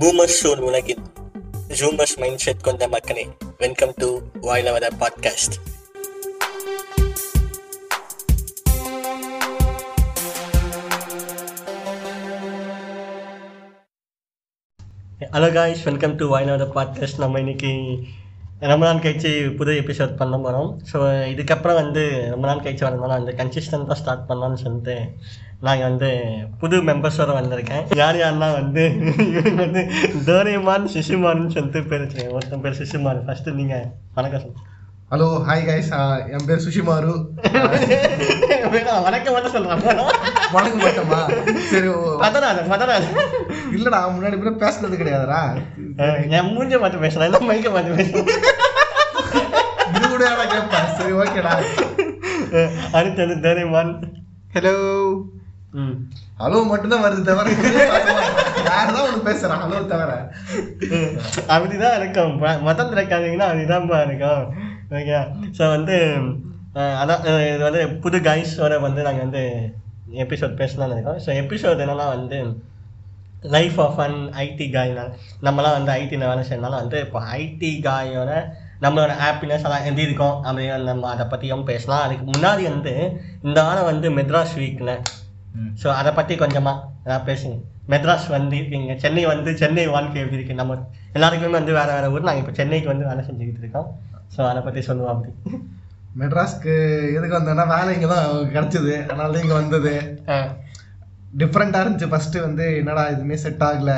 Boomer shown உலகில் ஜூமர்ஸ் mind set கொண்ட மக்களே welcome to வாயிலவத podcast hello guys welcome to வாயிலவத podcast நம்ம இன்னைக்கு ரொம்ப நாள் கழிச்சு புது எபிசோட் பண்ண போகிறோம் ஸோ இதுக்கப்புறம் வந்து ரொம்ப நாள் கழிச்சு வரதுனால வந்து கன்சிஸ்டண்ட்டாக ஸ்டார்ட் பண்ணலாம்னு சொல்லிட்டு நாங்கள் வந்து புது மெம்பர்ஸோட வந்திருக்கேன். யார் யாருன்னா வந்து இவங்க வந்து டோரேமான் சிசுமான்னு சொல்லிட்டு பேர் வச்சுருக்கேன் ஒருத்தன் பேர் சிசுமான். ஃபஸ்ட்டு நீங்கள் வணக்கம் ஹலோ ஹாய் கைஸ் என் பேர் சுஷிமாரு. வணக்கம் மட்டும் சொல்கிறேன் வணக்க மாட்டோமா? சரி மதராஜ் இல்லடா முன்னாடி கூட பேசுனது கிடையாதுடா. என் மூஞ்ச பார்த்து பேசுகிறேன் இல்லை மைக்க பார்த்து பேசுகிறேன் இது கூட கேட்பேன் சரி ஓகேடா. அடுத்தது டோரேமான் ஹலோ ம். ஹலோ மட்டும்தான் வருது தவிர வேற தான் ஒன்று பேசுறேன் ஹலோ தவிர. அப்படிதான் இருக்கும். மதம் திறக்காதீங்கன்னா அப்படிதான்ப்பா இருக்கும். ஓகே ஸோ வந்து அதான் இது வந்து புது கைஸோட வந்து நாங்கள் வந்து எபிசோட் பேசலாம்னு இருக்கோம். ஸோ எபிசோட் என்னன்னா வந்து லைஃப் ஆஃப் அன் ஐடி காய்னா நம்மலாம் வந்து ஐடியில் வேலை செய்யறதுனால வந்து இப்போ ஐடி காயோட நம்மளோட ஹாப்பினஸ் எல்லாம் எப்படி இருக்கும் அப்படின்னு நம்ம அதை பற்றியும் பேசலாம். அதுக்கு முன்னாடி வந்து இந்த வாரம் வந்து மெட்ராஸ் வீக்கில் ஸோ அதை பற்றி கொஞ்சமாக ஏதாவது பேசுங்க. மெட்ராஸ் வந்து இருக்கீங்க. சென்னை வந்து சென்னை வாழ்க்கை எப்படி இருக்கு? நம்ம எல்லாருக்குமே வந்து வேறு வேறு ஊர். நாங்கள் இப்போ சென்னைக்கு வந்து வேலை செஞ்சுக்கிட்டு இருக்கோம். ஸோ அதை பற்றி சொல்லுவோம் அப்படி. மெட்ராஸ்க்கு எதுக்கு வந்தேன்னா வேலை இங்கே தான் கிடச்சிது. அதனால தான் இங்கே வந்தது. டிஃப்ரெண்ட்டாக இருந்துச்சு. ஃபஸ்ட்டு வந்து என்னடா எதுவுமே செட் ஆகல.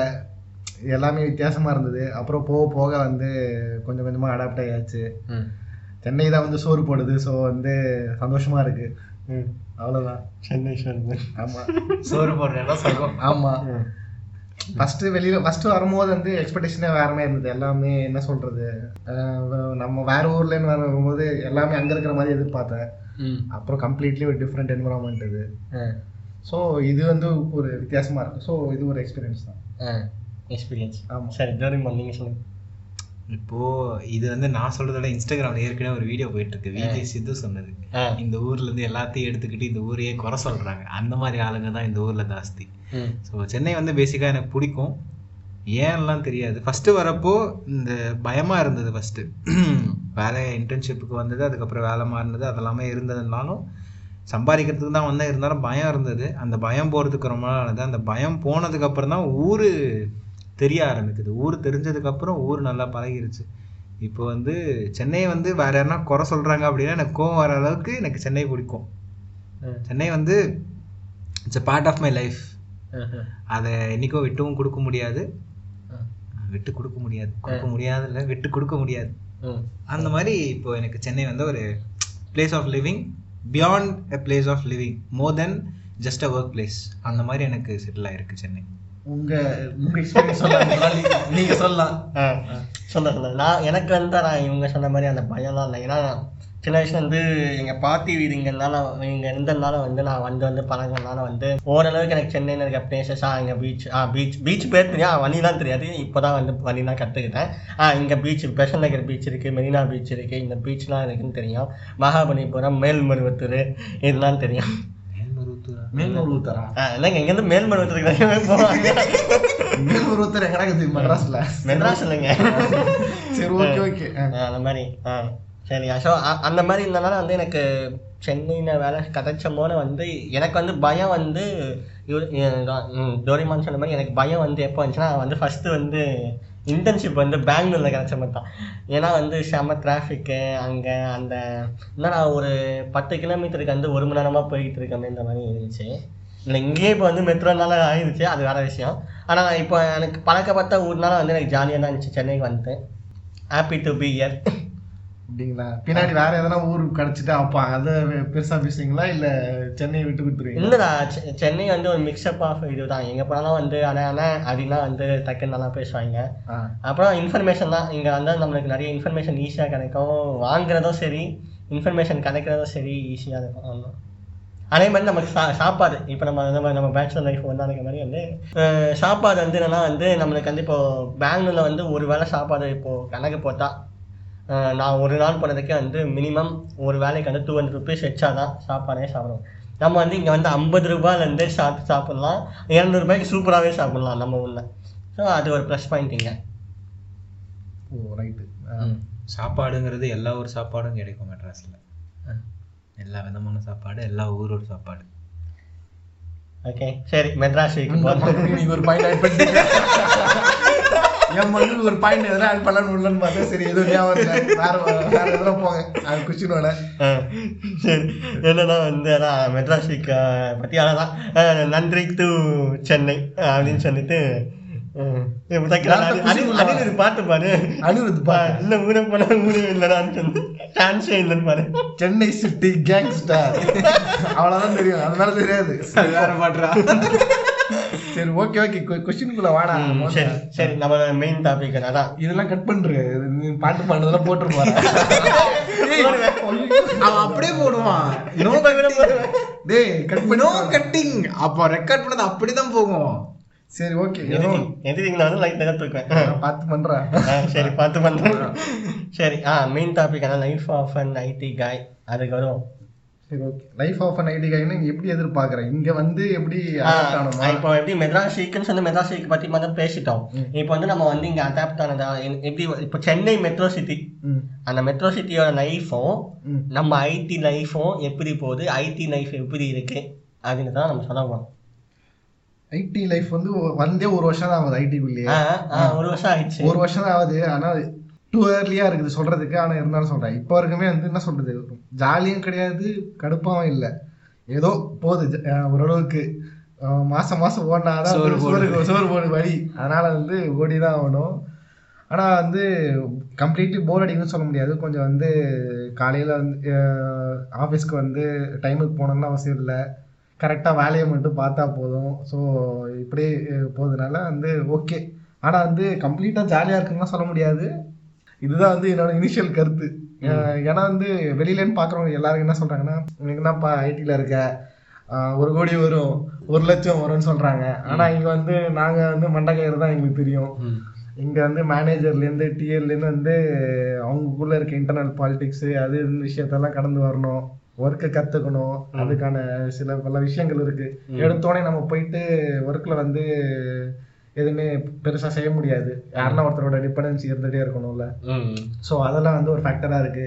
எல்லாமே வித்தியாசமாக இருந்தது. அப்புறம் போக போக வந்து கொஞ்சம் கொஞ்சமாக அடாப்ட் ஆகியாச்சு ம். சென்னை தான் வந்து சோறு போடுது. ஸோ வந்து சந்தோஷமாக இருக்கு. ம். அவ்வளோதான் சென்னை சொல்லுங்க ஆமாம் சோறு சொல்றோம் ஆமாம் ஃபஸ்ட்டு வெளியில் ஃபஸ்ட்டு வரும்போது வந்து எக்ஸ்பெக்டேஷனே வேற மாதிரி இருந்தது. எல்லாமே என்ன சொல்கிறது நம்ம வேற ஊர்லேருந்து வரும்போது எல்லாமே அங்கே இருக்கிற மாதிரி எதிர்பார்த்தேன். அப்புறம் கம்ப்ளீட்லி ஒரு டிஃப்ரெண்ட் என்வரான்மெண்ட் இது. ஸோ இது வந்து ஒரு வித்தியாசமாக இருக்குது ஸோ இது ஒரு எக்ஸ்பீரியன்ஸ் தான். எக்ஸ்பீரியன்ஸ் ஆமாம் சரி டோரிமான் நீங்கள் சொல்லுங்கள் இப்போ இது வந்து நான் சொல்றத விட இன்ஸ்டாகிராம்ல ஏற்கனவே ஒரு வீடியோ போயிட்டு இருக்கு விஜய் சித்து சொன்னது. இந்த ஊர்ல இருந்து எல்லாத்தையும் எடுத்துக்கிட்டு இந்த ஊரையே குறை சொல்றாங்க. அந்த மாதிரி ஆளுங்க தான் இந்த ஊர்ல ஜாஸ்தி. ஸோ சென்னை வந்து பேசிக்கா எனக்கு பிடிக்கும். ஏன்லாம் தெரியாது. ஃபர்ஸ்ட் வரப்போ இந்த பயமா இருந்தது ஃபர்ஸ்ட் வேலை இன்டர்ன்ஷிப்புக்கு வந்தது அதுக்கப்புறம் வேலை மாறினது அதெல்லாமே இருந்ததுனாலும் சம்பாதிக்கிறதுக்கு தான் வந்தேன். இருந்தாலும் பயம் இருந்தது. அந்த பயம் போகிறதுக்கு ரொம்ப நாள் ஆனது. அந்த பயம் போனதுக்கு அப்புறம் தான் ஊர் தெரிய ஆரம்பிக்குது. ஊர் தெரிஞ்சதுக்கப்புறம் ஊர் நல்லா பழகிருச்சு. இப்போ வந்து சென்னை வந்து வேற யாருன்னா குறை சொல்கிறாங்க அப்படின்னா எனக்கு கோவம் வர அளவுக்கு எனக்கு சென்னை பிடிக்கும். சென்னை வந்து it's a part of my life. அதை என்னைக்கோ விட்டும் கொடுக்க முடியாது. விட்டு கொடுக்க முடியாது. கொடுக்க முடியாது இல்லை விட்டு கொடுக்க முடியாது. அந்த மாதிரி இப்போ எனக்கு சென்னை வந்து ஒரு place of living beyond a place of living more than just a work place அந்த மாதிரி எனக்கு செட்டில் ஆயிருக்கு சென்னை. உங்கள் உங்கள் எக்ஸ்பீரியன்ஸ் சொல்லலாம். சொல்ல சொல்ல நான் எனக்கு வந்து நான் இவங்க சொன்ன மாதிரி அந்த பயம்லாம் இல்லை. ஏன்னா சின்ன வயசுல வந்து எங்கள் பாட்டி வீடு இங்கனால இங்கே இருந்ததுனால வந்து நான் வந்து வந்து பழகினால வந்து ஓரளவுக்கு எனக்கு சென்னையில் இருக்க பிளேசஸ் ஆ இங்கே பீச் ஆ பீச் பீச் பேர் தெரியும். வழிலாம் தெரியாது. இப்போ தான் வந்து வழிலாம் கற்றுக்கிட்டேன் ஆ இங்கே பீச் பெசன் நகர் பீச் இருக்குது மெரினா பீச் இருக்குது இந்த பீச்லாம் இருக்குன்னு தெரியும். மகாபலிபுரம் மேல்மருவத்தூர் இதெல்லாம் தெரியும். மேல்மருவத்தூரா? ஆ இல்லைங்க இங்கேருந்து மேல்மருவத்தூருக்கு போவாங்க. மேல்மூர் ஊத்தர் எங்கடா இருக்குது? மெட்ராஸில். மெட்ராஸ் இல்லைங்க. சரி ஓகே ஓகே அந்த மாதிரி ஆ சரியா ஸோ அந்த மாதிரி இருந்தனால வந்து எனக்கு சென்னையில் வேலை கிடைச்சும் போது வந்து எனக்கு வந்து பயம் வந்து டோரிமான் சொன்ன மாதிரி எனக்கு பயம் வந்து எப்போ வந்துச்சுன்னா வந்து ஃபஸ்ட்டு வந்து இன்டர்ன்ஷிப் வந்து பெங்களூரில் கிடச்ச மாதிரி தான். ஏன்னா வந்து செம டிராஃபிக்கு அங்கே அந்த என்னடா ஒரு பத்து கிலோமீட்டருக்கு வந்து ஒரு மணி நேரமாக போய்கிட்டு இருக்கமே இந்த மாதிரி இருந்துச்சு. இல்லை இங்கேயே இப்போ வந்து மெட்ரோனால ஆயிடுச்சு அது வேற விஷயம். ஆனால் இப்போ எனக்கு பழக்கப்பட்ட ஊர்னால வந்து எனக்கு ஜாலியாக தான் இருந்துச்சு. சென்னைக்கு வந்துட்டேன் ஹாப்பி டு பி இயர் அப்படிங்களா? பின்னாடி வேற எதனா ஊர் கிடைச்சிட்டா அப்போ அதை பெருசா பேசுவீங்களா? இல்ல சென்னையை விட்டு கொடுத்துருவீங்களா? இல்லைடா சென்னை வந்து ஒரு மிக்சப் ஆஃப் இதுதான் எங்கே போனாலும் வந்து அண்ணா அண்ணா அப்படின்னா வந்து டக்குன்னு நல்லா பேசுவாங்க. அப்புறம் இன்ஃபர்மேஷன் தான். இங்கே வந்து நம்மளுக்கு நிறைய இன்ஃபர்மேஷன் ஈஸியாக கிடைக்கும். வாங்குறதும் சரி இன்ஃபர்மேஷன் கிடைக்கிறதும் சரி ஈஸியாக இருக்கும். ஆமாம் அதே மாதிரி நமக்கு சா சாப்பாடு. இப்போ நம்ம மாதிரி நம்ம பேச்சுலர் லைஃப் வந்து அந்த மாதிரி வந்து சாப்பாடு வந்து என்னன்னா வந்து நம்மளுக்கு வந்து இப்போ பெங்களூரில் வந்து ஒரு வேளை சாப்பாடு இப்போது கணக்கு போட்டால் நான் ஒரு நாள் போனதுக்கே வந்து மினிமம் ஒரு வேலைக்கு வந்து டூ ஹண்ட்ரட் ருபீஸ் வச்சா தான் சாப்பாடே சாப்பிடுவோம் நம்ம வந்து இங்கே வந்து ஐம்பது ரூபாயிலேருந்தே சாப்பிட்டு சாப்பிட்லாம். இரநூறுபாய்க்கு சூப்பராகவே சாப்பிட்லாம் நம்ம ஊரில். ஸோ அது ஒரு ப்ளஸ் பாயிண்ட் இங்கே. ஓ ரைட்டு சாப்பாடுங்கிறது எல்லா ஊர் சாப்பாடும் கிடைக்கும் மெட்ராஸில். எல்லா விதமான சாப்பாடு எல்லா ஊரோட சாப்பாடு. ஓகே சரி மெட்ராஸ் ஒரு பாயிண்ட் என் மகனுக்கு ஒரு பாயிண்ட் எதனா ஆட் பண்ணலாம்னு உள்ளன்னு பார்த்தா சரி எதுவும் ஞாபகம் இல்லை வேற வேற எதுனா போங்க. அது குச்சினோட. சரி. என்னன்னா வந்து அதான் மெட்ராஸ் வீக் பற்றி அதான் நன்றி டு சென்னை அப்படின்னு சொல்லிட்டு பாட்டு பாரு இல்ல ஊரை போனா ஊரே இல்லைடான்னு சான்ஸே இல்லைன்னு பாரு சென்னை சிட்டி கேங்ஸ்டர் அவ்வளவுதான் தெரியும். அது மேல தெரியாது. வேற பாட்டுறா சரி ஓகே ஓகே கொஸ்டினுக்குள்ள வாடா. சரி சரி நம்ம மெயின் டாபிக் அதான். இதெல்லாம் கட் பண்று. பாட்டு பாடுறதெல்லாம் போட்டு போற அவன் அப்படியே போடுவான். நோ டேய் கட் பண்ணி நோ கட்டிங் அப்போ ரெக்கார்ட் பண்ணது அப்படிதான் போகும். சரி ஓகே எதிரிங்களா வந்து லைட் பார்த்து பண்றேன். சரி பார்த்து பண்றேன். சரி ஆ மெயின் டாபிக் அதான் life of an IT guy அதுக்கு வரும். சரி okay life of an IT கைன்னு எப்படி எதிர்பார்க்கறேன் இங்க வந்து எப்படி இப்போ எப்படி மெட்ராஸ் சொல்லி மெட்ராஸ் வீக் பத்தி மட்டும் பேசிட்டோம். இப்போ வந்து நம்ம வந்து இங்க அடாப்ட் ஆனதா எப்படி இப்போ சென்னை மெட்ரோ சிட்டி அந்த மெட்ரோ சிட்டியோட லைஃபும் நம்ம ஐடி லைஃபும் எப்படி போகுது? ஐடி லைஃப் எப்படி இருக்கு? அப்படின்னு தான் நம்ம சொல்ல ஐடி லைஃப் வந்து வந்தே ஒரு வருஷம் தான் ஆகுது ஐடிக்குள்ளேயே ஆ, ஆ, ஒரு வருஷம் ஆயிடுச்சு. ஒரு வருஷம் தான் ஆகுது ஆனா டூ இயர்லியா இருக்குது சொல்றதுக்கு ஆனா இருந்தாலும் சொல்றேன். இப்போ வரைக்குமே வந்து என்ன சொல்றது? ஜாலியும் கிடையாது கடுப்பாவும் இல்லை. ஏதோ போகுது ஓரளவுக்கு. அஹ் மாசம் மாசம் ஓடினாதான் சோறு சோறு போடு வழி. அதனால வந்து ஓடி தான் ஆகணும். ஆனா வந்து கம்ப்ளீட்லி போர் அடிக்கும்னு சொல்ல முடியாது. கொஞ்சம் வந்து காலையில வந்து ஆஃபீஸ்க்கு வந்து டைமுக்கு போகணும்னு அவசியம் இல்லை. கரெக்டாக வேலையை மட்டும் பார்த்தா போதும். ஸோ இப்படியே அஹ், போகுதுனால வந்து ஓகே ஆனால் வந்து கம்ப்ளீட்டாக ஜாலியாக இருக்குன்னு சொல்ல முடியாது. இதுதான் வந்து என்னோட இனிஷியல் கருத்து. ஏன்னா வந்து வெளியிலேன்னு பார்க்குறவங்க எல்லாரும் என்ன சொல்கிறாங்கன்னா என்னப்பா ஐடியில் இருக்க? ஒரு கோடி வரும் ஒரு லட்சம் வரும்னு சொல்கிறாங்க ஆனால் இங்கே வந்து நாங்கள் வந்து மண்டக்கயிறு தான் எங்களுக்கு தெரியும். இங்கே வந்து மேனேஜர்லேருந்து டிஎல்லேருந்து வந்து அவங்களுக்குள்ள இருக்க இன்டர்னல் பாலிடிக்ஸு அது விஷயத்தெல்லாம் கடந்து வரணும் ஒர்க்கை கற்றுக்கணும் அதுக்கான சில பல விஷயங்கள் இருக்கு. எடுத்தோடனே நம்ம போயிட்டு ஒர்க்கில் வந்து எதுவுமே பெருசாக செய்ய முடியாது. யாருன்னா ஒருத்தரோட டிபெண்டன்சி இருந்துகிட்டே இருக்கணும்ல. ஸோ அதெல்லாம் வந்து ஒரு ஃபேக்டராக இருக்கு.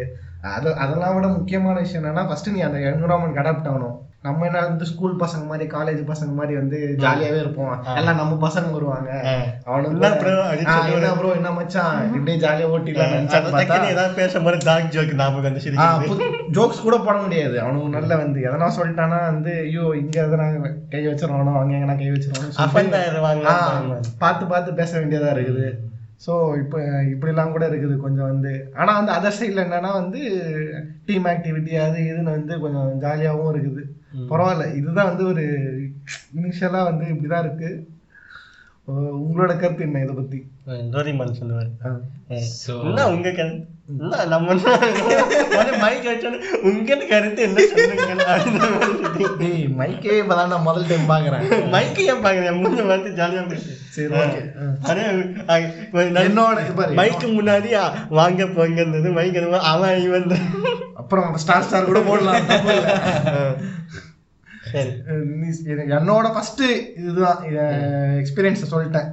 அது அதெல்லாம் விட முக்கியமான விஷயம் என்னன்னா ஃபர்ஸ்ட் நீ அந்த என்விரான்மெண்ட் அடாப்ட் ஆகணும். நம்ம என்ன வந்து ஸ்கூல் பசங்க மாதிரி காலேஜ் பசங்க மாதிரி வந்து ஜாலியாவே இருப்போம். எல்லாம் நம்ம பசங்க வருவாங்க. அவனுக்கு என்ன ப்ரோ மச்சான்? இப்படியே ஜாலியா ஓட்டிடலாம் ஏதாவது பேசும்போது டாக் ஜோக் ஞாபகம் வந்து ஜோக்ஸ் கூட போட முடியாது. அவனுக்கு நல்ல வந்து எதனா சொல்லிட்டானா வந்து ஐயோ இங்க எதனா கை வச்சிருவானோ அங்க எங்கனா கை வச்சிருவானோ பார்த்து பார்த்து பேச வேண்டியதா இருக்குது. ஸோ இப்போ இப்படிலாம் கூட இருக்குது. கொஞ்சம் வந்து ஆனா வந்து அதர் சைடில் என்னன்னா வந்து டீம் ஆக்டிவிட்டி அது இதுன்னு வந்து கொஞ்சம் ஜாலியாகவும் இருக்குது. பரவாயில்ல. இதுதான் வந்து ஒரு இனிஷியலா வந்து இப்படிதான் இருக்கு. உ- உங்களோட கருத்து என்ன இதை பத்தி? டோரிமான் சொல்லுவார் உங்க கருத்து என்ன நம்ம மைக் வச்சோன்னு உங்க கருத்து என்ன சொல்லுங்க? டேய் மைக்கே இப்பதான் நான் முதல் டைம் பாக்குறேன். மைக்கு ஏன் பாக்குறேன் முன்ன வந்து ஜாலியா சரி ஓகே என்னோட மைக்கு முன்னாடி வாங்க போங்கிறது மைக் அவன் இவன். அப்புறம் ஸ்டார் ஸ்டார் கூட போடலாம் என்னோட ஃபர்ஸ்ட் இதுதான். எக்ஸ்பீரியன்ஸ் சொல்லிட்டேன்.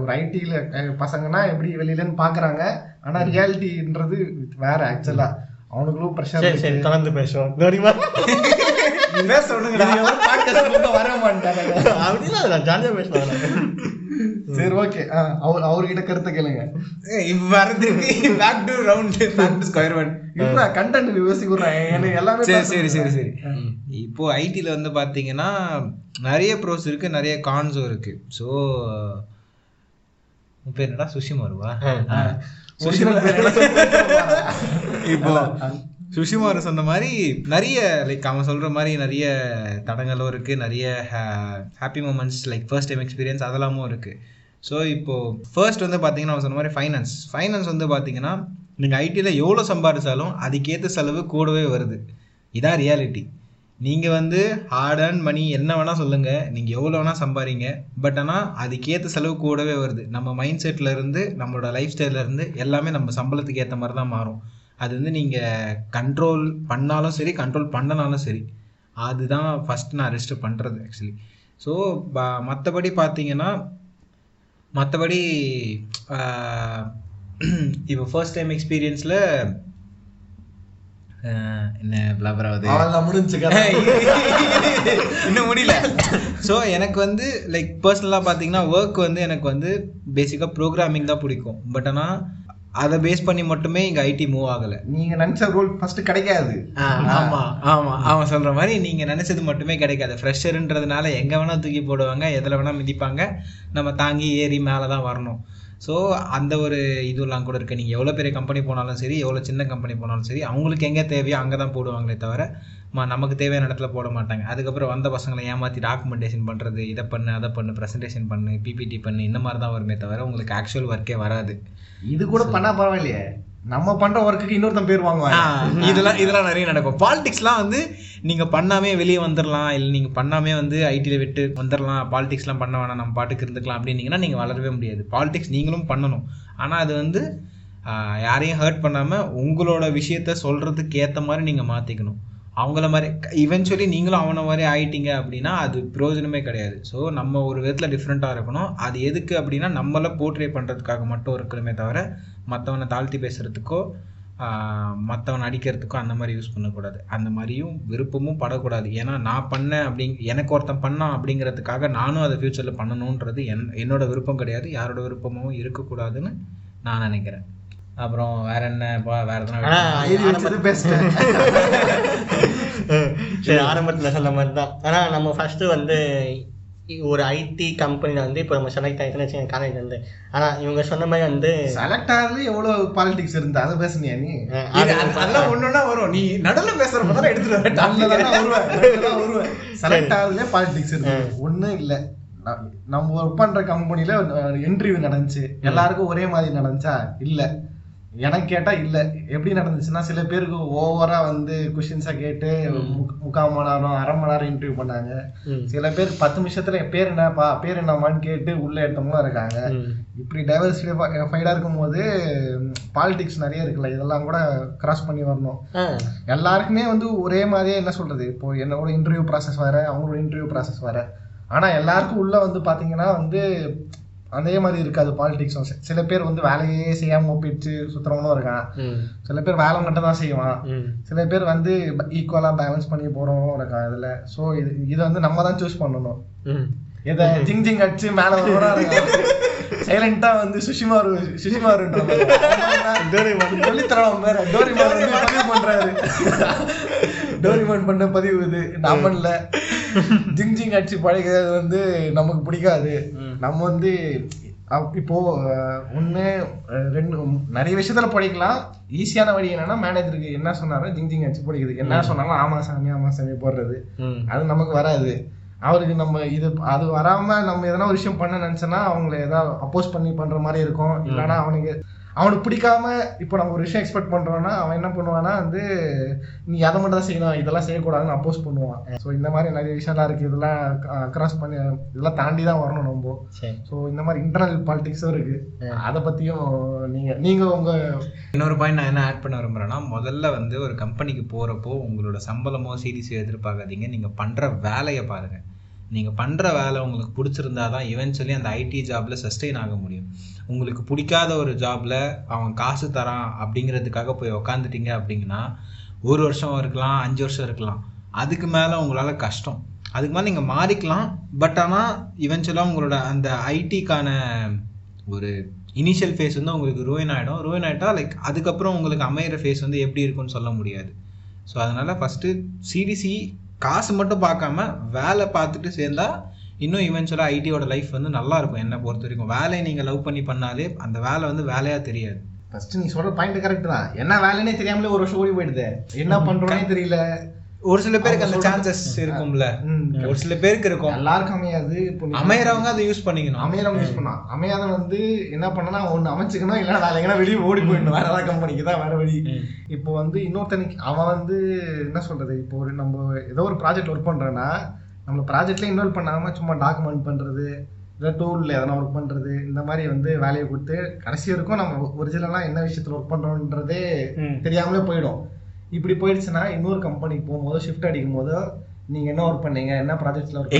ஒரு ஐடில பசங்கன்னா எப்படி வெளியிலன்னு பாக்குறாங்க. ஆனா ரியாலிட்டின்றது வேற ஆக்சுவலா அவனுங்களும் ப்ரெஷர் தொடர்ந்து பேசுவோம். சரி ஓகே அவர் அவர்கிட்ட கருத்தை கேளுங்க. Back to round back to square one content யோசிக்கிறேன் எல்லாமே சரி சரி சரி. சரி. இப்போ ஐடில வந்து பாத்தீங்கன்னா நிறைய ப்ரோஸ் இருக்கு நிறைய கான்ஸும் இருக்கு. ஸோ பேர் என்னடா? சுஷிமாருவா? இப்போ சுஷிமாரு சொன்ன மாதிரி நிறைய லைக் அவன் சொல்ற மாதிரி நிறைய தடங்களும் இருக்கு. நிறைய happy moments like first time experience அதெல்லாமும் இருக்கு. ஸோ இப்போ ஃபர்ஸ்ட் வந்து பார்த்தீங்கன்னா அவன் சொன்ன மாதிரி ஃபைனான்ஸ் ஃபைனான்ஸ் வந்து பார்த்தீங்கன்னா நீங்கள் ஐடியில் எவ்வளோ சம்பாதிச்சாலும் அதுக்கேற்ற செலவு கூடவே வருது. இதான் ரியாலிட்டி நீங்கள் வந்து ஹார்ட் அர்ன் மணி என்ன வேணால் சொல்லுங்கள் நீங்கள் எவ்வளோ வேணால் சம்பாதிங்க பட் ஆனால் அதுக்கேற்ற செலவு கூடவே வருது. நம்ம மைண்ட் செட்டில் இருந்து நம்மளோட லைஃப் ஸ்டைலில் இருந்து எல்லாமே நம்ம சம்பளத்துக்கு ஏற்ற மாதிரி தான் மாறும். அது வந்து நீங்கள் கண்ட்ரோல் பண்ணாலும் சரி கண்ட்ரோல் பண்ணனாலும் சரி. அதுதான் ஃபஸ்ட் நான் ரெஜிஸ்டர் பண்ணுறது ஆக்சுவலி ஸோ மற்றபடி பார்த்தீங்கன்னா மற்றபடி இப்போ ஃபர்ஸ்ட் டைம் எக்ஸ்பீரியன்ஸில் என்ன கதை. இன்னும் முடியல. ஸோ எனக்கு வந்து லைக் பர்சனலாக பார்த்தீங்கன்னா ஒர்க் வந்து எனக்கு வந்து பேசிக்காக ப்ரோக்ராமிங் தான் பிடிக்கும். பட் ஆனால் அதை பேஸ் பண்ணி மட்டுமே இங்கே ஐடி மூவ் ஆகலை. நீங்க நினைச்ச ரோல் ஃபர்ஸ்ட் கிடைக்காது. ஆமா ஆமா அவன் சொல்ற மாதிரி நீங்க நினைச்சது மட்டுமே கிடைக்காது. ஃப்ரெஷருன்றதுனால எங்க வேணா தூக்கி போடுவாங்க எதுல வேணா மிதிப்பாங்க. நம்ம தாங்கி ஏறி மேலே தான் வரணும். ஸோ அந்த ஒரு இதுலாம் கூட இருக்கு. நீங்கள் எவ்வளோ பெரிய கம்பெனி போனாலும் சரி எவ்வளோ சின்ன கம்பெனி போனாலும் சரி அவங்களுக்கு எங்கே தேவையோ அங்கே தான் போடுவாங்களே தவிர ம நமக்கு தேவையான இடத்துல போட மாட்டாங்க. அதுக்கப்புறம் வந்த பசங்களை ஏமாற்றி டாக்குமெண்டேஷன் பண்ணுறது இதை பண்ணு அதை பண்ணு ப்ரெசன்டேஷன் பண்ணு பிபிடி பண்ணு இந்த மாதிரி தான் வருமே தவிர உங்களுக்கு ஆக்சுவல் ஒர்க்கே வராது. இது கூட பண்ணா பரவாயில்லையே. நம்ம பண்ற ஒர்க்குக்கு இன்னொருத்தன் பேர் வாங்குவாங்க இதெல்லாம் இதெல்லாம் நிறைய நடக்கும். பாலிடிக்ஸ்லாம் வந்து நீங்க பண்ணாமே வெளியே வந்துடலாம் இல்லை நீங்க பண்ணாமே வந்து ஐடியில விட்டு வந்துடலாம் பாலிடிக்ஸ்லாம் பண்ண வேணாம் நம்ம பாட்டுக்கு இருந்துக்கலாம் அப்படின்னீங்கன்னா நீங்க வளரவே முடியாது. பாலிடிக்ஸ் நீங்களும் பண்ணணும். ஆனா அது வந்து யாரையும் ஹர்ட் பண்ணாம உங்களோட விஷயத்த சொல்றதுக்கு ஏத்த மாதிரி நீங்க மாத்திக்கணும். அவங்கள மாதிரி இவென்ச்சுவலி நீங்களும் அவனை மாதிரி ஆயிட்டீங்க அப்படின்னா அது பிரயோஜனமே கிடையாது. ஸோ நம்ம ஒரு விதத்தில் டிஃப்ரெண்ட்டாக இருக்கணும். அது எதுக்கு அப்படின்னா நம்மளை போர்ட்ரே பண்ணுறதுக்காக மட்டும் இருக்கணுமே தவிர மற்றவனை தாழ்த்தி பேசுகிறதுக்கோ மற்றவன் அடிக்கிறதுக்கோ அந்த மாதிரி யூஸ் பண்ணக்கூடாது. அந்த மாதிரியும் விருப்பமும் படக்கூடாது. ஏன்னா நான் பண்ணேன் அப்படி எனக்கு ஒருத்தன் பண்ணான் அப்படிங்கிறதுக்காக நானும் அதை ஃப்யூச்சரில் பண்ணணுன்றது என் என்னோட விருப்பம் கிடையாது. யாரோட விருப்பமும் இருக்கக்கூடாதுன்னு நான் நினைக்கிறேன். அப்புறம் வேற என்ன? பா வேற எதனா பெஸ்ட் சரி ஆரம்பத்தில் சொன்ன மாதிரி தான் ஆனால் நம்ம ஃபர்ஸ்ட் வந்து ஒரு ஐடி கம்பெனியில் வந்து இப்போ நம்ம செலக்ட் ஆகிட்டுன்னு வச்சுக்கோங்க காலேஜ் வந்து ஆனால் இவங்க சொன்ன மாதிரி வந்து செலக்ட் ஆகுது எவ்வளவு பாலிடிக்ஸ் இருந்தா? அதை பேசுனியா நீ? அதெல்லாம் ஒன்னொன்னா வரும். நீ நடுவில் பேசுறப்ப தான் எடுத்துட்டு வர. Topic. செலக்ட் ஆகுதுல பாலிடிக்ஸ் இருக்கு. ஒண்ணும் இல்ல. நம்ம ஒர்க் பண்ற கம்பெனில இன்டர்வியூ நடந்துச்சு. எல்லாருக்கும் ஒரே மாதிரி நடந்துச்சா? இல்ல. எனக்கு கேட்டா இல்ல. எப்படி நடந்துச்சுன்னா சில பேருக்கு ஓவரா வந்து கொஸ்டின்ஸா கேட்டு முக்- முக்கால் மணி நேரம் அரை மணி நேரம் இன்டர்வியூ பண்ணாங்க. சில பேர் பத்து நிமிஷத்துல பேர் என்னப்பா பேர் என்னம்மான்னு கேட்டு உள்ள எடுத்தவங்களும் இருக்காங்க. இப்படி டைவர்சிஃபைடா இருக்கும்போது பாலிடிக்ஸ் நிறைய இருக்குல்ல இதெல்லாம் கூட கிராஸ் பண்ணி வரணும். எல்லாருக்குமே வந்து ஒரே மாதிரியே என்ன சொல்றது? இப்போ என்னோட இன்டர்வியூ ப்ராசஸ் வேற அவங்களோட இன்டர்வியூ ப்ராசஸ் வேற. ஆனா எல்லாருக்கும் உள்ள வந்து பாத்தீங்கன்னா வந்து அதே மாதிரி இருக்காது பாலிடிக்ஸும் சில பேர் வந்து வேலையே செய்யாம போயிடுச்சு சுத்துறவங்களும் இருக்கான். சில பேர் வேலை மட்டும் தான் செய்வான் சில பேர் வந்து ஈக்குவலா பேலன்ஸ் பண்ணி போறவங்களும் இருக்கான் இதுல. ஸோ இது இதை வந்து நம்ம தான் சூஸ் பண்ணணும். இதை ஜிங் ஜிங் அடிச்சு மேல சைலண்டா வந்து சுஷிமாரு சுஷிமாருன்ற. சொல்லித்தரோம் வேற. டோரிமான் வந்து பதிவு பண்றாரு. டோரிமான் பண்ண பதிவு இது. நம்மன்ல ஜிங் ஜிங் அடிச்சு பழகிறது வந்து நமக்கு பிடிக்காது. நம்ம வந்து இப்போ அஹ், ரெண்டு நிறைய விஷயத்துல படிக்கலாம் ஈஸியான வழி என்னன்னா மேனேஜருக்கு என்ன சொன்னாரோ ஜிங் ஜிங் அடிச்சு படிக்குது என்ன சொன்னாலும் ஆமா சாமி ஆமா சாமி போடுறது. அது நமக்கு வராது. அவருக்கு நம்ம இது அது வராம நம்ம எதனா ஒரு விஷயம் பண்ண நினைச்சோன்னா அவங்கள ஏதாவது அப்போஸ் பண்ணி பண்ற மாதிரி இருக்கும். இல்லைன்னா அவனுக்கு அவனுக்கு பிடிக்காம இப்போ நம்ம ஒரு விஷயம் எக்ஸ்பெக்ட் பண்றோம்னா அவன் என்ன பண்ணுவான்னா வந்து நீ அதை மட்டும் தான் செய்யணும் இதெல்லாம் செய்யக்கூடாதுன்னு அப்போஸ் பண்ணுவான். ஸோ இந்த மாதிரி நிறைய விஷயம்லாம் இருக்கு. இதெல்லாம் கிராஸ் பண்ணி இதெல்லாம் தாண்டி தான் வரணும் நம்ம. சரி. ஸோ இந்த மாதிரி இன்டர்னல் பாலிடிக்ஸும் இருக்கு. அதை பத்தியும் நீங்க நீங்க உங்க இன்னொரு பாயிண்ட் நான் என்ன ஆட் பண்ண விரும்புறேன்னா முதல்ல வந்து ஒரு கம்பெனிக்கு போறப்போ உங்களோட சம்பளமோ சீரிஸோ எதிர்பார்க்காதீங்க. நீங்க பண்ற வேலையை பாருங்க. நீங்க பண்ற வேலை உங்களுக்கு பிடிச்சிருந்தா தான் இவென்ச்சுவலி அந்த ஐடி ஜாப்ல சஸ்டெயின் ஆக முடியும். உங்களுக்கு பிடிக்காத ஒரு ஜாப்ல அவன் காசு தரான் அப்படிங்கிறதுக்காக போய் உக்காந்துட்டீங்க அப்படிங்கன்னா ஒரு வருஷம் இருக்கலாம் அஞ்சு வருஷம் இருக்கலாம். அதுக்கு மேலே உங்களால் கஷ்டம். அதுக்கு மேலே நீங்கள் மாறிக்கலாம். பட் ஆனால் இவென்ச்சுவலாக உங்களோட அந்த ஐடிக்கான ஒரு இனிஷியல் ஃபேஸ் வந்து உங்களுக்கு ரூயின் ஆகிடும் ரூயின் ஆகிட்டா லைக் அதுக்கப்புறம் உங்களுக்கு அமையிற ஃபேஸ் வந்து எப்படி இருக்கும்னு சொல்ல முடியாது. ஸோ அதனால் ஃபஸ்ட்டு சிடிசி காசு மட்டும் பார்க்காம வேலை பார்த்துட்டு சேர்ந்தால் இன்னும் இவென்ச்சுவலாக ஐடியோட லைஃப் வந்து நல்லா இருக்கும் என்னை பொறுத்த வரைக்கும். வேலையை நீங்கள் லவ் பண்ணி பண்ணாலே அந்த வேலை வந்து வேலையாக தெரியாது. ஃபர்ஸ்ட் நீ சொல்ற பாயிண்ட் கரெக்ட் தான். என்ன வேலைன்னே தெரியாமலே ஒரு வருஷம் ஓடி போயிடுது. என்ன பண்றோன்னே தெரியல. ஒரு சில பேருக்கு அந்த சான்சஸ் இருக்கும்ல. ஒரு சில பேருக்கு இருக்கும். எல்லாருக்கும் அமையாது. அமையறவங்க அதை யூஸ் பண்ணிக்கணும். அமையாதவங்க யூஸ் பண்ணா அமையாத வந்து என்ன பண்ணனா ஒண்ணு அமைச்சுக்கணும் இல்லைன்னா வேற எங்கன்னா வெளியே ஓடி போயிடணும். வேற ஏதாவது கம்பெனிக்கு தான் வேற வழி. இப்போ வந்து இன்னொருத்தனுக்கு அவன் வந்து என்ன சொல்றது? இப்போ ஒரு நம்ம ஏதோ ஒரு ப்ராஜெக்ட் ஒர்க் பண்றோம்னா நம்ம ப்ராஜெக்ட்ல இன்வால்வ் பண்ணாம சும்மா டாக்குமெண்ட் பண்றது இல்லை டூல்ல எதனா ஒர்க் பண்றது இந்த மாதிரி வந்து வேலையை கொடுத்து கடைசி வரைக்கும் நம்ம ஒரிஜினலாக என்ன விஷயத்துல ஒர்க் பண்றோன்றதே ம். தெரியாமலே போயிடும். இப்படி போயிடுச்சுன்னா இன்னொரு கம்பெனிக்கு போகும்போது ஷிஃப்ட் அடிக்கும் போது நீங்க என்ன ஒர்க் பண்ணீங்க என்ன ப்ராஜெக்ட்ல ஒர்க்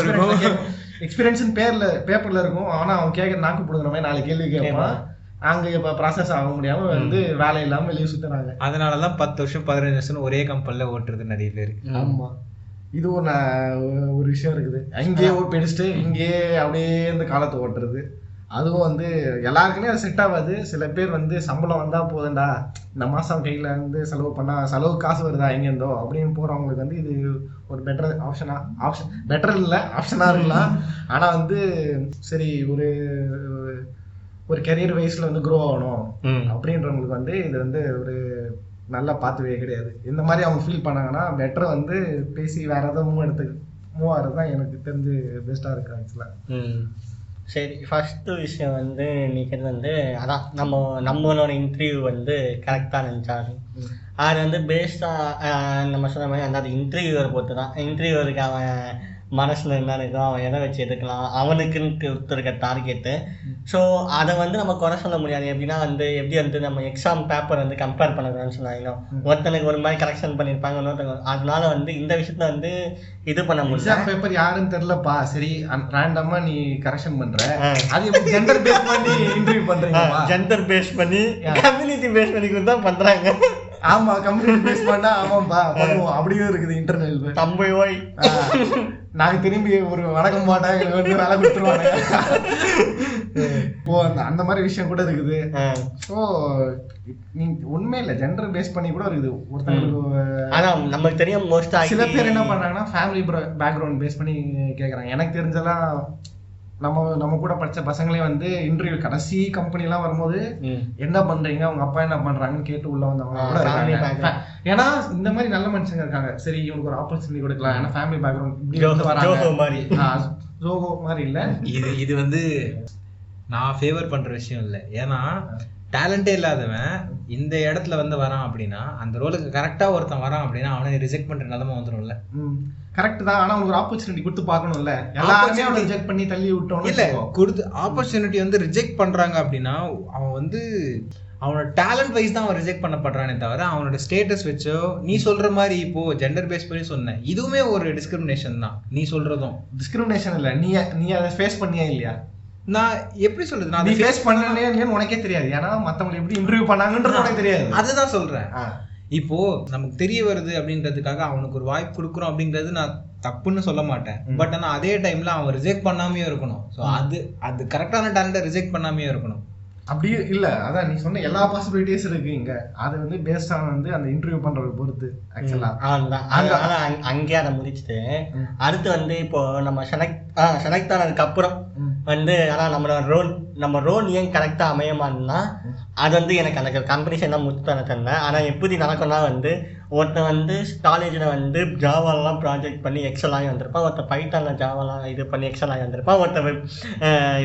இருக்கும். எக்ஸ்பீரியன்ஸ் பேர்ல பேப்பர்ல இருக்கும். ஆனா அவன் கேட்கற நாக்கு பிடுங்குற மாதிரி நாலு கேள்வி கேட்பான். அங்க இப்ப ப்ராசஸ் ஆக முடியாம வந்து வேலை இல்லாம வெளியே சுத்துறாங்க. அதனாலதான் பத்து வருஷம் பதினஞ்சு வருஷம் ஒரே கம்பெனில ஓட்டுறது நிறைய பேர். ஆமா. இது ஒரு ஒரு விஷயம் இருக்குது. அங்கேயே ஓட்டு அடிச்சுட்டு இங்கேயே அப்படியே இந்த காலத்தை ஓட்டுறது. அதுவும் வந்து எல்லாருக்குமே அது செட் ஆகாது. சில பேர் வந்து சம்பளம் வந்தா போதும்டா. இந்த மாசம் கையில வந்து செலவு பண்ணா செலவு காசு வருதா எங்க இருந்தோ அப்படின்னு போறவங்களுக்கு வந்து இது ஒரு பெட்டர் ஆப்ஷனா ஆப்ஷன் பெட்டர் இல்ல ஆப்ஷனா இருக்கலாம். ஆனா வந்து சரி ஒரு ஒரு கெரியர் வைஸ்ல வந்து க்ரோ ஆகணும். அப்படின்றவங்களுக்கு வந்து இது வந்து ஒரு நல்ல பாத்துவே கிடையாது. இந்த மாதிரி அவங்க ஃபீல் பண்ணாங்கன்னா பெட்டர் வந்து பேசி வேற ஏதாவது மூவ் எடுத்து மூவ் ஆகிறது தான் எனக்கு தெரிஞ்சு பெஸ்ட்டாக இருக்கு ஆக்சுவலாக சரி ஃபஸ்ட்டு விஷயம் வந்து நீ கேட்டது வந்து அதான் நம்ம நம்மளோட இன்டர்வியூ வந்து கரெக்டாக நினச்சாரு அது வந்து பேஸ்டாக நம்ம சொன்ன மாதிரி அந்த இன்டர்வியூவரை பொறுத்து தான் இன்டர்வியூவருக்கு அவன் மனசில் என்ன இருக்கோ அவன் எதை வச்சு எடுக்கலாம் அவனுக்குன்னு கொடுத்துருக்க டார்கெட்டு ஸோ அதை வந்து நம்ம குறை சொல்ல முடியாது. எப்படின்னா வந்து எப்படி வந்து நம்ம எக்ஸாம் பேப்பர் வந்து கம்பேர் பண்ணக்கூடாதுன்னு சொன்னாங்க ஒருத்தனுக்கு ஒரு மாதிரி கரெக்ஷன் பண்ணியிருப்பாங்க இன்னொருத்தங்க அதனால வந்து இந்த விஷயத்துல வந்து இது பண்ண முடியல. எக்ஸாம் பேப்பர் யாருன்னு தெரியலப்பா. சரி ரேண்டமா நீ கரெக்ஷன் பண்ற. அது ஜெண்டர் பேஸ் பண்ணி இன்டர்வியூ பண்றீங்கப்பா? ஜெண்டர் பேஸ் பண்ணி கம்யூனிட்டி பேஸ் பண்ணி தான் பண்றாங்க. ஆமா கம்யூனிட்டி பேஸ் பண்ணா ஆமாப்பா பண்ணுவோம். அப்படியும் இருக்குது இன்டர்னல் தம்பை ஓய் நாங்க திரும்பி ஒரு வணக்கம் மாட்டா எங்களுக்கு வந்து வேலை கொடுத்துருவாங்க. இப்போ அந்த அந்த மாதிரி விஷயம் கூட இருக்குது. ஸோ நீ உண்மை இல்லை ஜெண்டர் பேஸ் பண்ணி கூட இருக்குது. ஒருத்தங்களுக்கு அதான் நமக்கு தெரியும் மோஸ்டா சில பேர் என்ன பண்றாங்கன்னா ஃபேமிலி பேக்ரவுண்ட் பேஸ் பண்ணி கேக்குறாங்க. எனக்கு தெரிஞ்செல்லாம் நம்ம நம்ம கூட படிச்ச பசங்களே வந்து இன்டர்வியூ கடைசி கம்பெனி எல்லாம் வரும்போது என்ன பண்றீங்க? அவங்க அப்பா என்ன பண்றாங்கன்னு கேட்டு உள்ள வந்தவங்க. ஏன்னா இந்த மாதிரி நல்ல மனுஷங்க இருக்காங்க. சரி இவனுக்கு ஒரு ஆப்பர்ச்சுனிட்டி கொடுக்கலாம். ஏன்னா ஃபேமிலி பேக்ரவுண்ட் இப்படி ஜோஹோ- வந்து வராங்க. ஜோஹோ மாதிரி. ஆ, ஜோஹோ மாதிரி இல்ல. இது இது வந்து நான் ஃபேவர் பண்ற விஷயம் இல்லை. ஏன்னா டேலண்டே இல்லாதவன் இந்த இடத்துல வந்து வரான் அப்படின்னா அந்த ரோலுக்கு கரெக்டா ஒருத்தன் வரான் அப்படின்னா அவனை ரிஜெக்ட் பண்ற நிலைமை வந்துடும்ல கரெக்ட் தான். ஆனா உங்களுக்கு ஒரு ஆப்பர்ச்சுனிட்டி கொடுத்து பார்க்கணும்ல. எல்லாருமே அவனை ரிஜெக்ட் பண்ணி தள்ளி விட்டோம்னு இல்ல. கொடுத்து ஆப்பர்ச்சுனிட்டி வந்து ரிஜெக்ட் பண்றாங்க அப்படின்னா அவன் வந்து அவனோட டேலண்ட் வைஸ் தான் அவன் ரிஜெக்ட் பண்ணப்படுறானே தவிர அவனோட ஸ்டேட்டஸ் வச்சோ நீ சொல்ற மாதிரி இப்போ ஜெண்டர் பேஸ் பண்ணி சொன்னேன். இதுவுமே ஒரு டிஸ்கிரிமினேஷன் தான். நீ சொல்றதும். டிஸ்கிரிமினேஷன் இல்ல. நீ நீ அதை ஃபேஸ் பண்ணியா இல்லையா? நான் எப்படி சொல்றது? நான் ஃபேஸ் பண்ணனே இல்லையான்னு உனக்கே தெரியாது. ஏன்னா மத்தவங்க எப்படி இன்டர்வியூ பண்ணாங்கன்றது உனக்கு தெரியாது. அதுதான் சொல்றேன். இப்போ நமக்கு தெரிய வருது அப்படின்றதுக்காக அவனுக்கு ஒரு வாய்ப்பு கொடுக்குறோம் அப்படின்றது நான் தப்புன்னு சொல்ல மாட்டேன். பட் ஆனா அதே டைம்ல அவன் ரிஜெக்ட் பண்ணாமையும் இருக்கணும். ஸோ அது அது கரெக்டான டேலண்ட்டை ரிஜெக்ட் பண்ணாமையும் இருக்கணும். அப்படியே இல்ல அதான் நீ சொன்ன எல்லா பாசிபிலிட்டிஸ் இருக்கு இங்க. அது வந்து பேஸ்ட் ஆன் வந்து அந்த இன்டர்வியூ பண்றத பொறுத்து ஆக்சுவலா அங்க- அதை முடிச்சுட்டு அடுத்து வந்து இப்போ நம்ம செலக்ட் செலக்ட் ஆனதுக்கு அப்புறம் வந்து ஆனால் நம்மளோட ரோல் நம்ம ரோல் ஏன் கரெக்டாக அமையமான்னா அது வந்து எனக்கு அந்த கம்பெனிஷன் தான் முத்து தர ஆனால் எப்படி நடக்கும்னா வந்து ஒருத்தன் வந்து காலேஜில் வந்து ஜாவாலாம் ப்ராஜெக்ட் பண்ணி எக்ஸல் ஆகி வந்திருப்பான். ஒருத்தன் பைத்தானில் ஜாவாலாம் இது பண்ணி எக்ஸல் ஆகி வந்திருப்பான். ஒருத்தன் வெப்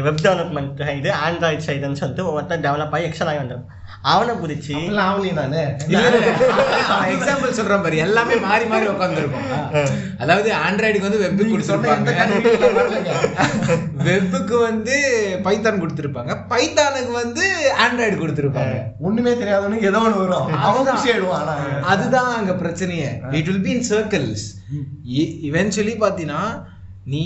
வெப் டெவலப்மெண்ட் இது ஆண்ட்ராய்ட் சைடுன்னு சொல்லிட்டு ஒருத்தன் டெவலப் ஆகி எக்ஸல் ஆகி வந்திருப்பான். அவனை பிடிச்சி ஆகலையே நானு எக்ஸாம்பிள் சொல்றேன் பாரு. எல்லாமே மாறி மாறி உட்காந்துருக்கும் அதாவது ஆண்ட்ராய்டுக்கு வந்து வெப். கொடுத்துருப்பாங்க. வெப்புக்கு வந்து பைத்தான் கொடுத்துருப்பாங்க. பைத்தானுக்கு வந்து ஆண்ட்ராய்டு கொடுத்துருப்பாங்க. ஒண்ணுமே தெரியாதவனுக்கு ஏதோ ஒண்ணு வரும். அவன். குஷி ஆயிடுவான் அதுதான் அங்க பிரச்சனையே. It will be in circles eventually பார்த்தீங்கன்னா நீ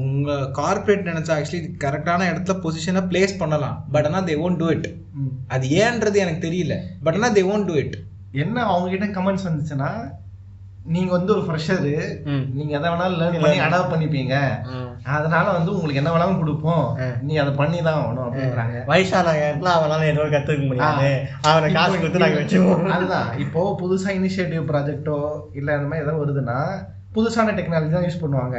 உங்க கார்ப்பரேட் நினைச்சா ஆக்சுவலி கரெக்டான இடத்துல பொசிஷனை பிளேஸ் பண்ணலாம். பட் ஆனால் தே ஓன்ட் டூ இட். அது ஏன்றது எனக்கு தெரியல. பட் ஆனால் தே ஓன்ட் டூ இட் என்ன அவங்க கிட்ட கமெண்ட்ஸ் வந்துச்சுன்னா நீங்க வந்து ஒரு ஃப்ரெஷரு. நீங்க எதை வேணாலும் லேர்ன் பண்ணி அடாப்ட் பண்ணிப்பீங்க. அதனால வந்து உங்களுக்கு என்ன வேணாலும் கொடுப்போம். நீ அதை பண்ணி தான் ஆகணும் அப்படின்றாங்க. வயசான இடத்துல அவனால எதுவும் கற்றுக்க முடியாது. அவனை காசு கொடுத்து நாங்கள் வச்சுக்குவோம். அதுதான். இப்போ புதுசா இனிஷியேட்டிவ் ப்ராஜெக்ட்டோ இல்ல அந்த மாதிரி ஏதாவது வருதுன்னா புதுசான டெக்னாலஜி தான் யூஸ் பண்ணுவாங்க.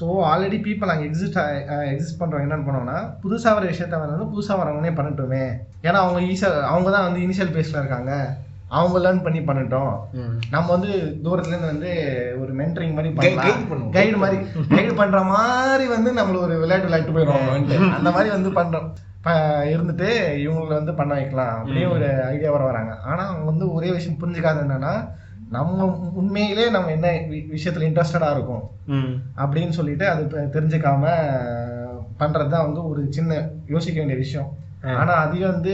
ஸோ ஆல்ரெடி பீப்புள் அங்கே எக்ஸிஸ்ட் எக்ஸிஸ்ட் பண்ணுறவங்க என்ன பண்ணுவாங்கன்னா புதுசாக வர விஷயத்த வந்து புதுசாக வரவங்களே பண்ணட்டுமே. ஏன்னா அவங்க ஈஸியாக அவங்க தான் வந்து இனிஷியல் பேஸில் இருக்காங்க. அவங்க லேர்ன் பண்ணி பண்ணட்டும். நம்ம வந்து தூரத்துல இருந்து வந்து ஒரு மென்டரிங் மாதிரி பண்ணலாம். கைடு மாதிரி கைடு பண்ற மாதிரி வந்து நம்மள ஒரு விளையாட்டு விளையாட்டு போயிடுவாங்க அந்த மாதிரி வந்து பண்றோம். ப- இருந்துட்டு இவங்களை வந்து பண்ண வைக்கலாம். அப்படியே ஒரு ஐடியா வர வராங்க. ஆனா அவங்க வந்து ஒரே விஷயம் புரிஞ்சுக்காது என்னன்னா நம்ம உண்மையிலே நம்ம என்ன விஷயத்துல இன்ட்ரெஸ்டடா இருக்கும் அப்படின்னு சொல்லிட்டு அது தெரிஞ்சுக்காம பண்றது தான் வந்து ஒரு சின்ன யோசிக்க வேண்டிய விஷயம் ஆனா அதையும் வந்து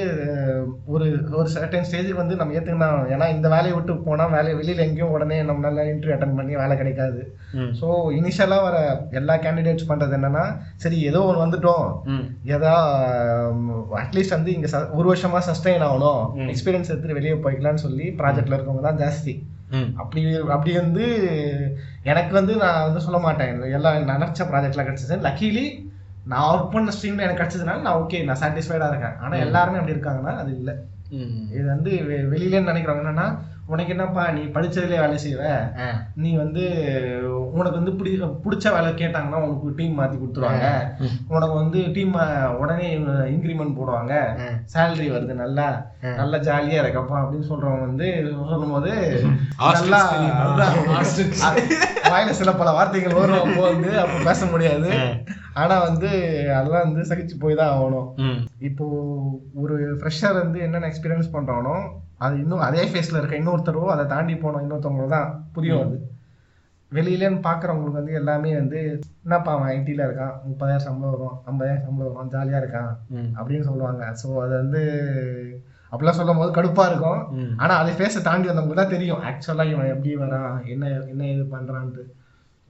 ஒரு ஒரு சர்டன் ஸ்டேஜுக்கு வந்து நம்ம ஏத்துக்கணும் ஏன்னா இந்த வேலையை விட்டு போனா வேலை வெளியில எங்கேயும் உடனே நம்மளால இன்டர்வியூ அட்டன் பண்ணி வேலை கிடைக்காது. ஸோ இனிஷியலா வர எல்லா கேண்டிடேட்ஸ் பண்றது என்னன்னா சரி ஏதோ ஒரு வந்துட்டோம். ஏதா அட்லீஸ்ட் வந்து இங்க ஒரு வருஷமா சஸ்டெயின் ஆகணும். எக்ஸ்பீரியன்ஸ் எடுத்துட்டு வெளியே போய்க்கலாம்னு சொல்லி ப்ராஜெக்ட்ல இருக்கவங்க தான் ஜாஸ்தி. அப்படி அப்படி வந்து எனக்கு வந்து நான் வந்து சொல்ல மாட்டேன். எல்லாம் நினைச்ச ப்ராஜெக்ட்லாம் கிடைச்சது. லக்கீலி நான் ஒர்க் பண்ண ஸ்ட்ரீம்ல எனக்கு கிடைச்சதுனால நான் ஓகே நான் சாட்டிஸ்ஃபைடா இருக்கேன். ஆனா எல்லாருமே அப்படி இருக்காங்கன்னா அது இல்லை. இது வந்து வெ- வெளியில நினைக்கிறவங்க என்னன்னா உனக்கு என்னப்பா நீ படிச்சதுலயே வேலை செய்வ. நீ வந்து உனக்கு வந்து பிடி பிடிச்ச வேலை கேட்டாங்கன்னா உனக்கு டீம் மாத்தி கொடுத்துருவாங்க. உனக்கு வந்து டீம் உடனே இன்க்ரிமெண்ட் போடுவாங்க. சேலரி வருது நல்லா. நல்லா ஜாலியா இருக்கப்பா அப்படின்னு சொல்றவங்க வந்து சொல்லும்போது நல்லா. வாயில சில பல வார்த்தைகள் வரும் அப்போ வந்து அப்போ பேச முடியாது. ஆனா வந்து அதெல்லாம் வந்து சகிச்சு போய் தான் ஆகணும். இப்போ ஒரு ஃப்ரெஷர் வந்து என்னென்ன எக்ஸ்பீரியன்ஸ் பண்றானோ அது இன்னும் அதே ஃபேஸ்ல இருக்க இன்னொருத்தரோ அதை தாண்டி போனோம் இன்னொருத்தவங்களோ தான் புரியும் அது வெளியிலன்னு பாக்குறவங்களுக்கு வந்து எல்லாமே வந்து என்னப்பா அவன் ஐடில இருக்கான்? முப்பதாயிரம் சம்பளம் வரும் ஐம்பதாயிரம் சம்பளம் வரும் ஜாலியா இருக்கான். அப்படின்னு சொல்லுவாங்க. ஸோ அது வந்து அப்படிலாம் சொல்லும் போது கடுப்பா இருக்கும். ம். ஆனா அதை ஃபேஸை தாண்டி வந்தவங்களுக்கு தான் தெரியும். ஆக்சுவலா இவன் எப்படி வரான் என்ன என்ன இது பண்றான்ட்டு.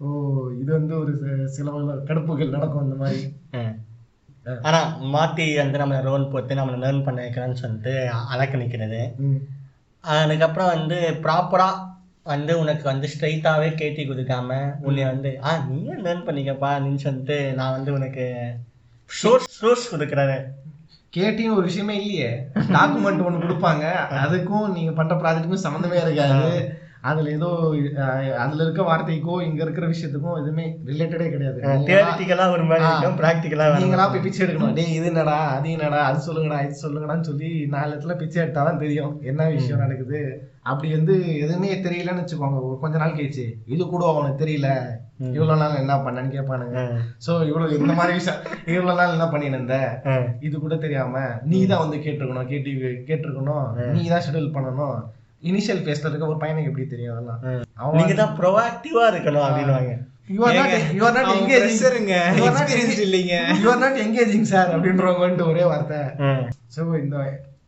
ஓ இது வந்து ஒரு சில கடுப்புகள் நடக்கும் இந்த மாதிரி. ஆ. ஆனா மாத்தி வந்து நம்ம ரோல் போட்டு நம்மளை லேர்ன் பண்ண வைக்கிறேன்னு சொல்லிட்டு அலக்க நிக்கிறது. ம். அதுக்கப்புறம் வந்து ப்ராப்பரா வந்து உனக்கு வந்து ஸ்ட்ரைட்டாவே கேட்டி கொடுக்காம உன்னை வந்து ஆ நீயே லேர்ன் பண்ணிக்கப்பா? அப்படின்னு சொல்லிட்டு நான் வந்து உனக்கு சோர்ஸ் சோர்ஸ் கொடுக்குறாரு. கேட்டின்னு ஒரு விஷயமே இல்லையே. டாக்குமெண்ட் ஒன்று கொடுப்பாங்க. அதுக்கும் நீங்க பண்ற ப்ராஜெக்ட்டுக்கும் சம்மந்தமே இருக்காது. அதுல ஏதோ அதுல இருக்க வார்த்தைக்கோ இங்க இருக்கிற விஷயத்துக்கும் எதுவுமே ரிலேட்டடே கிடையாது. தியரிட்டிக்கலா ஒரு மாதிரி ப்ராக்டிக்கலா நீங்களா போய் பிச்சை எடுக்கணும். டேய் இது என்னடா அது என்னடா அது சொல்லுங்கடா இது சொல்லுங்கடான்னு சொல்லி நாலு இடத்துல பிச்சை எடுத்தாதான் தெரியும். என்ன விஷயம் நடக்குது? அப்படி வந்து எதுவுமே தெரியலன்னு வச்சுக்கோங்க. ஒரு கொஞ்ச நாள் கழிச்சு இது கூட அவனுக்கு தெரியல. இவ்வளவு நாள் என்ன பண்ணேன்னு கேட்பானுங்க. சோ இவ்வளவு இந்த மாதிரி விஷயம் இவ்வளவு நாள் என்ன பண்ணின்னு இருந்த இது கூட தெரியாம நீ தான் வந்து கேட்டிருக்கணும் கேட்டு கேட்டிருக்கணும். நீ தான் ஷெட்யூல் பண்ணணும். இனிஷியல் ஃபேஸ்ல இருக்க ஒரு பையனுக்கு எப்படி தெரியும் அதெல்லாம்? அவன் நீங்க தான் ப்ரொஆக்டிவா இருக்கணும் அப்படின்னுவாங்க. You are not you are not அவங்க engaging. fresher-ங்க. You are not Experienced இல்லைங்க. you are not engaging sir அப்படின்றவங்கன்ட்டு ஒரே வார்த்தை. ஸோ இந்த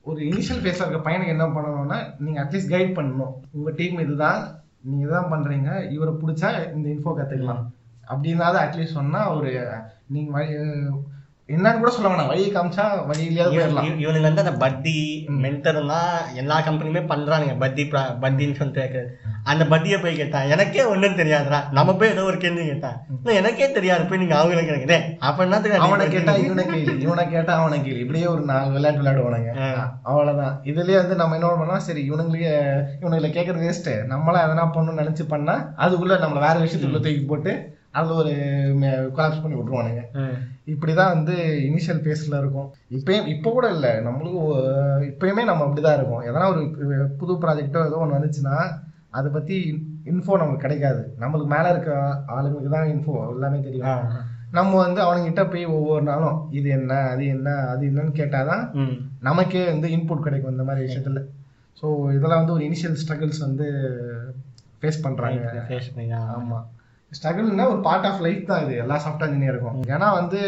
ஒரு இனிஷியல் ஃபேஸ்ல இருக்க பையனுக்கு என்ன பண்ணணும்னா நீங்க அட்லீஸ்ட் கைட் பண்ணணும். உங்க டீம் இதுதான் நீங்க இதான் பண்றீங்க. இவரை பிடிச்சா இந்த இன்ஃபோ கத்துக்கலாம். அப்படின்னாவது அட்லீஸ்ட் சொன்னா ஒரு நீங்க என்னன்னு கூட சொல்ல வேணாம். வழியை காமிச்சா வழியிலேயாவது போயிடலாம். இவ- இவனுங்க வந்து அந்த பத்தி மென்டர்லாம் எல்லா கம்பெனியுமே பண்றானுங்க. பத்தி பத்தின்னு சொல்லிட்டு. அந்த பத்தியை போய் கேட்டான் எனக்கே ஒண்ணும் தெரியாதுடா. நம்ம போய் ஏதோ ஒரு கேள்வி கேட்டான் "இல்ல, எனக்கே தெரியாது. போய் நீங்க அவங்களை கேட்குறே அவன் என்ன தெரியாது அவனை கேட்டா இவனை கேளு. இவனை கேட்டா அவனை கேளு. இப்படியே ஒரு நாலு விளையாட்டு விளையாடுவானுங்க. அவ்வளவுதான். இதுலயே வந்து நம்ம என்ன பண்ணா சரி இவனுங்களே இவனுங்களை கேட்கறது வேஸ்ட் நம்மளா எதனா பண்ணணும்னு நினைச்சு பண்ணா அதுக்குள்ள நம்மள வேற விஷயத்துக்குள்ள தூக்கி போட்டு அதுல ஒரு கொலாப்ஸ் பண்ணி விட்டுருவானுங்க. ம். இப்படிதான் வந்து இனிஷியல் ஃபேஸ்ல இருக்கும். இப்பயும் இப்போ கூட இல்ல. நம்மளுக்கு ஒ- இப்பயுமே நம்ம அப்படிதான் இருக்கோம். எதனா ஒரு புது ப்ராஜெக்டோ ஏதோ ஒன்று வந்துச்சுன்னா அதை பத்தி இன்ஃபோ நமக்கு கிடைக்காது. நம்மளுக்கு மேல இருக்க ஆளுங்களுக்கு தான் இன்ஃபோ எல்லாமே. தெரியும். நம்ம வந்து அவனுங்கிட்ட போய் ஒவ்வொரு நாளும் இது என்ன அது என்ன அது என்னன்னு கேட்டாதான் ம். நமக்கே வந்து இன்புட் கிடைக்கும் இந்த மாதிரி விஷயத்துல. ஸோ இதெல்லாம் வந்து ஒரு இனிஷியல் ஸ்ட்ரகிள்ஸ் வந்து ஃபேஸ் பண்றாங்க. Face பண்ணியா? ஆமா. ஸ்ட்ரகிள்னா ஒரு பார்ட் ஆஃப் லைஃப் தான் இது. எல்லா சாஃப்ட்வேர் இன்ஜினியருக்கும் ஏன்னா வந்து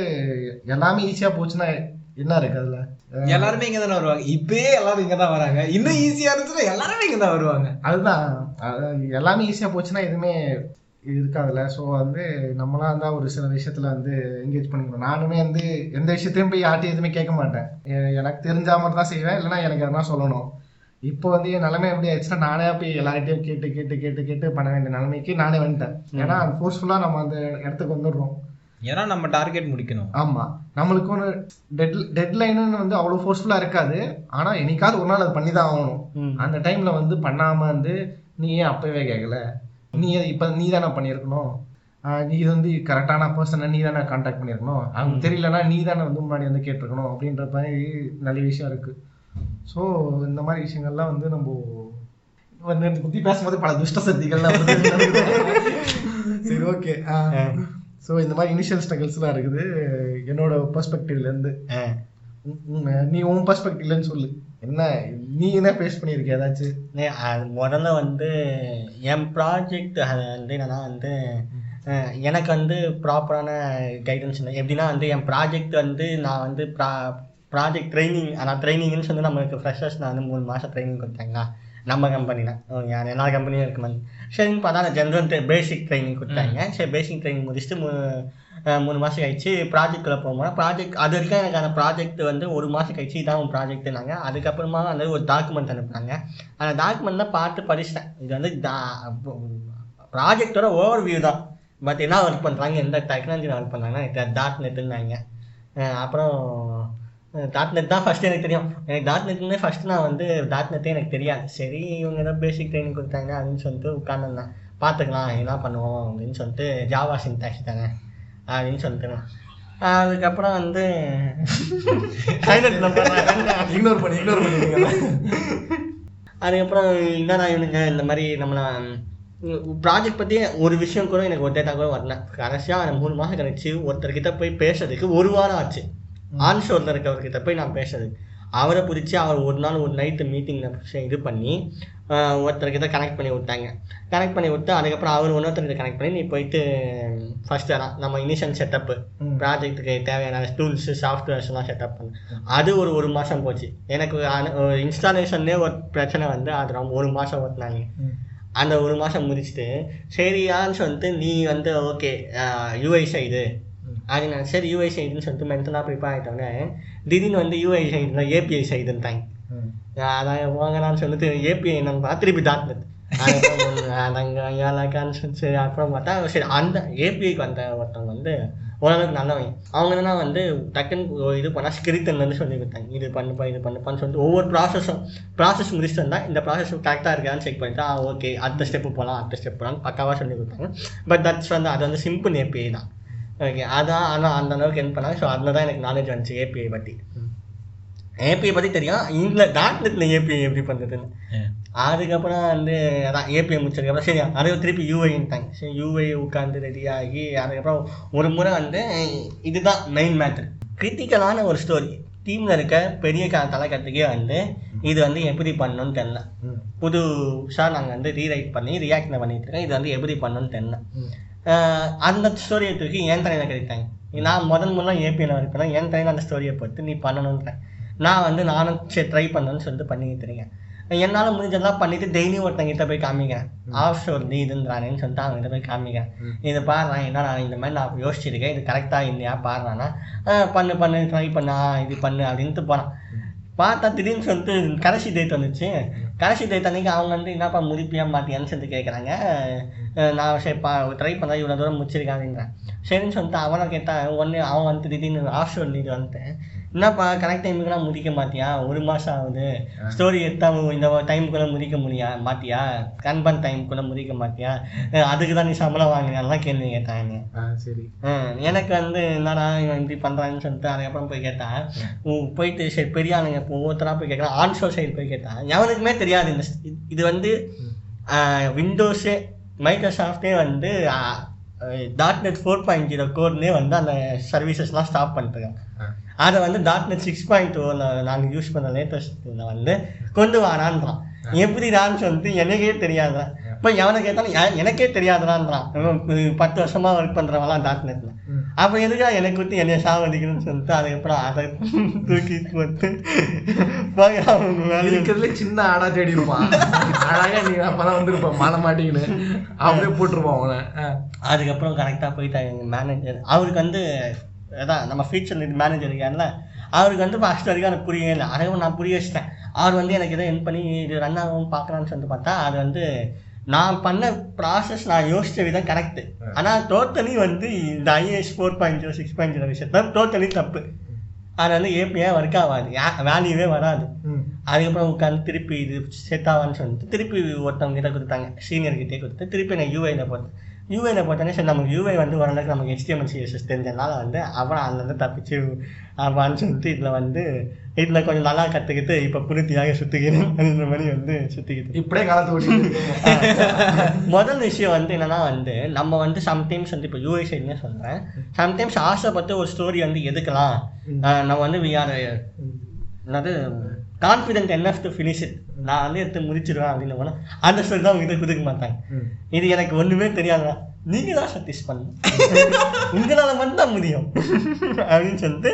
எல்லாமே ஈஸியா போச்சுன்னா என்ன இருக்கு அதுல? எல்லாருமே இங்க தானே வருவாங்க. இப்பயே எல்லாரும் இங்க தான் வராங்க. இன்னும் ஈஸியா இருந்துச்சுன்னா எல்லாருமே இங்க தான் வருவாங்க. அதுதான். அது எல்லாமே ஈஸியா போச்சுன்னா எதுவுமே இருக்காதுல்ல ஸோ வந்து நம்மளாம் தான் ஒரு சில விஷயத்துல வந்து என்கேஜ் பண்ணிக்கணும். நானுமே வந்து எந்த விஷயத்தையும் போய் யார்ட்டையும் எதுவுமே கேட்க மாட்டேன். எனக்கு தெரிஞ்சா மட்டும் தான் செய்வேன். இல்லைன்னா எனக்கு எதனா சொல்லணும். இப்போ வந்து என் நிலைமை எப்படி ஆயிடுச்சுன்னா நானே போய் எல்லார்கிட்டயும் கேட்டு கேட்டு கேட்டு கேட்டு பண்ண வேண்டிய நிலைமைக்கு நானே வந்துட்டேன். ஏன்னா ஃபோர்ஸ்ஃபுல்லா நம்ம அந்த இடத்துக்கு வந்துடுறோம். ஏன்னா நம்ம டார்கெட் முடிக்கணும். ஆமா. நம்மளுக்கு ஒரு டெட் டெட்லைன்னு வந்து அவ்வளவு ஃபோர்ஸ்ஃபுல்லா இருக்காது. ஆனா என்னைக்காவது ஒரு நாள் அது பண்ணி தான் ஆகணும். அந்த டைம்ல வந்து பண்ணாம வந்து நீ ஏன் அப்பவே கேட்கல நீ இப்ப நீ தானே பண்ணியிருக்கணும்? நீ இது வந்து கரெக்டான பர்சனை நீ தானே கான்டாக்ட் பண்ணியிருக்கணும்? அவங்க தெரியலனா நீ தானே வந்து முன்னாடி வந்து கேட்டிருக்கணும் அப்படின்ற மாதிரி நிறைய விஷயம் இருக்கு. ஸோ இந்த மாதிரி விஷயங்கள்லாம் வந்து நம்ம பத்தி பேசும்போது பல துஷ்ட சக்திகள்லாம். சரி ஓகே ஸோ இந்த மாதிரி இனிஷியல் ஸ்ட்ரகிள்ஸ்லாம் இருக்குது. என்னோட பெர்ஸ்பெக்டிவ்ல இருந்து. ஆ. உம் உம் நீ உன் பெர்ஸ்பெக்டிவ்லன்னு சொல்லு. என்ன நீ என்ன ஃபேஸ் பண்ணியிருக்க ஏதாச்சும் அது முதல்ல வந்து என் ப்ராஜெக்ட் வந்து என்னன்னா வந்து எனக்கு வந்து ப்ராப்பரான கைடன்ஸ் இல்லை எப்படின்னா வந்து என் ப்ராஜெக்ட் வந்து நான் வந்து ப்ரா ப்ராஜெக்ட் ட்ரைனிங் ஆனால் ட்ரைனிங்னு சொல்லி நம்மளுக்கு ஃப்ரெஷர்ஸ் நான் வந்து மூணு மாதம் ட்ரைனிங் கொடுத்தாங்க. நம்ம கம்பெனி தான் ஓகே அது எல்லா கம்பெனியும் இருக்கு மாதிரி சரின்னு பார்த்தா அந்த ஜென்ரல் பேசிக் ட்ரைனிங் கொடுத்தாங்க. சரி பேசிக் ட்ரைனிங் முடிச்சுட்டு மூணு மாதம் கழிச்சு ப்ராஜெக்ட்குள்ளே போகும்போது ப்ராஜெக்ட் அது வரைக்கும் எனக்கு அந்த ப்ராஜெக்ட் வந்து ஒரு மாதம் கழிச்சு இதான் உன் ப்ராஜெக்ட்னாங்க அதுக்கப்புறமா வந்து ஒரு டாக்குமெண்ட் அனுப்புனாங்க. அந்த டாக்குமெண்ட் தான் பார்த்து படிச்சிட்டேன். இது வந்து ப்ராஜெக்டோட ஓவர் வியூ தான். பட் என்ன ஒர்க் பண்ணுறாங்க எந்த டெக்னாலஜியில் ஒர்க் பண்ணுறாங்கன்னா டாட் நெட்டுன்னாங்க அப்புறம் டாட் நெட் தான் ஃபஸ்ட்டு எனக்கு தெரியும். எனக்கு டாட் ஃபஸ்ட்டு நான் வந்து டாட் நெட்டே எனக்கு தெரியாது. சரி இவங்க ஏதோ பேசிக் ட்ரைனிங் கொடுத்தாங்க அப்படின்னு சொல்லிட்டு உட்காந்துருந்தேன் பார்த்துக்கலாம் என்ன பண்ணுவோம் அப்படின்னு சொல்லிட்டு ஜாவா சின்டாக்ஸ் தானே அப்படின்னு சொல்லிட்டு அதுக்கப்புறம் வந்து இக்னோர் பண்ணி இக்னோர் பண்ணிருக்கீங்க அதுக்கப்புறம் என்னடா இவனுங்க இந்த மாதிரி நம்மளை ப்ராஜெக்ட் பற்றி ஒரு விஷயம் கூட எனக்கு ஒரு டேட்டா கூட வரல. கடைசியாக மூணு மாதம் கழிச்சு ஒருத்தர்கிட்ட போய் பேசுறதுக்கு ஒரு வாரம் ஆச்சு. ஆன்ஷோரில் இருக்கவர்கிட்ட போய் நான் பேசுறது. அவரை பிடிச்சி அவர் ஒரு நாள் ஒரு நைட்டு மீட்டிங்கில் இது பண்ணி ஒருத்தர்கிட்ட கனெக்ட் பண்ணி விட்டாங்க. கனெக்ட் பண்ணி விட்டு அதுக்கப்புறம் அவர் இன்னொருத்தர்கிட்ட கனெக்ட் பண்ணி நீ போயிட்டு ஃபஸ்ட்டு நம்ம இனிஷியல் செட்டப்பு. ப்ராஜெக்ட்டுக்கு தேவையான டூல்ஸு சாஃப்ட்வேர்ஸ்லாம் செட்டப் பண்ணு. அது ஒரு ஒரு மாதம் போச்சு. எனக்கு இன்ஸ்டாலேஷன்லேயே ஒரு பிரச்சனை வந்து அது ரொம்ப ஒரு மாதம் ஓட்டினாங்க. அந்த ஒரு மாதம் முடிச்சுட்டு சரியான்னு சொல்லிட்டு நீ வந்து ஓகே யூஐ சைடு அது நான் சரி யூஐ சைடுன்னு சொல்லிட்டு மென்டலாக ப்ரிப்பேர் ஆகிட்டோன்னே திடீர்னு வந்து யூஐ சைடுல ஏபிஐ சைடுன்ட்டாங்க அதான் வாங்கலாம்னு சொல்லிட்டு ஏபிஐ நம்ம திருப்பி டாக்டர் அதங்கான்னு சொல்லி சரி அப்புறம் பார்த்தா சரி அந்த ஏபிஐக்கு வந்த ஒருத்தவங்க வந்து ஓரளவுக்கு நல்லவங்க அவங்க என்னன்னா வந்து டக்குன்னு இது பண்ணால் ஸ்கிரித்தன் வந்து சொல்லி கொடுத்தாங்க. இது பண்ணுப்பா இது பண்ணுப்பான்னு சொல்லிட்டு ஒவ்வொரு ப்ராசஸும் ப்ராசஸ் முடிச்சுட்டு வந்தால் இந்த ப்ராசஸ் கரெக்டாக இருக்கான்னு செக் பண்ணிட்டு ஓகே அடுத்த ஸ்டெப்பு போகலாம் அடுத்த ஸ்டெப் போகலாம் பக்காவாக சொல்லி கொடுத்தாங்க. பட் தட்ஸ் வந்து அது வந்து சிம்பிள் ஏபிஐ தான். ஓகே அதான் ஆனால் அந்த அளவுக்கு என்ன பண்ணாங்க. ஸோ அதில் தான் எனக்கு நாலேஜ் வந்துச்சு ஏபிஐ பற்றி ஏபிஐ பற்றி தெரியும். இங்கில டாட் நெட்டில் ஏபிஐ எப்படி பண்ணுறதுன்னு அதுக்கப்புறம் வந்து அதான் ஏபிஐ முடிச்சதுக்கப்புறம் சரி அதை திருப்பி யூஐன்ட்டாங்க சரி யூஐ உட்காந்து ரெடி ஆகி அதுக்கப்புறம் ஒரு முறை வந்து இதுதான் மெயின் மேட்ரு கிரிட்டிக்கலான ஒரு ஸ்டோரி டீமில் இருக்க பெரிய தலைக்கட்டுக்கே வந்து இது வந்து எப்படி பண்ணணும்னு தெரில புதுசாக நாங்கள் வந்து ரீரைட் பண்ணி ரியாக்டில் பண்ணிட்டு இருக்கோம் இது வந்து எப்படி பண்ணணும்னு தெரில அந்த ஸ்டோரியை தூக்கி என் தலையில் கிடைத்தாங்க நான் முதல் முதல்ல ஏபியில் இருப்பேன் என் தலையில் அந்த ஸ்டோரியை போட்டு நீ பண்ணணுன்றேன் நான் வந்து நானும் சரி ட்ரை பண்ணணும்னு சொல்லிட்டு பண்ணிக்கிட்டு இருக்கேன். என்னால் முடிஞ்சதெல்லாம் பண்ணிட்டு டெய்லியும் ஒருத்தங்கிட்ட போய் காமிக்கிறேன். ஆஃப் ஷோர் நீ இதுன்றானேன்னு சொல்லிட்டு அவங்ககிட்ட போய் காமிக்கிறேன். இது பாடுறான் என்ன நான் இந்த மாதிரி நான் யோசிச்சிருக்கேன். இது கரெக்டாக இல்லையா? பாடுறானா பண்ணு பண்ணு ட்ரை பண்ணா இது பண்ணு அப்படின்ட்டு போனான் பார்த்தா திடீர்னு சொல்லிட்டு கடைசி டேட் வந்துச்சு. கடைசி டேட் அன்றைக்கி அவங்க வந்து என்னப்பா முடிப்பியா மாட்டியான்னு சொல்லிட்டு கேட்குறாங்க நான் சரி பா ட்ரை பண்ணா இவ்வளோ தூரம் முடிச்சிருக்காங்கன்றேன் சரின்னு சொல்லிட்டு அவனை கேட்டான் ஒன்று அவன் வந்து திடீர்னு ஆஃப் ஷோர் வந்துட்டேன். வந்துட்டு என்னப்பா கரெக்ட் டைமுக்குலாம் முடிக்க மாட்டியா? ஒரு மாதம் ஆகுது. ஸ்டோரி எடுத்தா இந்த டைமுக்குள்ளே முடிக்க முடியா மாட்டியா? கன்ஃபர்ம் டைமுக்குள்ளே முடிக்க மாட்டியா? அதுக்கு தான் நீ சம்பளம் வாங்கினாலாம் கேள்வி என்னை. சரி. எனக்கு வந்து என்னடா இவன் இப்படி பண்ணுறான்னு சொல்லிட்டு அதுக்கப்புறம் போய் கேட்டேன். போயிட்டு சரி பெரிய ஆளுங்க ஒவ்வொருத்தராக போய் கேட்குறேன் ஆன் ஷோ சைடு போய் கேட்டேன். எவனுக்குமே தெரியாது இந்த இது வந்து விண்டோஸே மைக்ரோசாஃப்டே வந்து dot net four point zero கோட்னே வந்து அந்த சர்வீசஸ்லாம் ஸ்டாப் பண்ணிட்டுருக்காங்க அதை வந்து டாட் நெட் சிக்ஸ் பாயிண்ட் டூவில் நாங்கள் யூஸ் பண்ண லேட்டஸ்ட்டில் வந்து கொண்டு வரான்றான். எப்படிடான்னு சொல்லிட்டு எனக்கே தெரியாதான் இப்போ எவனை கேட்டாலும் எனக்கே தெரியாதுடான்றான் பத்து வருஷமாக ஒர்க் பண்ணுறவங்களாம் டாட் நெட்டில் அப்போ எதுக்கா எனக்கு விட்டு என்னைய சாவடிக்கணும்னு சொல்லிட்டு அதுக்கப்புறம் அதை தூக்கி போட்டு இருக்கிறதுல சின்ன ஆடா தேடி இருப்பான். அழகா நீ அப்பதான் வந்திருப்பான் மாலை மாட்டிக்கின்னு. அப்படியே போட்டுருப்பான் அவனை. அதுக்கப்புறம் கரெக்டாக போயிட்டாங்க மேனேஜர் அவருக்கு வந்து அதான் நம்ம ஃபீச்சர் மேனேஜர் இருக்கார்ல அவருக்கு வந்து ஃபஸ்ட் வரைக்கும் எனக்கு புரியவே இல்லை. அதுவும் நான் புரிய வச்சிட்டேன். அவர் வந்து எனக்கு எதோ என் பண்ணி இது ரன் ஆகும் பார்க்கலான்னு சொல்லிட்டு பார்த்தா அது வந்து நான் பண்ண ப்ராசஸ் நான் யோசிச்ச விதம் கரெக்டு ஆனால் டோட்டலி வந்து இந்த IAS four point zero six point zero விஷயத்தில் டோட்டலி தப்பு. அது வந்து ஏபிஐ ஒர்க் ஆகாது? வேல்யூவே வராது. அதுக்கப்புறம் உட்காந்து திருப்பி இது செட் ஆகான்னு சொல்லிட்டு திருப்பி ஒருத்தவங்க கிட்ட கொடுத்தாங்க சீனியர் கிட்டே கொடுத்து திருப்பி நான் யூஐயில் போட்டேன் யூஐயில் போட்டோன்னே சரி நமக்கு யூஐ வந்து ஓரளவுக்கு நமக்கு HTML சிஎஸ்எஸ் தெரிஞ்சதுனால வந்து அப்புறம் அதுலேருந்து தப்பிச்சு ஆமான்னு சொல்லிட்டு இதில் வந்து இதில் கொஞ்சம் நல்லா கற்றுக்கிட்டு இப்போ புருத்தியாக சுற்றிக்கிறேன் அந்த மாதிரி வந்து சுற்றிக்கிட்டு இப்படியே காலத்தை முதல் விஷயம் வந்து என்னன்னா வந்து நம்ம வந்து சம்டைம்ஸ் வந்து இப்போ யூஐ சைட்னே சொல்கிறேன் சம்டைம்ஸ் ஆசைப்பட்டு ஒரு ஸ்டோரி வந்து எதுக்கலாம் நம்ம வந்து வி ஆர் என்னது confident enough to finish it நான் வந்து எடுத்து முடிச்சிடுவேன் அப்படின்னு போனால் அந்த ஸ்டோரி தான் உங்ககிட்ட கொடுக்க மாட்டாங்க. இது எனக்கு ஒன்றுமே தெரியாதுதான் நீங்க தான் சதீஷ் பண்ணணும் உங்களால மட்டும் முடியும். அப்படின்னு சொல்லிட்டு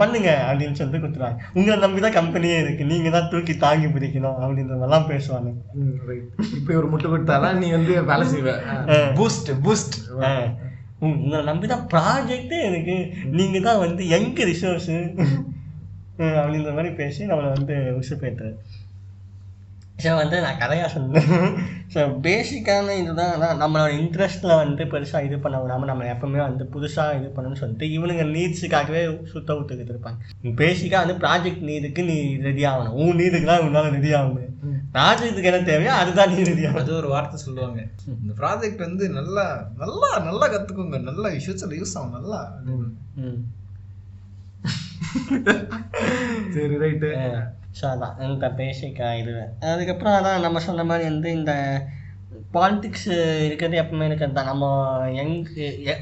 பண்ணுங்க அப்படின்னு சொல்லிட்டு கொடுத்துருவாங்க. உங்களை நம்பி தான் கம்பெனியே இருக்கு. நீங்க தான் தூக்கி தாங்கி பிடிக்கணும் அப்படின்ற மாதிரிலாம் பேசுவாங்க இப்படி ஒரு முட்டு கொடுத்தாதான் நீ வந்து வேலை செய்வ. பூஸ்ட் பூஸ்ட் உங்களை நம்பி தான் ப்ராஜெக்டே இருக்கு. நீங்க தான் வந்து எங்க ரிசோர்ஸ் அப்படின்ற மாதிரி பேசி நம்மளை வந்து உசுப்பேற்று ஸோ வந்து நான் கதையாக சொன்னேன். ஸோ பேசிக்கான இதுதான். அதான் நம்மளோட இன்ட்ரெஸ்ட்டில் வந்து பெருசாக இது பண்ண விடாமல் நம்ம எப்பவுமே வந்து புதுசாக இது பண்ணணும்னு சொல்லிட்டு இவனுங்க நீட்ஸுக்காகவே சுத்த விட்டுக்கிட்டு இருப்பாங்க. பேசிக்காக வந்து ப்ராஜெக்ட் நீடுக்கு நீ ரெடி ஆகணும். உன் நீடுக்கு தான் உன்னால ரெடி ஆகணும். ப்ராஜெக்ட்டுக்கு என்ன தேவையோ அதுதான் நீ ரெடி ஆகணும். அது ஒரு வார்த்தை சொல்லுவாங்க. இந்த ப்ராஜெக்ட் வந்து நல்லா நல்லா நல்லா கத்துக்கோங்க. நல்லா ஃபியூச்சர்ல யூஸ் ஆகும் நல்லா. ம். சரி ரைட்டு ஸோ அதான் இந்த பேசிக்காக இது அதுக்கப்புறம் அதான் நம்ம சொன்ன மாதிரி வந்து இந்த பாலிடிக்ஸ் இருக்கிறது எப்பவுமே இருக்கிறது தான் நம்ம யங்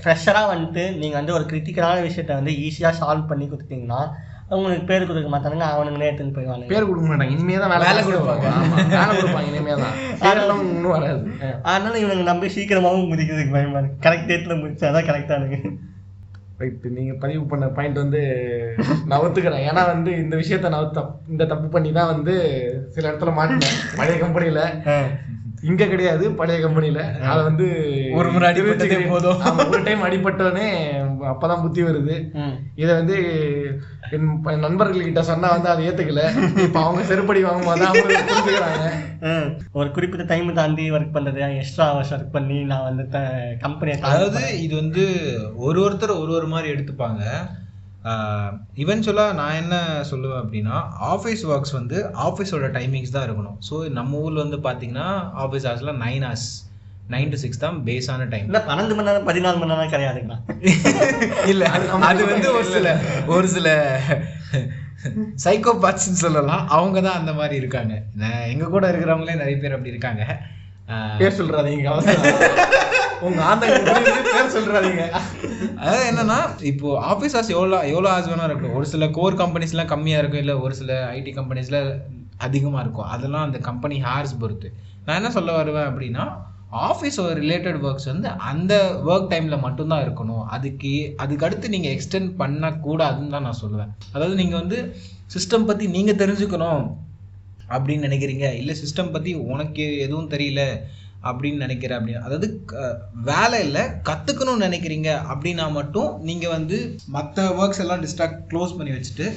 ஃப்ரெஷராக வந்துட்டு நீங்கள் வந்து ஒரு கிரிட்டிக்கலான விஷயத்த வந்து ஈஸியாக சால்வ் பண்ணி கொடுத்தீங்கன்னா அவங்களுக்கு பேர் கொடுக்க மாட்டானுங்க அவனுங்களே எடுத்துன்னு போயிடுவாங்க பேர் கொடுக்க மாட்டாங்க இனிமே தான் வேலை கொடுப்பாங்க வேலை கொடுப்பாங்க இனிமே தான் பேரெல்லாம் இன்னும் வராது அதனால இவனுங்க நம்பி சீக்கிரமாகவும் முடிக்கிறதுக்கு பயமா கரெக்ட் டேட்டில் முடிச்சாதான் கரெக்டானுங்க ரைட்டு நீங்க பதிவு பண்ண பாயிண்ட் வந்து நான் ஒத்துக்கிறேன் ஏன்னா வந்து இந்த விஷயத்த நான் தப்- இந்த தப்பு பண்ணி தான் வந்து சில இடத்துல மாட்டினேன். பழைய கம்பெனியில் இங்க கிடையாது பழைய கம்பெனில அத வந்து ஒரு முறை அடிபட்டதே போதும். ஒரு டைம் அடிபட்டோடனே அப்பதான் புத்தி வருது. இத வந்து என் நண்பர்கள் கிட்ட சொன்னா வந்து அதை ஏத்துக்கல. இப்ப அவங்க செருப்படி வாங்கும் போது அவங்க புரிஞ்சுக்கிறாங்க. ஒரு குறிப்பிட்ட டைம் தாண்டி ஒர்க் பண்ணுறது எக்ஸ்ட்ரா ஹவர்ஸ் ஒர்க் பண்ணி நான் வந்து கம்பெனியை அதாவது இது வந்து ஒரு ஒருத்தர் ஒரு ஒரு மாதிரி எடுத்துப்பாங்க. இவென்ச்சுவலாக நான் என்ன சொல்லுவேன் அப்படின்னா ஆஃபீஸ் ஒர்க்ஸ் வந்து ஆஃபீஸோட டைமிங்ஸ் தான் இருக்கணும். ஸோ நம்ம ஊரில் வந்து பார்த்தீங்கன்னா ஆஃபீஸ் ஹவர்ஸில் nine hours nine to six தான் பேஸான டைம் இல்லை பன்னெண்டு மணி நேரம் பதினாலு மணி நேரம் கிடையாதுங்களா? இல்ல அது வந்து ஒரு சில ஒரு சில சைக்கோபாத்ஸ்ன்னு சொல்லலாம். அவங்க தான் அந்த மாதிரி இருக்காங்க. நான் எங்க கூட இருக்கிறவங்களே நிறைய பேர் அப்படி இருக்காங்க. பேர் அவசரம் உங்க ஆந்த பேர் சொல்றாதீங்க. அதாவது என்னன்னா இப்போ ஆஃபீஸ் ஹார்ஸ் எவ்வளோ எவ்வளோ ஹார்ஸ் வேணா இருக்கும். ஒரு சில கோர் கம்பெனிஸ்லாம் கம்மியாக இருக்கும் இல்லை ஒரு சில ஐடி கம்பெனிஸில் அதிகமாக இருக்கும். அதெல்லாம் அந்த கம்பெனி ஹார்ஸ் பொறுத்து. நான் என்ன சொல்ல வருவேன் அப்படின்னா ஆஃபீஸ் ரிலேட்டட் ஒர்க்ஸ் வந்து அந்த ஒர்க் டைமில் மட்டும்தான் இருக்கணும். அதுக்கு அதுக்கடுத்து நீங்கள் எக்ஸ்டெண்ட் பண்ணக்கூடாதுன்னு தான் நான் சொல்லுவேன். அதாவது நீங்கள் வந்து சிஸ்டம் பற்றி நீங்கள் தெரிஞ்சுக்கணும் அப்படின்னு நினைக்கிறீங்க. இல்லை சிஸ்டம் பற்றி உனக்கு எதுவும் தெரியல. அப்படின்னு நினைக்கிற அப்படின்னு அதாவது க- வேலை இல்லை கற்றுக்கணும்னு நினைக்கிறீங்க அப்படின்னா மட்டும் நீங்கள் வந்து மற்ற ஒர்க்ஸ் எல்லாம் டிஸ்ட்ராக்ட் க்ளோஸ் பண்ணி வச்சுட்டு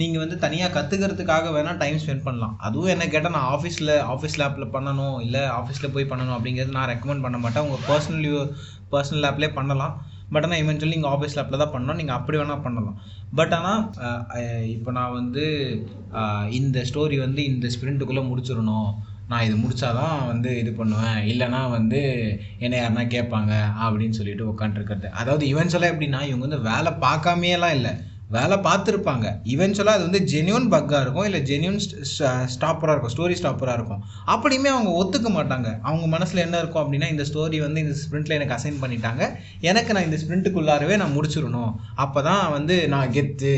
நீங்கள் வந்து தனியாக கற்றுக்கிறதுக்காக வேணால் டைம் ஸ்பெண்ட் பண்ணலாம். அதுவும் என்ன கேட்டால் நான் ஆஃபீஸில் ஆஃபீஸ் லேப்பில் பண்ணணும் இல்லை ஆஃபீஸில் போய் பண்ணணும் அப்படிங்கிறது நான் ரெக்கமெண்ட் பண்ண மாட்டேன். உங்கள் பர்சனல் பர்சனல் லேப்லேயே பண்ணலாம். பட் ஆனால் இவென்ச்சுவலி நீங்கள் ஆஃபீஸ் லேப்பில் தான் பண்ணணும். நீங்கள் அப்படி வேணால் பண்ணலாம். பட் ஆனால் இப்போ நான் வந்து இந்த ஸ்டோரி வந்து இந்த ஸ்பிரிண்ட்டுக்குள்ளே முடிச்சிடணும். நான் இது முடிச்சாதான் வந்து இது பண்ணுவேன். இல்லைனா வந்து என்னை யாருனா கேட்பாங்க அப்படின்னு சொல்லிட்டு உட்காண்ட்ருக்கிறது அதாவது இவென்ச்சுவலாக எப்படின்னா இவங்க வந்து வேலை பார்க்காமையெல்லாம் இல்லை. வேலை பார்த்துருப்பாங்க. இவென்ச்சுவலாக அது வந்து ஜென்யூன் பக்காக இருக்கும் இல்லை ஜென்யூன் ஸ்டாப்பராக இருக்கும் ஸ்டோரி ஸ்டாப்பராக இருக்கும். அப்படியுமே அவங்க ஒத்துக்க மாட்டாங்க. அவங்க மனசில் என்ன இருக்கும் அப்படின்னா இந்த ஸ்டோரி வந்து இந்த ஸ்ப்ரிண்ட்டில் எனக்கு அசைன் பண்ணிட்டாங்க. எனக்கு நான் இந்த ஸ்ப்ரிண்ட்டுக்குள்ளாரவே நான் முடிச்சிடணும். அப்போ தான் வந்து நான் கெத்து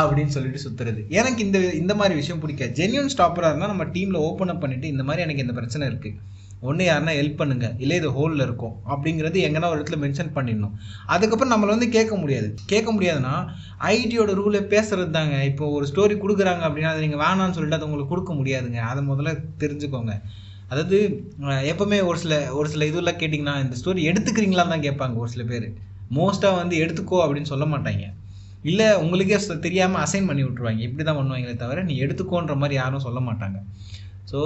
அப்படின்னு சொல்லிட்டு சுற்றுறது எனக்கு இந்த இந்த மாதிரி விஷயம் பிடிக்காது. ஜென்யூன் ஸ்டாப்பராக இருந்தால் நம்ம டீமில் ஓப்பன் அப் பண்ணிவிட்டு இந்த மாதிரி எனக்கு இந்த பிரச்சனை இருக்குது ஒன்று யாருன்னா ஹெல்ப் பண்ணுங்க. இல்லை இது ஹோலில் இருக்கும். அப்படிங்கிறது எங்கன்னா ஒரு இடத்துல மென்ஷன் பண்ணிடணும். அதுக்கப்புறம் நம்மளை வந்து கேட்க முடியாது. கேட்க முடியாதுன்னா ஐடியோட ரூலை பேசுறது தாங்க இப்போ ஒரு ஸ்டோரி கொடுக்குறாங்க அப்படின்னா அதை நீங்கள் வேணாம்னு சொல்லிட்டு அதை உங்களுக்கு கொடுக்க முடியாதுங்க. அதை முதல்ல தெரிஞ்சுக்கோங்க. அதாவது எப்போவுமே எப்பவுமே ஒரு சில ஒரு சில இதெல்லாம் கேட்டிங்கன்னா இந்த ஸ்டோரி எடுத்துக்கிறீங்களான்னு தான் கேட்பாங்க ஒரு சில பேர். மோஸ்ட்டாக வந்து எடுத்துக்கோ அப்படின்னு சொல்ல மாட்டாங்க. இல்லை உங்களுக்கே தெரியாமல் அசைன் பண்ணி விட்ருவாங்க இப்படி தான் பண்ணுவாங்களே தவிர நீ எடுத்துக்கோன்ற மாதிரி யாரும் சொல்ல மாட்டாங்க. ஸோ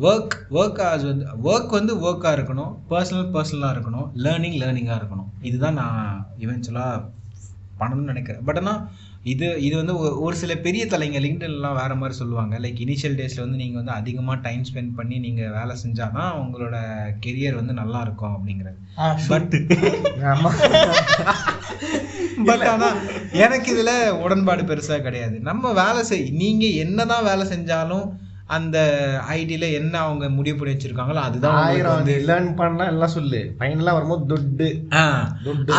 ஒர்க் ஒர்க் ஆஸ் வந்து ஒர்க் வந்து ஒர்க்காக இருக்கணும். பர்சனல் பர்சனலாக இருக்கணும். லேர்னிங் லேர்னிங்காக இருக்கணும். இதுதான் நான் இவென்ச்சுவலாக பண்ணணும்னு நினைக்கிறேன். பட் ஆனால் இது இது வந்து ஒரு- சில பெரிய தலைங்க லிங்க்டன்லாம் வேறு மாதிரி சொல்லுவாங்க. லைக் இனிஷியல் டேஸில் வந்து நீங்கள் வந்து அதிகமாக டைம் ஸ்பெண்ட் பண்ணி நீங்கள் வேலை செஞ்சால் தான் உங்களோட கெரியர் வந்து நல்லா இருக்கும் அப்படிங்கிறது. பட் பட் ஆனா எனக்கு இதுல உடன்பாடு பெருசா கிடையாது. நம்ம வேலை செய் நீங்க என்னதான் வேலை செஞ்சாலும் அந்த ஐடியில் என்ன அவங்க முடிவு பண்ணி வச்சிருக்காங்களோ அதுதான் உங்களுக்கு ஆயிரம் வந்து லேர்ன் பண்ணா எல்லாம் சொல்லு. ஃபைனலாக வரும்போது துட்டு.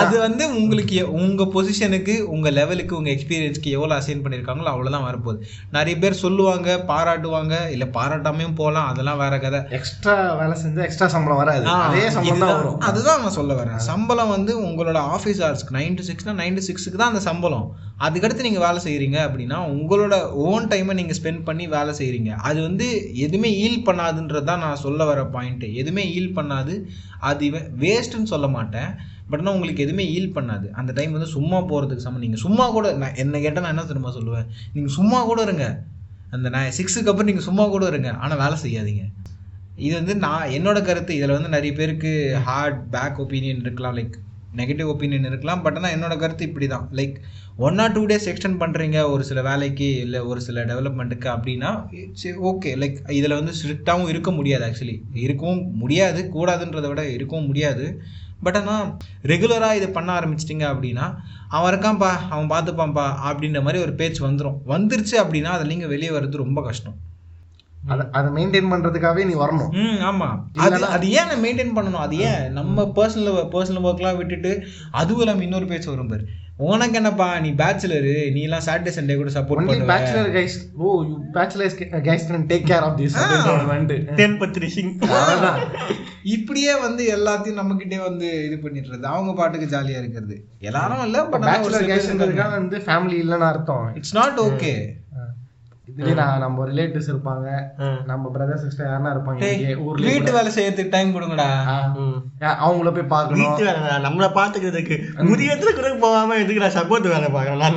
அது வந்து உங்களுக்கு உங்க பொசிஷனுக்கு உங்க லெவலுக்கு உங்க எக்ஸ்பீரியன்ஸ்க்கு எவ்வளவு அசைன் பண்ணிருக்காங்களோ அவ்வளவுதான் வரப்போகுது. நிறைய பேர் சொல்லுவாங்க பாராட்டுவாங்க இல்ல பாராட்டாமையும் போகலாம் அதெல்லாம் வேற கதை. எக்ஸ்ட்ரா வேலை செஞ்சா எக்ஸ்ட்ரா சம்பளம் வராது. அதே சம்பளம் தான் வரும். அதுதான் நான் சொல்ல வரேன். சம்பளம் வந்து உங்களோட ஆஃபீஸ் ஹவர்ஸ்க்கு நைன் டு சிக்ஸ்னா நைன் டு சிக்ஸ்க்கு தான் அந்த சம்பளம். அதுக்கடுத்து நீங்கள் வேலை செய்கிறீங்க அப்படின்னா உங்களோட ஓன் டைமை நீங்கள் ஸ்பெண்ட் பண்ணி வேலை செய்கிறீங்க அது அது வந்து எதுவுமே ஈல் பண்ணாதுன்றது தான் நான் சொல்ல வர பாயிண்ட்டு எதுவுமே ஈல் பண்ணாது. அது வேஸ்ட்டுன்னு சொல்ல மாட்டேன். பட் ஆனால் உங்களுக்கு எதுவுமே ஈல் பண்ணாது. அந்த டைம் வந்து சும்மா போகிறதுக்கு சமம். நீங்கள் சும்மா கூட நான் என்ன கேட்டால் நான் என்ன திரும்ப சொல்லுவேன்? நீங்கள் சும்மா கூட இருங்க. அந்த நான் சிக்ஸுக்கு அப்புறம் நீங்கள் சும்மா கூட இருங்க. ஆனால் வேலை செய்யாதீங்க. இது வந்து நான் என்னோட கருத்து. இதில் வந்து நிறைய பேருக்கு ஹார்ட் பேக் ஒப்பீனியன் இருக்கலாம். லைக் நெகட்டிவ் ஒப்பீனியன் இருக்கலாம் பட் ஆனால் என்னோட கருத்து இப்படி தான் like one or two days extend பண்ணுறீங்க ஒரு சில வேலைக்கு இல்லை ஒரு சில டெவலப்மெண்ட்டுக்கு அப்படின்னா சரி ஓகே லைக் இதில் வந்து ஸ்ட்ரிக்டாகவும் இருக்க முடியாது ஆக்சுவலி இருக்கவும் முடியாது கூடாதுன்றதை விட இருக்கவும் முடியாது. பட் ஆனால் ரெகுலராக இதை பண்ண ஆரம்பிச்சிட்டிங்க அப்படின்னா அவன் இருக்கான்ப்பா அவன் பார்த்துப்பான்ப்பா அப்படின்ற மாதிரி ஒரு பேச்சு வந்துடும் வந்துருச்சு அப்படின்னா அதில் நீங்கள் வெளியே வர்றது ரொம்ப கஷ்டம். அதை அதை மெயின்டைன் பண்றதுக்காகவே நீ வரணும். ம் ஆமா. அது அது ஏன் மெயின்டைன் பண்ணணும்? அது ஏன் நம்ம பர்சனல் பர்சனல் ஒர்க்லாம் விட்டுட்டு அதுவும் இல்லாமல் இன்னொரு பேச்சு வரும் பாரு. உனக்கு என்னப்பா நீ பேச்சுலரு நீ எல்லாம் சாட்டர்டே சண்டே கூட சப்போர்ட் பண்ணுவ. Bachelor guys oh you bachelors guys can take care of this Singh அதான் இப்படியே வந்து எல்லாத்தையும் நம்ம கிட்டே வந்து இது பண்ணிடுறது. அவங்க பாட்டுக்கு ஜாலியா இருக்கிறது. எல்லாரும் இல்ல பட் பேச்சுலர் கைஸ்ன்றதுக்காக வந்து ஃபேமிலி இல்லைன்னு அர்த்தம். இட்ஸ் நாட் ஓகே நான் நம்ம ரிலேட்டிவ்ஸ் இருப்பாங்க. நம்ம பிரதர் சிஸ்டர் யாருன்னா இருப்பாங்க ஊர்ல வீட்டு வேலை செய்யறதுக்கு டைம் கொடுங்கடா. அவங்கள போய் பார்க்கணும். நம்மளை பார்த்துக்கிறதுக்கு. முதியத்துல கூட போகாம எதுக்கு நான் சப்போர்ட் வேலை பார்க்கறேன் நான்.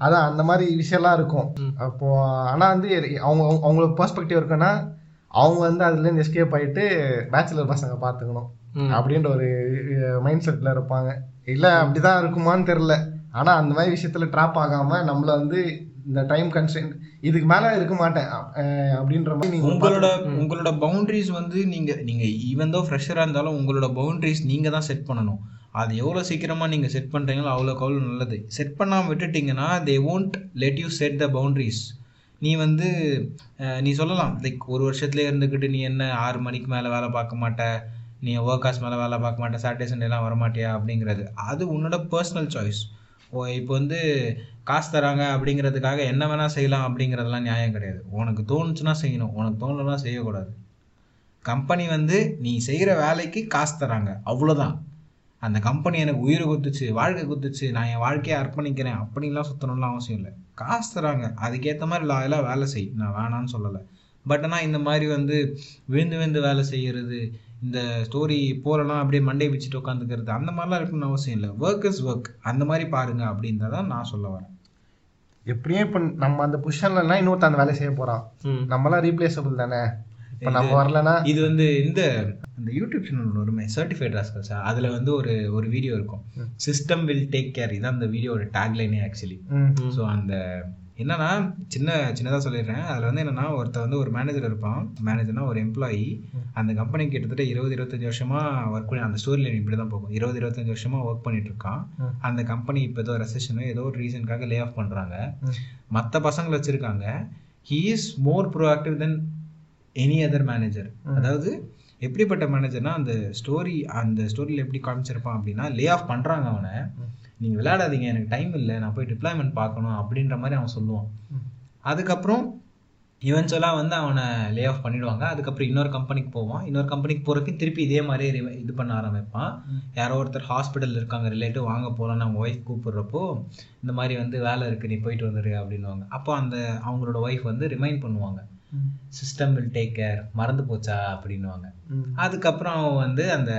அதான் அந்த மாதிரி விஷயம்லாம் இருக்கும். அப்போ ஆனா வந்து அவங்க அவங்க- அவங்களோட பெர்ஸ்பெக்டிவ் இருக்குன்னா அவங்க வந்து அதுல இருந்து எஸ்கேப் ஆயிட்டு பேச்சுலர் பசங்க பாத்துக்கணும் அப்படின்ற ஒரு மைண்ட் செட்ல இருப்பாங்க. இல்ல அப்படிதான் இருக்குமான்னு தெரியல. ஆனா அந்த மாதிரி விஷயத்துல ட்ராப் ஆகாம நம்மள வந்து இந்த டைம் கன்ஸ்டன்ட் இதுக்கு மேல இருக்க மாட்டேன். அப்படின்ற மாதிரி நீங்க உங்களோட உங்களோட பவுண்டரிஸ் வந்து நீங்க நீங்க ஈவன் தோ ஃப்ரெஷராக இருந்தாலும் உங்களோட பவுண்டரிஸ் நீங்க தான் செட் பண்ணணும். அது எவ்வளோ சீக்கிரமா நீங்க செட் பண்றீங்களோ அவ்வளோக்கு அவ்வளோ நல்லது. செட் பண்ணாம விட்டுட்டீங்கன்னா they won't let you set the boundaries நீ வந்து நீ சொல்லலாம் லைக் ஒரு வருஷத்துல இருந்துக்கிட்டு நீ என்ன ஆறு மணிக்கு மேலே வேலை பார்க்க மாட்ட நீ ஒர்க் ஹார்ஸ் மேலே வேலை பார்க்க மாட்டே சாட்டர்டே சண்டேலாம் வரமாட்டியா அப்படிங்கிறது. அது உன்னோட பர்சனல் சாய்ஸ் ஓ இப்போ வந்து காசு தராங்க அப்படிங்கிறதுக்காக என்ன வேணால் செய்யலாம் அப்படிங்கிறதெல்லாம் நியாயம் கிடையாது. உனக்கு தோணுச்சுன்னா செய்யணும். உனக்கு தோணலன்னா செய்யக்கூடாது. கம்பெனி வந்து நீ செய்கிற வேலைக்கு காசு தராங்க. அவ்வளோதான் அந்த கம்பெனி எனக்கு உயிரை குத்துச்சு வாழ்க்கை குத்துச்சு நான் என் வாழ்க்கையை அர்ப்பணிக்கிறேன் அப்படின்லாம் சுத்தணும்லாம் அவசியம் இல்லை. காசு தராங்க. அதுக்கேற்ற மாதிரி லாயலாக வேலை செய். நான் வேணான்னு சொல்லலை. பட் ஆனால் இந்த மாதிரி வந்து விழுந்து விழுந்து வேலை செய்யறது இந்த ஸ்டோரி போகிறனா அப்படியே மண்டே வச்சுட்டு உட்காந்துக்கிறது அந்த மாதிரிலாம் இருக்கணும்னு அவசியம் இல்லை. ஒர்க் இஸ் ஒர்க் அந்த மாதிரி பாருங்கள் அப்படின்றத நான் சொல்ல வரேன். எப்படியும் இப்ப நம்ம அந்த பொசிஷன்லனா இன்னொருத்த அந்த வேலையை செய்ய போறான். நம்மலாம் ரீப்ளேசபிள் தானே? இப்ப நம்ம வரலனா இது வந்து இந்த அந்த யூடியூப் சேனல் வருமே சர்டிஃபைட் ராஸ்கல்ஸா அதில் வந்து ஒரு ஒரு வீடியோ இருக்கும். சிஸ்டம் வில் டேக் கேர் இதான் அந்த வீடியோட டேக்லைனே ஆக்சுவலி ம், ஸோ அந்த என்னன்னா சின்ன சின்னதாக சொல்லிடுறேன். அதில் வந்து என்னன்னா ஒருத்தர் வந்து ஒரு மேனேஜர் இருப்பான். மேனேஜர்னா ஒரு எம்ப்ளாயி அந்த கம்பெனி கிட்டத்தட்ட இருபது இருபத்தஞ்சு வருஷமா ஒர்க் பண்ணி அந்த ஸ்டோரி லைன் இப்படி தான் போகும். இருபது இருபத்தஞ்சு வருஷமா ஒர்க் பண்ணிட்டு இருக்கான். அந்த கம்பெனி இப்போ ஏதோ ரெசஷனோ ஏதோ ஒரு ரீசனுக்காக லே ஆஃப் பண்ணுறாங்க. மற்ற பசங்களை வச்சிருக்காங்க. He is more proactive then any other manager அதாவது எப்படிப்பட்ட மேனேஜர்னா அந்த ஸ்டோரி அந்த ஸ்டோரியில் எப்படி காமிச்சிருப்பான் அப்படின்னா லே ஆஃப் பண்ணுறாங்க அவனை. நீங்கள் விளையாடாதீங்க எனக்கு டைம் இல்லை நான் போய் டிப்ளாய்மெண்ட் பார்க்கணும் அப்படின்ற மாதிரி அவன் சொல்லுவான். அதுக்கப்புறம் இவென்ச்சுவலாக வந்து அவனை லே ஆஃப் பண்ணிடுவாங்க. அதுக்கப்புறம் இன்னொரு கம்பெனிக்கு போவான். இன்னொரு கம்பெனிக்கு போகிறதுக்கு திருப்பி இதே மாதிரி இது பண்ண ஆரம்பிப்பான். யாரோ ஒருத்தர் ஹாஸ்பிட்டல் இருக்காங்க ரிலேட்டிவ் வாங்க போகலான்னு அவங்க ஒய்ஃப் கூப்பிடுறப்போ இந்த மாதிரி வந்து வேலை இருக்குது நீ போயிட்டு வந்துடு அப்படின்னுவாங்க. அப்போ அந்த அவங்களோட ஒய்ஃப் வந்து ரிமைண்ட் பண்ணுவாங்க. சிஸ்டம் வில் டேக் கேர் மறந்து போச்சா அப்படின்னுவாங்க. ம். அதுக்கப்புறம் வந்து அந்த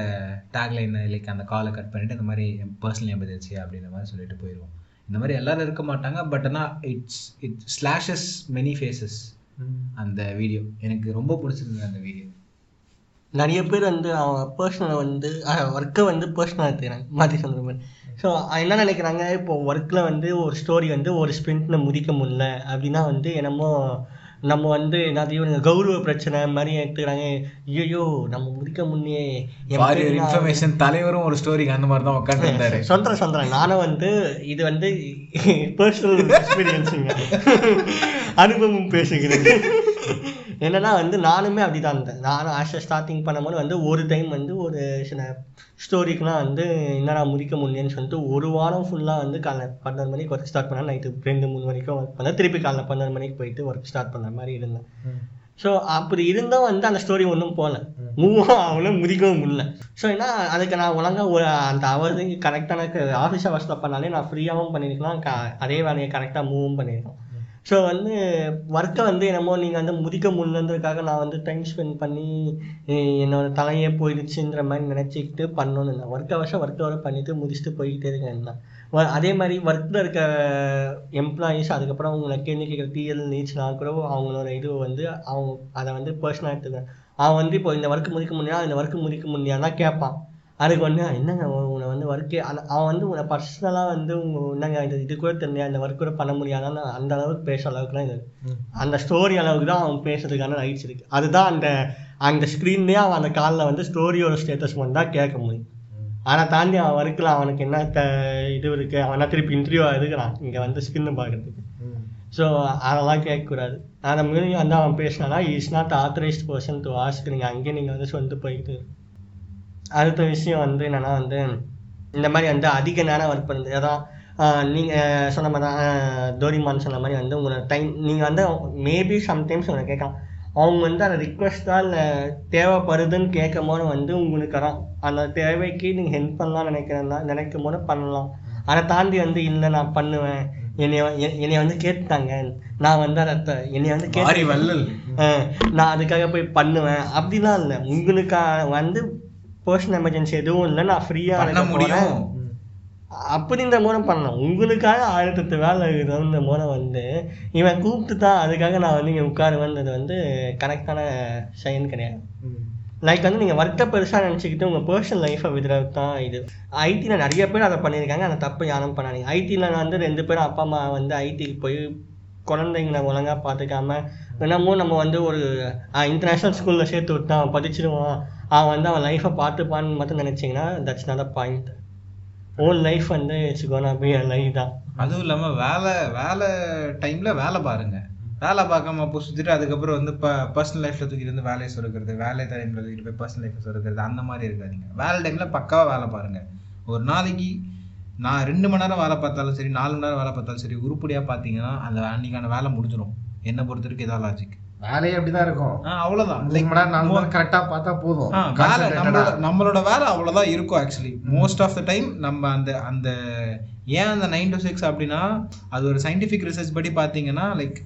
டேக்லைன் லைக் அந்த காலை கட் பண்ணிட்டு இந்த மாதிரி பர்சனல் எமர்ஜென்சி அப்படின்ற மாதிரி சொல்லிட்டு போயிடுவோம் இந்த மாதிரி எல்லாரும் இருக்க மாட்டாங்க பட் ஆனால் it's it slashes many faces. அந்த வீடியோ எனக்கு ரொம்ப பிடிச்சிருந்தது அந்த வீடியோ நிறைய பேர் வந்து அவங்க பர்சனலை வந்து ஒர்க்கை வந்து பர்சனலாக எடுத்துக்கிறாங்க மாற்றி சொல்கிற மாதிரி. ஸோ என்ன நினைக்கிறாங்க இப்போ ஒர்க்கில் வந்து ஒரு ஸ்டோரி வந்து ஒரு ஸ்பிரிண்ட்டில் முடிக்க முடியல அப்படின்னா வந்து என்னமோ நம்ம வந்து எல்லாத்தையும் கௌரவ பிரச்சனை மாதிரி எடுத்துக்கிறாங்க. ஐயோ நம்ம முடிக்க முன்னே இன்ஃபர்மேஷன் தலைவரும் ஒரு ஸ்டோரிக்கு அந்த மாதிரி தான் உட்காந்துருந்தாரு சொல்கிறேன் சொல்கிறேன் நானும் வந்து இது வந்து பர்சனல் எக்ஸ்பீரியன்ஸுங்க அனுபவம் பேசுகிறேன். என்னன்னா வந்து நானுமே அப்படி தான் இருந்தேன். நானும் ஆஷை ஸ்டார்டிங் பண்ணும்போது வந்து ஒரு டைம் வந்து ஒரு சில ஸ்டோரிக்கெலாம் வந்து என்னடா முடிக்க முடியலன்னு சொல்லிட்டு ஒரு வாரம் ஃபுல்லாக வந்து காலைல பன்னெண்டு மணிக்கு ஒர்க் ஸ்டார்ட் பண்ணேன். நைட்டு ரெண்டு மூணு வரைக்கும் ஒர்க் பண்ணேன். திருப்பி காலைல பன்னெண்டு மணிக்கு போயிட்டு ஒர்க் ஸ்டார்ட் பண்ண மாதிரி இருந்தேன். ஸோ அப்படி இருந்தும் வந்து அந்த ஸ்டோரி ஒன்றும் போகல. மூவும் அவளும் முடிக்கவும் முடியல. ஸோ ஏன்னா அதுக்கு நான் ஒழுங்கா ஒரு அந்த அவருக்கு கரெக்டான ஆஃபீஸ் ஹவர்ஸில் பண்ணாலே நான் ஃப்ரீயாகவும் பண்ணியிருக்கலாம் க அதே வேலையை கரெக்டாக மூவும் பண்ணியிருக்கேன் ஸோ வந்து ஒர்க்கை வந்து என்னமோ நீங்கள் வந்து முடிக்க முடியலன்றதுக்காக நான் வந்து டைம் ஸ்பெண்ட் பண்ணி என்னோட தலையே போயிடுச்சுன்ற மாதிரி நினச்சிக்கிட்டு பண்ணணும் இல்லை. ஒர்க் வருஷம் ஒர்க் ஹவரை பண்ணிட்டு முடிச்சுட்டு போய்கிட்டே இருக்கேன் தான் வ- அதே மாதிரி ஒர்க்கில் இருக்க எம்ப்ளாயீஸ் அதுக்கப்புறம் அவங்கள கேள்வி கேட்குற டிஎல் நீட்ஸ்லாம் கூட அவங்களோட இது வந்து அவங்க அதை வந்து பர்சனாக எடுத்துக்கிறேன் அவன் வந்து இப்போ இந்த ஒர்க் முடிக்க முடியாது இந்த ஒர்க் முடிக்க முடியாதுன்னா கேட்பான். அதுக்கு வந்து என்னங்க உன்னை வந்து ஒர்க்கே அவன் வந்து உன்னை பர்சனலாக வந்து உங்க என்னங்க இது இது கூட தெரியல இந்த ஒர்க் கூட பண்ண முடியாதான்னு அந்த அளவுக்கு பேசுற அளவுக்குலாம் இது. அந்த ஸ்டோரி அளவுக்கு தான் அவன் பேசுறதுக்கான ரைட்ஸ் இருக்கு. அதுதான் அந்த அந்த ஸ்க்ரீன்லேயே அவன் அந்த காலில் வந்து ஸ்டோரியோட ஸ்டேட்டஸ் மட்டும் தான் கேட்க முடியும். அதை தாண்டி அவன் ஒர்க்கில் அவனுக்கு என்ன த இது இருக்கு அவனா திருப்பி இன்டர்வியூ இருக்கிறான் இங்கே வந்து ஸ்கின்னு பார்க்கறதுக்கு. ஸோ அதெல்லாம் கேட்கக்கூடாது. அதை மீறி வந்து அவன் பேசினானா is not authorised person to ask நீங்கள் அங்கேயே நீங்கள் வந்து சொல்லிட்டு போயிட்டு அடுத்த விஷயம் வந்து என்னன்னா வந்து இந்த மாதிரி வந்து அதிக நேரம் ஒர்க் பண்ணுறது அதான் நீங்கள் சொன்ன மாதிரி தான் டோரிமான் சொன்ன மாதிரி வந்து உங்களோட டைம் நீங்கள் வந்து மேபி சம்டைம்ஸ் உங்களை கேட்கலாம். அவங்க வந்து அந்த ரிக்வெஸ்ட்டாக இல்லை தேவைப்படுதுன்னு கேட்கும் போது வந்து உங்களுக்கு அதான் அந்த தேவைக்கு நீங்கள் ஹெல்ப் பண்ணலாம் நினைக்கிறதா நினைக்கும் போது பண்ணலாம். அதை தாண்டி வந்து இல்லை நான் பண்ணுவேன். என்னைய என்னைய வந்து கேட்டாங்க நான் வந்து அதை என்னைய வந்து கேட்டு நான் அதுக்காக போய் பண்ணுவேன். அப்படிலாம் இல்லை. உங்களுக்கு வந்து பர்சனல் எமர்ஜென்சி எதுவும் இல்லை நான் ஃப்ரீயாக பண்ண முடியும். அப்படின்ற மூலம் பண்ணலாம். உங்களுக்காக ஆயிரத்தெட்டு வேலை இருக்குதுன்ற மூலம் வந்து இவன் கூப்பிட்டு தான் அதுக்காக நான் வந்து இங்கே உட்காருவேன்றது வந்து கரெக்டான செயல் கிடையாது. லைக் வந்து நீங்கள் ஒர்க்கை பெருசாக நினச்சிக்கிட்டு உங்கள் பர்சனல் லைஃப்பை விடுறது தான் இது ஐடியில் நிறைய பேர் அதை பண்ணியிருக்காங்க. அந்த தப்பு யாரும் பண்ணாதீங்க. ஐடியில் வந்து ரெண்டு பேரும் அப்பா அம்மா வந்து ஐடிக்கு போய் குழந்தைங்களை ஒழுங்கா பார்த்துக்காம என்னமோ நம்ம வந்து ஒரு இன்டர்நேஷ்னல் ஸ்கூலில் சேர்த்து விட்டு அவன் படிச்சிருவான். அவன் வந்து அவன் லைஃப்பை பார்த்துப்பான்னு மட்டும் நினச்சிங்கன்னா that's not a point own life வந்து இட்ஸ் கோனா பி லைஃப் தான். அதுவும் இல்லாமல் வேலை வேலை டைமில் வேலை பாருங்க. வேலை பார்க்காம அப்போ சுற்றிட்டு அதுக்கப்புறம் வந்து இப்போ பர்சனல் லைஃப்பில் தூக்கிட்டு வந்து வேலையை சொருக்கிறது வேலை டைமில் தூக்கிட்டு போய் பர்சனல் லைஃப்பை சொருக்கிறது அந்த மாதிரி இருக்காதீங்க. வேலை டைமில் பக்காவாக வேலை பாருங்கள் ஒரு நாளைக்கு நான் ரெண்டு மணி நேரம் வேலை பார்த்தாலும் சரி நாலு மணி நேரம் வேலை பார்த்தாலும் சரி உருப்படியாக பார்த்தீங்கன்னா அந்த அன்னைக்கான வேலை முடிஞ்சிடும் என்னை பொறுத்த வரைக்கும் இதான் லாஜிக் வேலையே அப்படிதான் இருக்கும். மணி நேரம் நாலு மணி கரெக்டா பார்த்தா போதும். வேலை. நம்மளோட நம்மளோட வேலை அவ்வளோதான் இருக்கும் actually most of the time நம்ம அந்த அந்த ஏன் அந்த நைன் டு சிக்ஸ் அப்படின்னா அது ஒரு சயின்டிஃபிக் ரிசர்ச் படி பார்த்தீங்கன்னா லைக்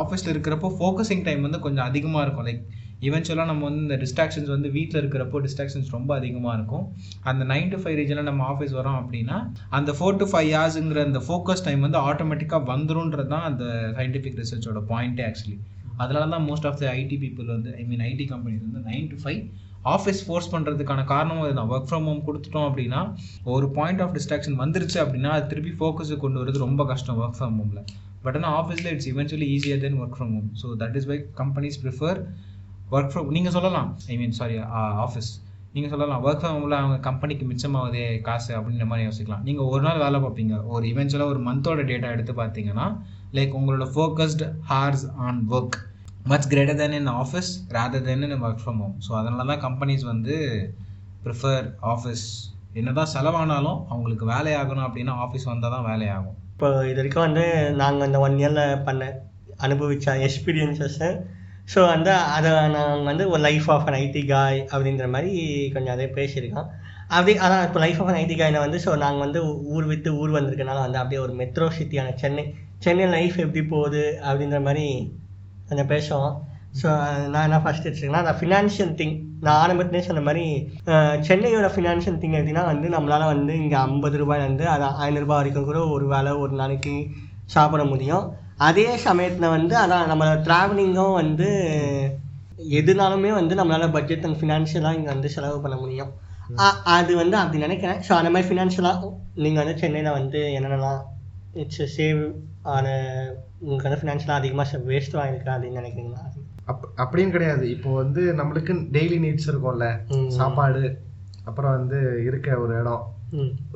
ஆஃபீஸில் இருக்கிறப்போ ஃபோக்கஸிங் டைம் வந்து கொஞ்சம் அதிகமாக இருக்கும். லைக் ஈவென்ச்சுவலாக நம்ம வந்து இந்த டிஸ்ட்ராக்ஷன்ஸ் வந்து வீட்டில் இருக்கிறப்போ டிஸ்ட்ராக்ஷன்ஸ் ரொம்ப அதிகமாக இருக்கும். அந்த நைன் டு ஃபைவ் ரீஜனில் நம்ம ஆஃபீஸ் வரோம் அப்படின்னா அந்த ஃபோர் டு ஃபைவ் ஹவர்ஸுங்கிற அந்த ஃபோக்கஸ் டைம் வந்து ஆட்டோமேட்டிக்காக வந்துருன்றது தான் அந்த சயின்டிஃபிக் ரிசர்ச்சோட பாயிண்ட்டே ஆக்சுவலி அதனால தான் most of the IT people வந்து ஐ மீன் ஐடி கம்பெனிஸ் வந்து nine to five office force பண்ணுறதுக்கான காரணம் இதுதான் ஒர்க் ஃப்ரம் ஹோம் கொடுத்துட்டோம் அப்படின்னா ஒரு பாயிண்ட் ஆஃப் டிஸ்ட்ராக்ஷன் வந்துருச்சு அப்படின்னா அது திருப்பி ஃபோக்கஸுக்கு கொண்டு வரது ரொம்ப கஷ்டம் ஒர்க் ஃப்ரம் ஹோமில் பட் ஆனால் ஆஃபீஸில் it's eventually easier then work from home so that is why companies prefer work from நீங்கள் சொல்லலாம். ஐ மீன் சாரி ஆஃபீஸ் நீங்கள் சொல்லலாம் ஒர்க் ஃப்ரம் ஹோமில் அவங்க கம்பெனிக்கு மிச்சமாகுது காசு அப்படின்ற மாதிரி யோசிக்கலாம். நீங்கள் ஒரு நாள் வேலை பார்ப்பீங்க. ஒரு இவென்ச்சுவலாக ஒரு மந்தோட டேட்டா எடுத்து பார்த்தீங்கன்னா லைக் உங்களோட focused hours on work much greater then in office rather then in work from home so அதனால தான் கம்பெனிஸ் வந்து ப்ரிஃபர் ஆஃபீஸ் என்ன தான் செலவானாலும் அவங்களுக்கு வேலையாகணும் அப்படின்னா ஆஃபீஸ் வந்தால் தான் வேலையாகும் இப்போ இது வரைக்கும் வந்து நாங்கள் அந்த ஒன் இயரில் பண்ண அனுபவித்த எக்ஸ்பீரியன்ஸஸை ஸோ வந்து அதை நாங்கள் வந்து ஒரு லைஃப் ஆஃப் அன் ஐடி காய் அப்படின்ற மாதிரி கொஞ்சம் அதே பேசியிருக்கோம் அப்படி அதான் இப்போ லைஃப் ஆஃப் அன் ஐடி காயில் வந்து ஸோ நாங்கள் வந்து ஊர் விட்டு ஊர் வந்திருக்கனால வந்து அப்படியே ஒரு மெட்ரோ சிட்டியான சென்னை சென்னை லைஃப் எப்படி போகுது அப்படின்ற மாதிரி கொஞ்சம் பேசுவோம். ஸோ நான் என்ன ஃபஸ்ட் எடுத்துருக்கேன்னா அந்த ஃபினான்ஷியல் திங் நான் ஆரம்பத்திலே சொன்ன மாதிரி சென்னையோட ஃபினான்ஷியல் திங் எப்படின்னா வந்து நம்மளால் வந்து இங்கே ஐம்பது ரூபாயிலேருந்து அது ஐநூறுரூபா வரைக்கும் கூட ஒரு வேலை ஒரு நாளைக்கு சாப்பிட முடியும். அதே சமயத்தில் வந்து அதான் நம்ம ட்ராவலிங்கும் வந்து எதுனாலுமே வந்து நம்மளால் பட்ஜெட் அண்ட் ஃபினான்ஷியலாக இங்கே வந்து செலவு பண்ண முடியும். அது வந்து அப்படி நினைக்கிறேன். ஸோ அந்த மாதிரி ஃபினான்ஷியலாக நீங்கள் வந்து சென்னையில் வந்து என்னென்னலாம் இட்ஸ் சேவ் ஆன உங்களுக்கு வந்து ஃபினான்ஷியலாக அதிகமாக வேஸ்ட்டும் ஆகிருக்கு அப்படின்னு நினைக்கிறீங்களா? அப் அப்படின்னு கிடையாது. இப்போ வந்து நம்மளுக்கு டெய்லி நீட்ஸ் இருக்கும்ல. சாப்பாடு அப்புறம் வந்து இருக்க ஒரு இடம்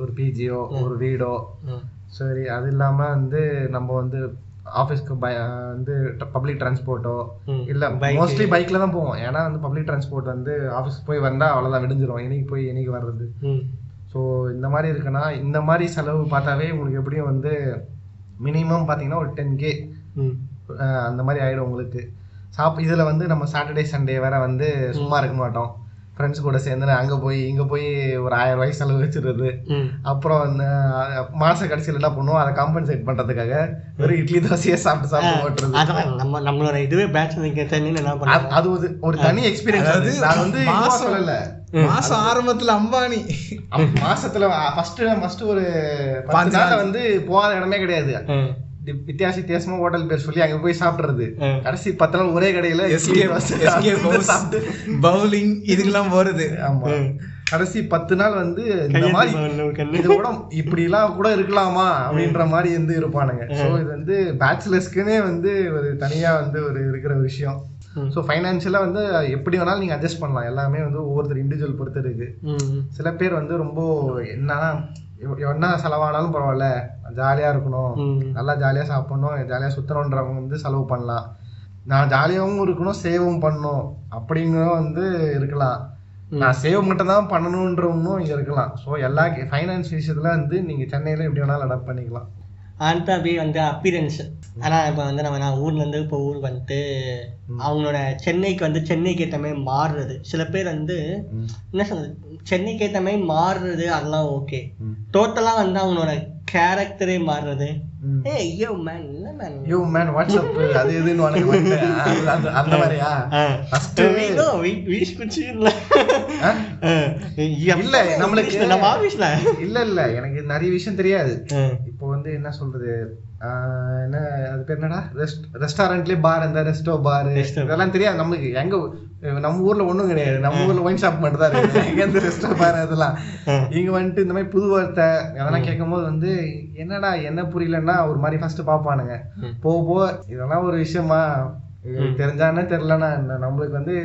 ஒரு பிஜியோ ஒரு வீடோ. சரி அது இல்லாம வந்து நம்ம வந்து ஆஃபீஸ்க்கு பை வந்து பப்ளிக் டிரான்ஸ்போர்ட்டோ. இல்ல. மோஸ்ட்லி பைக்ல தான் போவோம். ஏன்னா வந்து பப்ளிக் டிரான்ஸ்போர்ட் வந்து ஆஃபீஸ்க்கு போய் வந்தா அவ்வளவுதான் விடிஞ்சிரும். என்னைக்கு போய் என்னைக்கு வர்றது. ஸோ இந்த மாதிரி இருக்குன்னா இந்த மாதிரி செலவு பார்த்தாவே உங்களுக்கு எப்படியும் வந்து மினிமம் பார்த்தீங்கன்னா ஒரு டென் கே அந்த மாதிரி ஆயிடும் உங்களுக்கு. சாப் இதில் வந்து நம்ம சாட்டர்டே சண்டே வேற வந்து சும்மா இருக்க மாட்டோம். ஃப்ரெண்ட்ஸ் கூட சேர்ந்து அங்கே போய் இங்கே போய் ஒரு ஆயிரம் ரூபாய் செலவு வச்சிருது அப்புறம் மாச கடைசியில் என்ன பண்ணுவோம்? அதை காம்பன்சேட் பண்றதுக்காக வெறும் இட்லி தோசையே சாப்பிட்டு சாப்பிட்டு ஓட்டுறது. நம்ம நம்மளோட இதுவே பேட்ச் என்ன அது- பண்ணுவோம் அது ஒரு ஒரு தனி எக்ஸ்பீரியன்ஸ் அதாவது நான் வந்து சொல்லல. மாசம் ஆரம்பத்துல அம்பானி. மாசத்துல ஃபர்ஸ்ட் ஃபர்ஸ்ட் ஒரு பத்து நாள்ல வந்து போகாத இடமே கிடையாது. வித்தியாச வித்தியாசமா ஹோட்டல் பேர் சொல்லி அங்க போய் சாப்பிடுறது. கடைசி பத்து நாள் ஒரே கடையில சாப்பிட்டு பவுலிங் இதுக்கெல்லாம் போறது. ஆமா. கடைசி பத்து நாள் வந்து இந்த மாதிரி. இது கூட இப்படி எல்லாம் கூட இருக்கலாமா அப்படின்ற மாதிரி வந்து இருப்பானுங்க. சோ இது வந்து பேச்சுலர்ஸ்க்குனே வந்து ஒரு தனியா வந்து ஒரு இருக்கிற விஷயம். ஸோ ஃபைனான்ஷியலாக வந்து எப்படி வேணாலும் நீங்கள் அட்ஜஸ்ட் பண்ணலாம். எல்லாமே வந்து ஒவ்வொருத்தர் இண்டிவிஜுவல் பொறுத்து இருக்கு. ம். சில பேர் வந்து ரொம்ப என்ன என்ன செலவானாலும் பரவாயில்ல. ஜாலியாக இருக்கணும். நல்லா ஜாலியாக சாப்பிடணும். ஜாலியாக சுற்றணுன்றவங்க வந்து செலவு பண்ணலாம். நான் ஜாலியாகவும் இருக்கணும் சேவும் பண்ணணும். அப்படிங்கிறவங்க வந்து இருக்கலாம். நான் சேவ் மட்டும் தான் பண்ணணுன்றவங்களும் இங்கே இருக்கலாம். ஸோ எல்லா ஃபைனான்ஸ் விஷயத்துல வந்து நீங்கள் சென்னையில் எப்படி வேணாலும் அடாப்ட் பண்ணிக்கலாம். அடுத்தபடி வந்து அப்பியரன்ஸ் ஆனால் இப்போ வந்து நம்ம நான் ஊர்லேருந்து இப்போ ஊர் வந்துட்டு அவங்களோட சென்னைக்கு வந்து சென்னைக்கு ஏற்ற மாதிரி மாறுறது. சில பேர் வந்து என்ன சொல்றது? சென்னைக்கு ஏற்ற மாதிரி மாறுறது அதெல்லாம் ஓகே. டோட்டலாக வந்து அவங்களோட கேரக்டரே மாறுறது. ஏ ஐயோ மேன் இல்லை மேன் யோ மேன் வாட்ஸ்அப் அது இதுன்னு உனக்கு வந்து, அது- அது- அந்த மாதிரியா? First- ஆ? இல்ல, நம்மளுக்கு- நம்ம ஆஃபீஸ்ல இல்ல இல்ல எனக்கு நிறைய விஷயம் தெரியாது. இப்போ வந்து என்ன சொல்றது? என்ன அது பேர் என்னடா? ரெஸ்ட் ரெஸ்டாரண்ட்லயே பார் இந்த ரெஸ்டோ பார். இதெல்லாம் தெரியாது. நம்மளுக்கு எங்க நம்ம ஊர்ல ஒண்ணும் கிடையாது. நம்ம ஊர்ல ஒயின் ஷாப் மட்டும் தான் இருக்கு. எங்க இந்த ரெஸ்டோ பார் அதெல்லாம்? இங்க வந்துட்டு இந்த மாதிரி புது வார்த்தை அதெல்லாம் கேட்கும் போது வந்து என்னடா என்ன புரியலன்னா ஒரு மாதிரி ஃபர்ஸ்ட் பாப்பானுங்க ம். போக போக இதெல்லாம் ஒரு விஷயமா. தெரிஞ்சானே தெரியலன்னா என்ன நம்மளுக்கு வந்து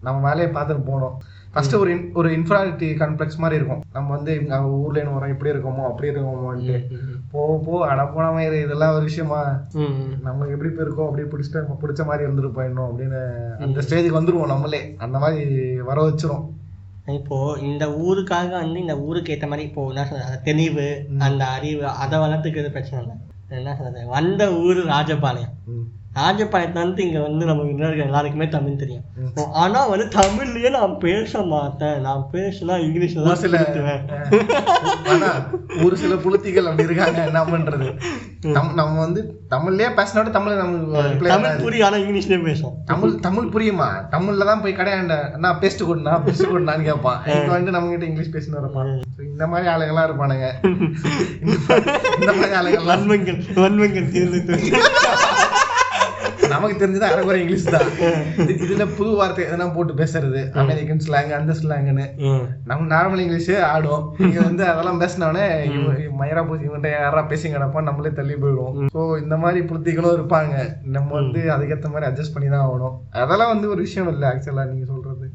நம்ம வேலையை பார்த்துட்டு போனோம் ஃபர்ஸ்ட் ஒரு ஒரு இன்ஃப்ராரிட்டி காம்ப்ளெக்ஸ் மாதிரி இருக்கும். நம்ம வந்து இங்க ஊர்ல இருந்து வரோம் இப்படி இருக்கோமோ அப்படி இருக்கோமோன்ட்டு. போக போக அட போன மாதிரி இதெல்லாம் ஒரு விஷயமா. நமக்கு எப்படி இப்ப இருக்கோம் அப்படி பிடிச்சிட்டு நம்ம பிடிச்ச மாதிரி இருந்துட்டு போயிடணும் அப்படின்னு அந்த ஸ்டேஜுக்கு வந்துருவோம் நம்மளே. அந்த மாதிரி வர வச்சிரும். இப்போ இந்த ஊருக்காக வந்து இந்த ஊருக்கு ஏற்ற மாதிரி இப்போ என்ன தெளிவு அந்த அறிவு அதை வளர்த்துக்கிறது பிரச்சனை இல்லை. என்ன சொல்றது வந்த ஊர் ராஜபாளையம். ம். ராஜபாளையத்துல வந்து இங்க வந்து நமக்கு இன்னொரு எல்லாருக்குமே தமிழ் தெரியும். ஆனா வந்து தமிழ்லயே நான் பேச மாட்டேன். நான் பேசினா இங்கிலீஷ்ல தான் சில ஒரு சில புளுத்திகள் அப்படி இருக்காங்க. என்ன பண்றது? நம் நம்ம வந்து தமிழ்லயே பேசினோட தமிழ் reply தமிழ். புரியும் ஆனா இங்கிலீஷ்லயே பேசும் தமிழ் தமிழ் புரியுமா? தமிழ்ல தான் போய் கடையாண்ட நான் பேஸ்ட் கொடுனா பேஸ்ட் கொடுனான்னு கேட்பான் இங்க வந்து நம்ம கிட்ட இங்கிலீஷ் பேசினு இருப்பான் இந்த மாதிரி ஆளுங்கெல்லாம் இருப்பானுங்க. இந்த மாதிரி- ஆளுங்கெல்லாம் வன்மங்கள் வன்மங்கள் தீர்ந்து நமக்கு தெரிஞ்சது அரைக்குறை இங்கிலீஷ் தான். இது- இதுல புது வார்த்தை எதனா போட்டு பேசுறது அமெரிக்கன் ஸ்லாங் அந்த ஸ்லாங்னு நம்ம நார்மல் இங்கிலீஷே ஆடும். இங்க வந்து அதெல்லாம் பேசினோடனே மயரா பூசி இவன்ட்ட யாரா பேசி கிடப்பா நம்மளே தள்ளி போயிடுவோம். ஸோ இந்த மாதிரி புளுத்திகளும் இருப்பாங்க. நம்ம வந்து அதுக்கேற்ற மாதிரி அட்ஜஸ்ட் பண்ணி தான் ஆகணும். அதெல்லாம் வந்து ஒரு விஷயம் இல்லை ஆக்சுவலா நீங்க சொல்றது.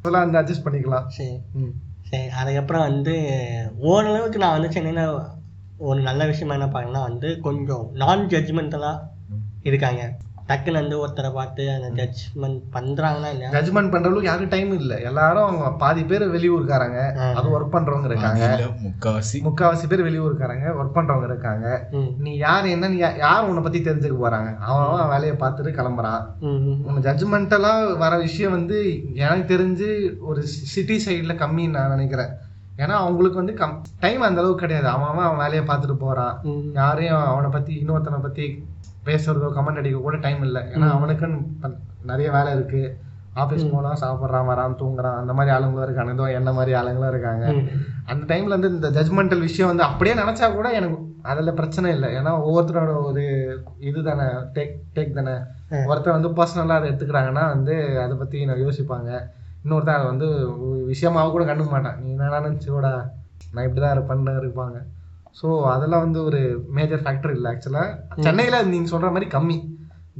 அதெல்லாம் வந்து அட்ஜஸ்ட் பண்ணிக்கலாம். சரி. அதுக்கப்புறம் வந்து ஓரளவுக்கு நான் வந்து சென்னையில் ஒரு நல்ல விஷயமா என்ன பார்க்கணும்னா வந்து கொஞ்சம் நான் ஜட்ஜ்மெண்டலாக இருக்காங்க. டக்குன்னு வந்து ஒருத்தரை பார்த்து அந்த ஜட்ஜ்மெண்ட் பண்ணுறாங்கன்னா இல்லையா? ஜட்ஜ்மெண்ட் பண்றவங்களுக்கு யாருக்கும் டைம் இல்ல. எல்லாரும் அவங்க பாதி பேர் வெளியூர்காரங்க அது ஒர்க் பண்றவங்க இருக்காங்க. முக்காவாசி. முக்காவாசி பேர் வெளியூர்காரங்க ஒர்க் பண்றவங்க இருக்காங்க. நீ யார் என்ன நீ யார் உன்னை பத்தி தெரிஞ்சுக்க போறாங்க? அவன் அவன் வேலையை பார்த்துட்டு கிளம்புறான். உங்க ஜட்ஜ்மெண்டெல்லாம் வர விஷயம் வந்து எனக்கு தெரிஞ்சு ஒரு சிட்டி சைடில் கம்மின்னு நான் நினைக்கிறேன். ஏன்னா அவங்களுக்கு வந்து கம் டைம் அந்த அளவுக்கு கிடையாது. அவன் அவன் அவன் வேலையை பார்த்துட்டு போறான். யாரையும் அவனை பத்தி இன்னொருத்தனை பத்தி பேசுறதோ கமெண்ட் அடிக்க கூட டைம் இல்லை. ஏன்னா அவனுக்குன்னு நிறைய வேலை இருக்கு. ஆஃபீஸ் போனால் சாப்பிட்றான் வரான் தூங்குறான். அந்த மாதிரி ஆளுங்களும் இருக்காங்க. இதோ என்ன மாதிரி ஆளுங்களும் இருக்காங்க. அந்த டைம்ல வந்து இந்த ஜட்மெண்டல் விஷயம் வந்து அப்படியே நினைச்சா கூட எனக்கு அதுல பிரச்சனை இல்லை. ஏன்னா ஒவ்வொருத்தரோட ஒரு இது தானே டேக் டேக் தானே. ஒருத்தர் வந்து பர்சனலாக அதை எடுத்துக்கிறாங்கன்னா வந்து அதை பத்தி நான் யோசிப்பாங்க. இன்னொருத்தர் அதை வந்து விஷயமாக கூட கண்டுக்க மாட்டான். நீ என்னடா நினச்சிக்கூடா நான் இப்படி தான் இருப்பேன்னு இருப்பாங்க. ஸோ அதெல்லாம் வந்து ஒரு மேஜர் ஃபேக்டர் இல்லை ஆக்சுவலாக சென்னையில் நீங்கள் சொல்கிற மாதிரி கம்மி.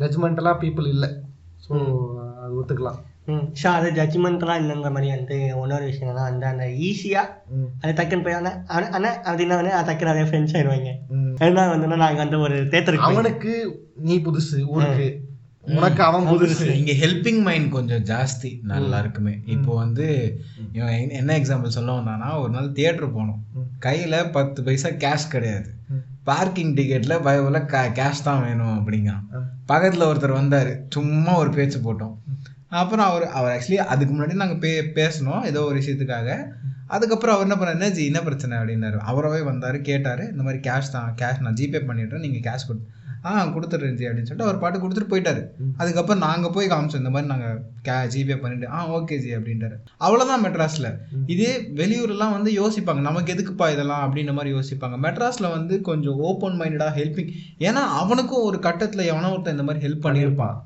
ஜட்ஜ்மெண்டலாக பீப்புள் இல்லை. ஸோ அது ஒத்துக்கலாம். ஸோ அது ஜட்ஜ்மெண்ட்லாம் இல்லைங்கிற மாதிரி வந்து இன்னொரு விஷயம் தான் வந்து அந்த ஈஸியாக ம். அது டக்குன்னு போய் ஆனால் ஆனால் ஆனால் அப்படின்னா வந்து அது டக்குன்னு நிறைய ஃப்ரெண்ட்ஸ் ஆயிடுவாங்க. ம். அதனால வந்து நாங்கள் வந்து ஒரு தேட்டருக்கு அவனுக்கு நீ புதுசு ஊருக்கு உனக்கு. அவன் புதுசு. இங்க ஹெல்பிங் மைண்ட் கொஞ்சம் ஜாஸ்தி நல்லா இருக்குமே இப்போ வந்து என்ன- என்ன எக்ஸாம்பிள் சொல்ல வந்தானா ஒரு நாள் தியேட்டர் போனோம். கையில பத்து பைசா கேஷ் கிடையாது. பார்க்கிங் டிக்கெட்ல பயவுல கேஷ் தான் வேணும் அப்படிங்கிறான். பக்கத்துல ஒருத்தர் வந்தாரு. சும்மா ஒரு பேச்சு போட்டோம். அப்புறம் அவர் அவர் ஆக்சுவலி அதுக்கு முன்னாடி நாங்க பே பேசணும் ஏதோ ஒரு விஷயத்துக்காக. அதுக்கப்புறம் அவர் என்ன பண்ணாரு? "என்ன ஜி என்ன பிரச்சனை? அப்படின்னாரு. அவரவே வந்தாரு கேட்டாரு. இந்த மாதிரி கேஷ் தான் கேஷ் நான் ஜிபே பண்ணிடுறேன். நீங்க கேஷ் கொடு. ஆ கொடுத்துட்றேன் ஜி அப்படின்னு சொல்லிட்டு அவர் பாட்டு கொடுத்துட்டு போயிட்டாரு. அதுக்கப்புறம் நாங்க போய் காமிச்சோம் இந்த மாதிரி நாங்க கே ஜிபே பண்ணிட்டு ஆ ஓகே ஜி அப்படின்ட்டாரு. அவ்வளவுதான் மெட்ராஸ்ல. இதே வெளியூர்லாம் வந்து யோசிப்பாங்க நமக்கு எதுக்குப்பா இதெல்லாம் அப்படின்ற மாதிரி யோசிப்பாங்க. மெட்ராஸ்ல வந்து கொஞ்சம் ஓப்பன் மைண்டடா ஹெல்பிங் ஏன்னா அவனுக்கும் ஒரு கட்டத்துல எவனோ ஒருத்தன் இந்த மாதிரி ஹெல்ப் பண்ணியிருப்பான்.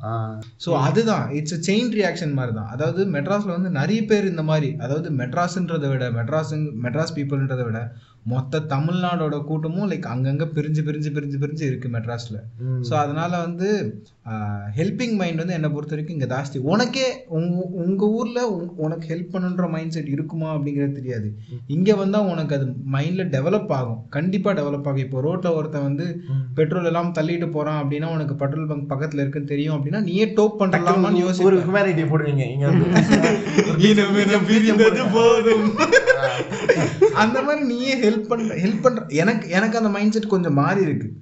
ஸோ அதுதான் இட்ஸ் செயின் ரியாக்ஷன் மாதிரி தான் அதாவது மெட்ராஸ்ல வந்து நிறைய பேர் இந்த மாதிரி அதாவது மெட்ராஸ்ன்றதை விட மெட்ராஸ் மெட்ராஸ் பீப்புள்ன்றதை விட மொத்த தமிழ்நாடோட கூட்டமும் லைக் அங்கங்க பிரிஞ்சு பிரிஞ்சு பிரிஞ்சு பிரிஞ்சு இருக்கு மெட்ராஸ்ல. ஸோ அதனால வந்து ஹெல்பிங் மைண்ட் வந்து என்னை பொறுத்த வரைக்கும் இங்கே ஜாஸ்தி. உனக்கே உங்க உங்க ஊர்ல உன்- உனக்கு ஹெல்ப் பண்ணுன்ற மைண்ட் செட் இருக்குமா அப்படிங்கிறது தெரியாது. இங்க வந்தா உனக்கு அது மைண்ட்ல டெவலப் ஆகும். கண்டிப்பா டெவலப் ஆகும். இப்போ ரோட்ல ஒருத்தன் வந்து பெட்ரோல் எல்லாம் தள்ளிட்டு போறான் அப்படின்னா உனக்கு பெட்ரோல் பங்க் பக்கத்துல இருக்குன்னு தெரியும் அப்படின்னா நீயே டோப் பண்ணலாமான்னு ஒரு ஹியூமனிட்டி போடுவீங்க அந்த மாதிரி நீயே ஹெல்ப் பண்ற ஹெல்ப் பண்ற எனக்கு எனக்கு அந்த மைண்ட் செட் கொஞ்சம் மாறி இருக்கு.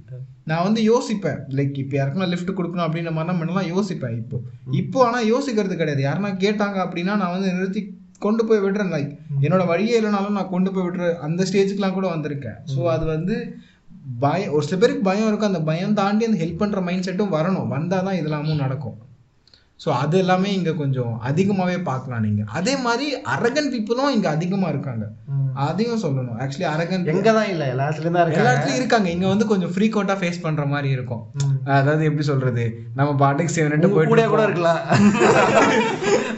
நான் வந்து யோசிப்பேன். லைக் இப்போ யாருக்குன்னா லிஃப்ட் கொடுக்கணும் அப்படின்ற மாதிரிலாம் முன்னெல்லாம் யோசிப்பேன். இப்போ இப்போ ஆனா யோசிக்கிறது கிடையாது. யாருன்னா கேட்டாங்க அப்படின்னா நான் வந்து நிறுத்தி கொண்டு போய் விடுறேன். லைக் என்னோட வழியே இல்லைனாலும் நான் கொண்டு போய் விடுற அந்த ஸ்டேஜுக்குலாம் கூட வந்திருக்கேன். ஸோ அது வந்து பயம் ஒரு சில பேருக்கு பயம் இருக்கும். அந்த பயம் தாண்டி அந்த ஹெல்ப் பண்ற மைண்ட் செட்டும் வரணும். வந்தால் தான் இதெல்லாமும் நடக்கும். ஸோ அது எல்லாமே இங்க கொஞ்சம் அதிகமாவே பார்க்கலாம் நீங்க. அதே மாதிரி அரகன் பீப்புளும் இங்க அதிகமா இருக்காங்க. அதையும் சொல்லணும். ஆக்சுவலி அரகன் எங்க தான் இல்ல எல்லா இடத்துலயும் தான் எல்லா இருக்காங்க. இடத்துலயும் இருக்காங்க. இங்க வந்து கொஞ்சம் ஃப்ரீக்வெண்டா ஃபேஸ் பண்ற மாதிரி இருக்கும். அதாவது எப்படி சொல்றது? நம்ம பாட்டுக்கு கூட கூட போயிட்டு வேணா இருக்கலாம்.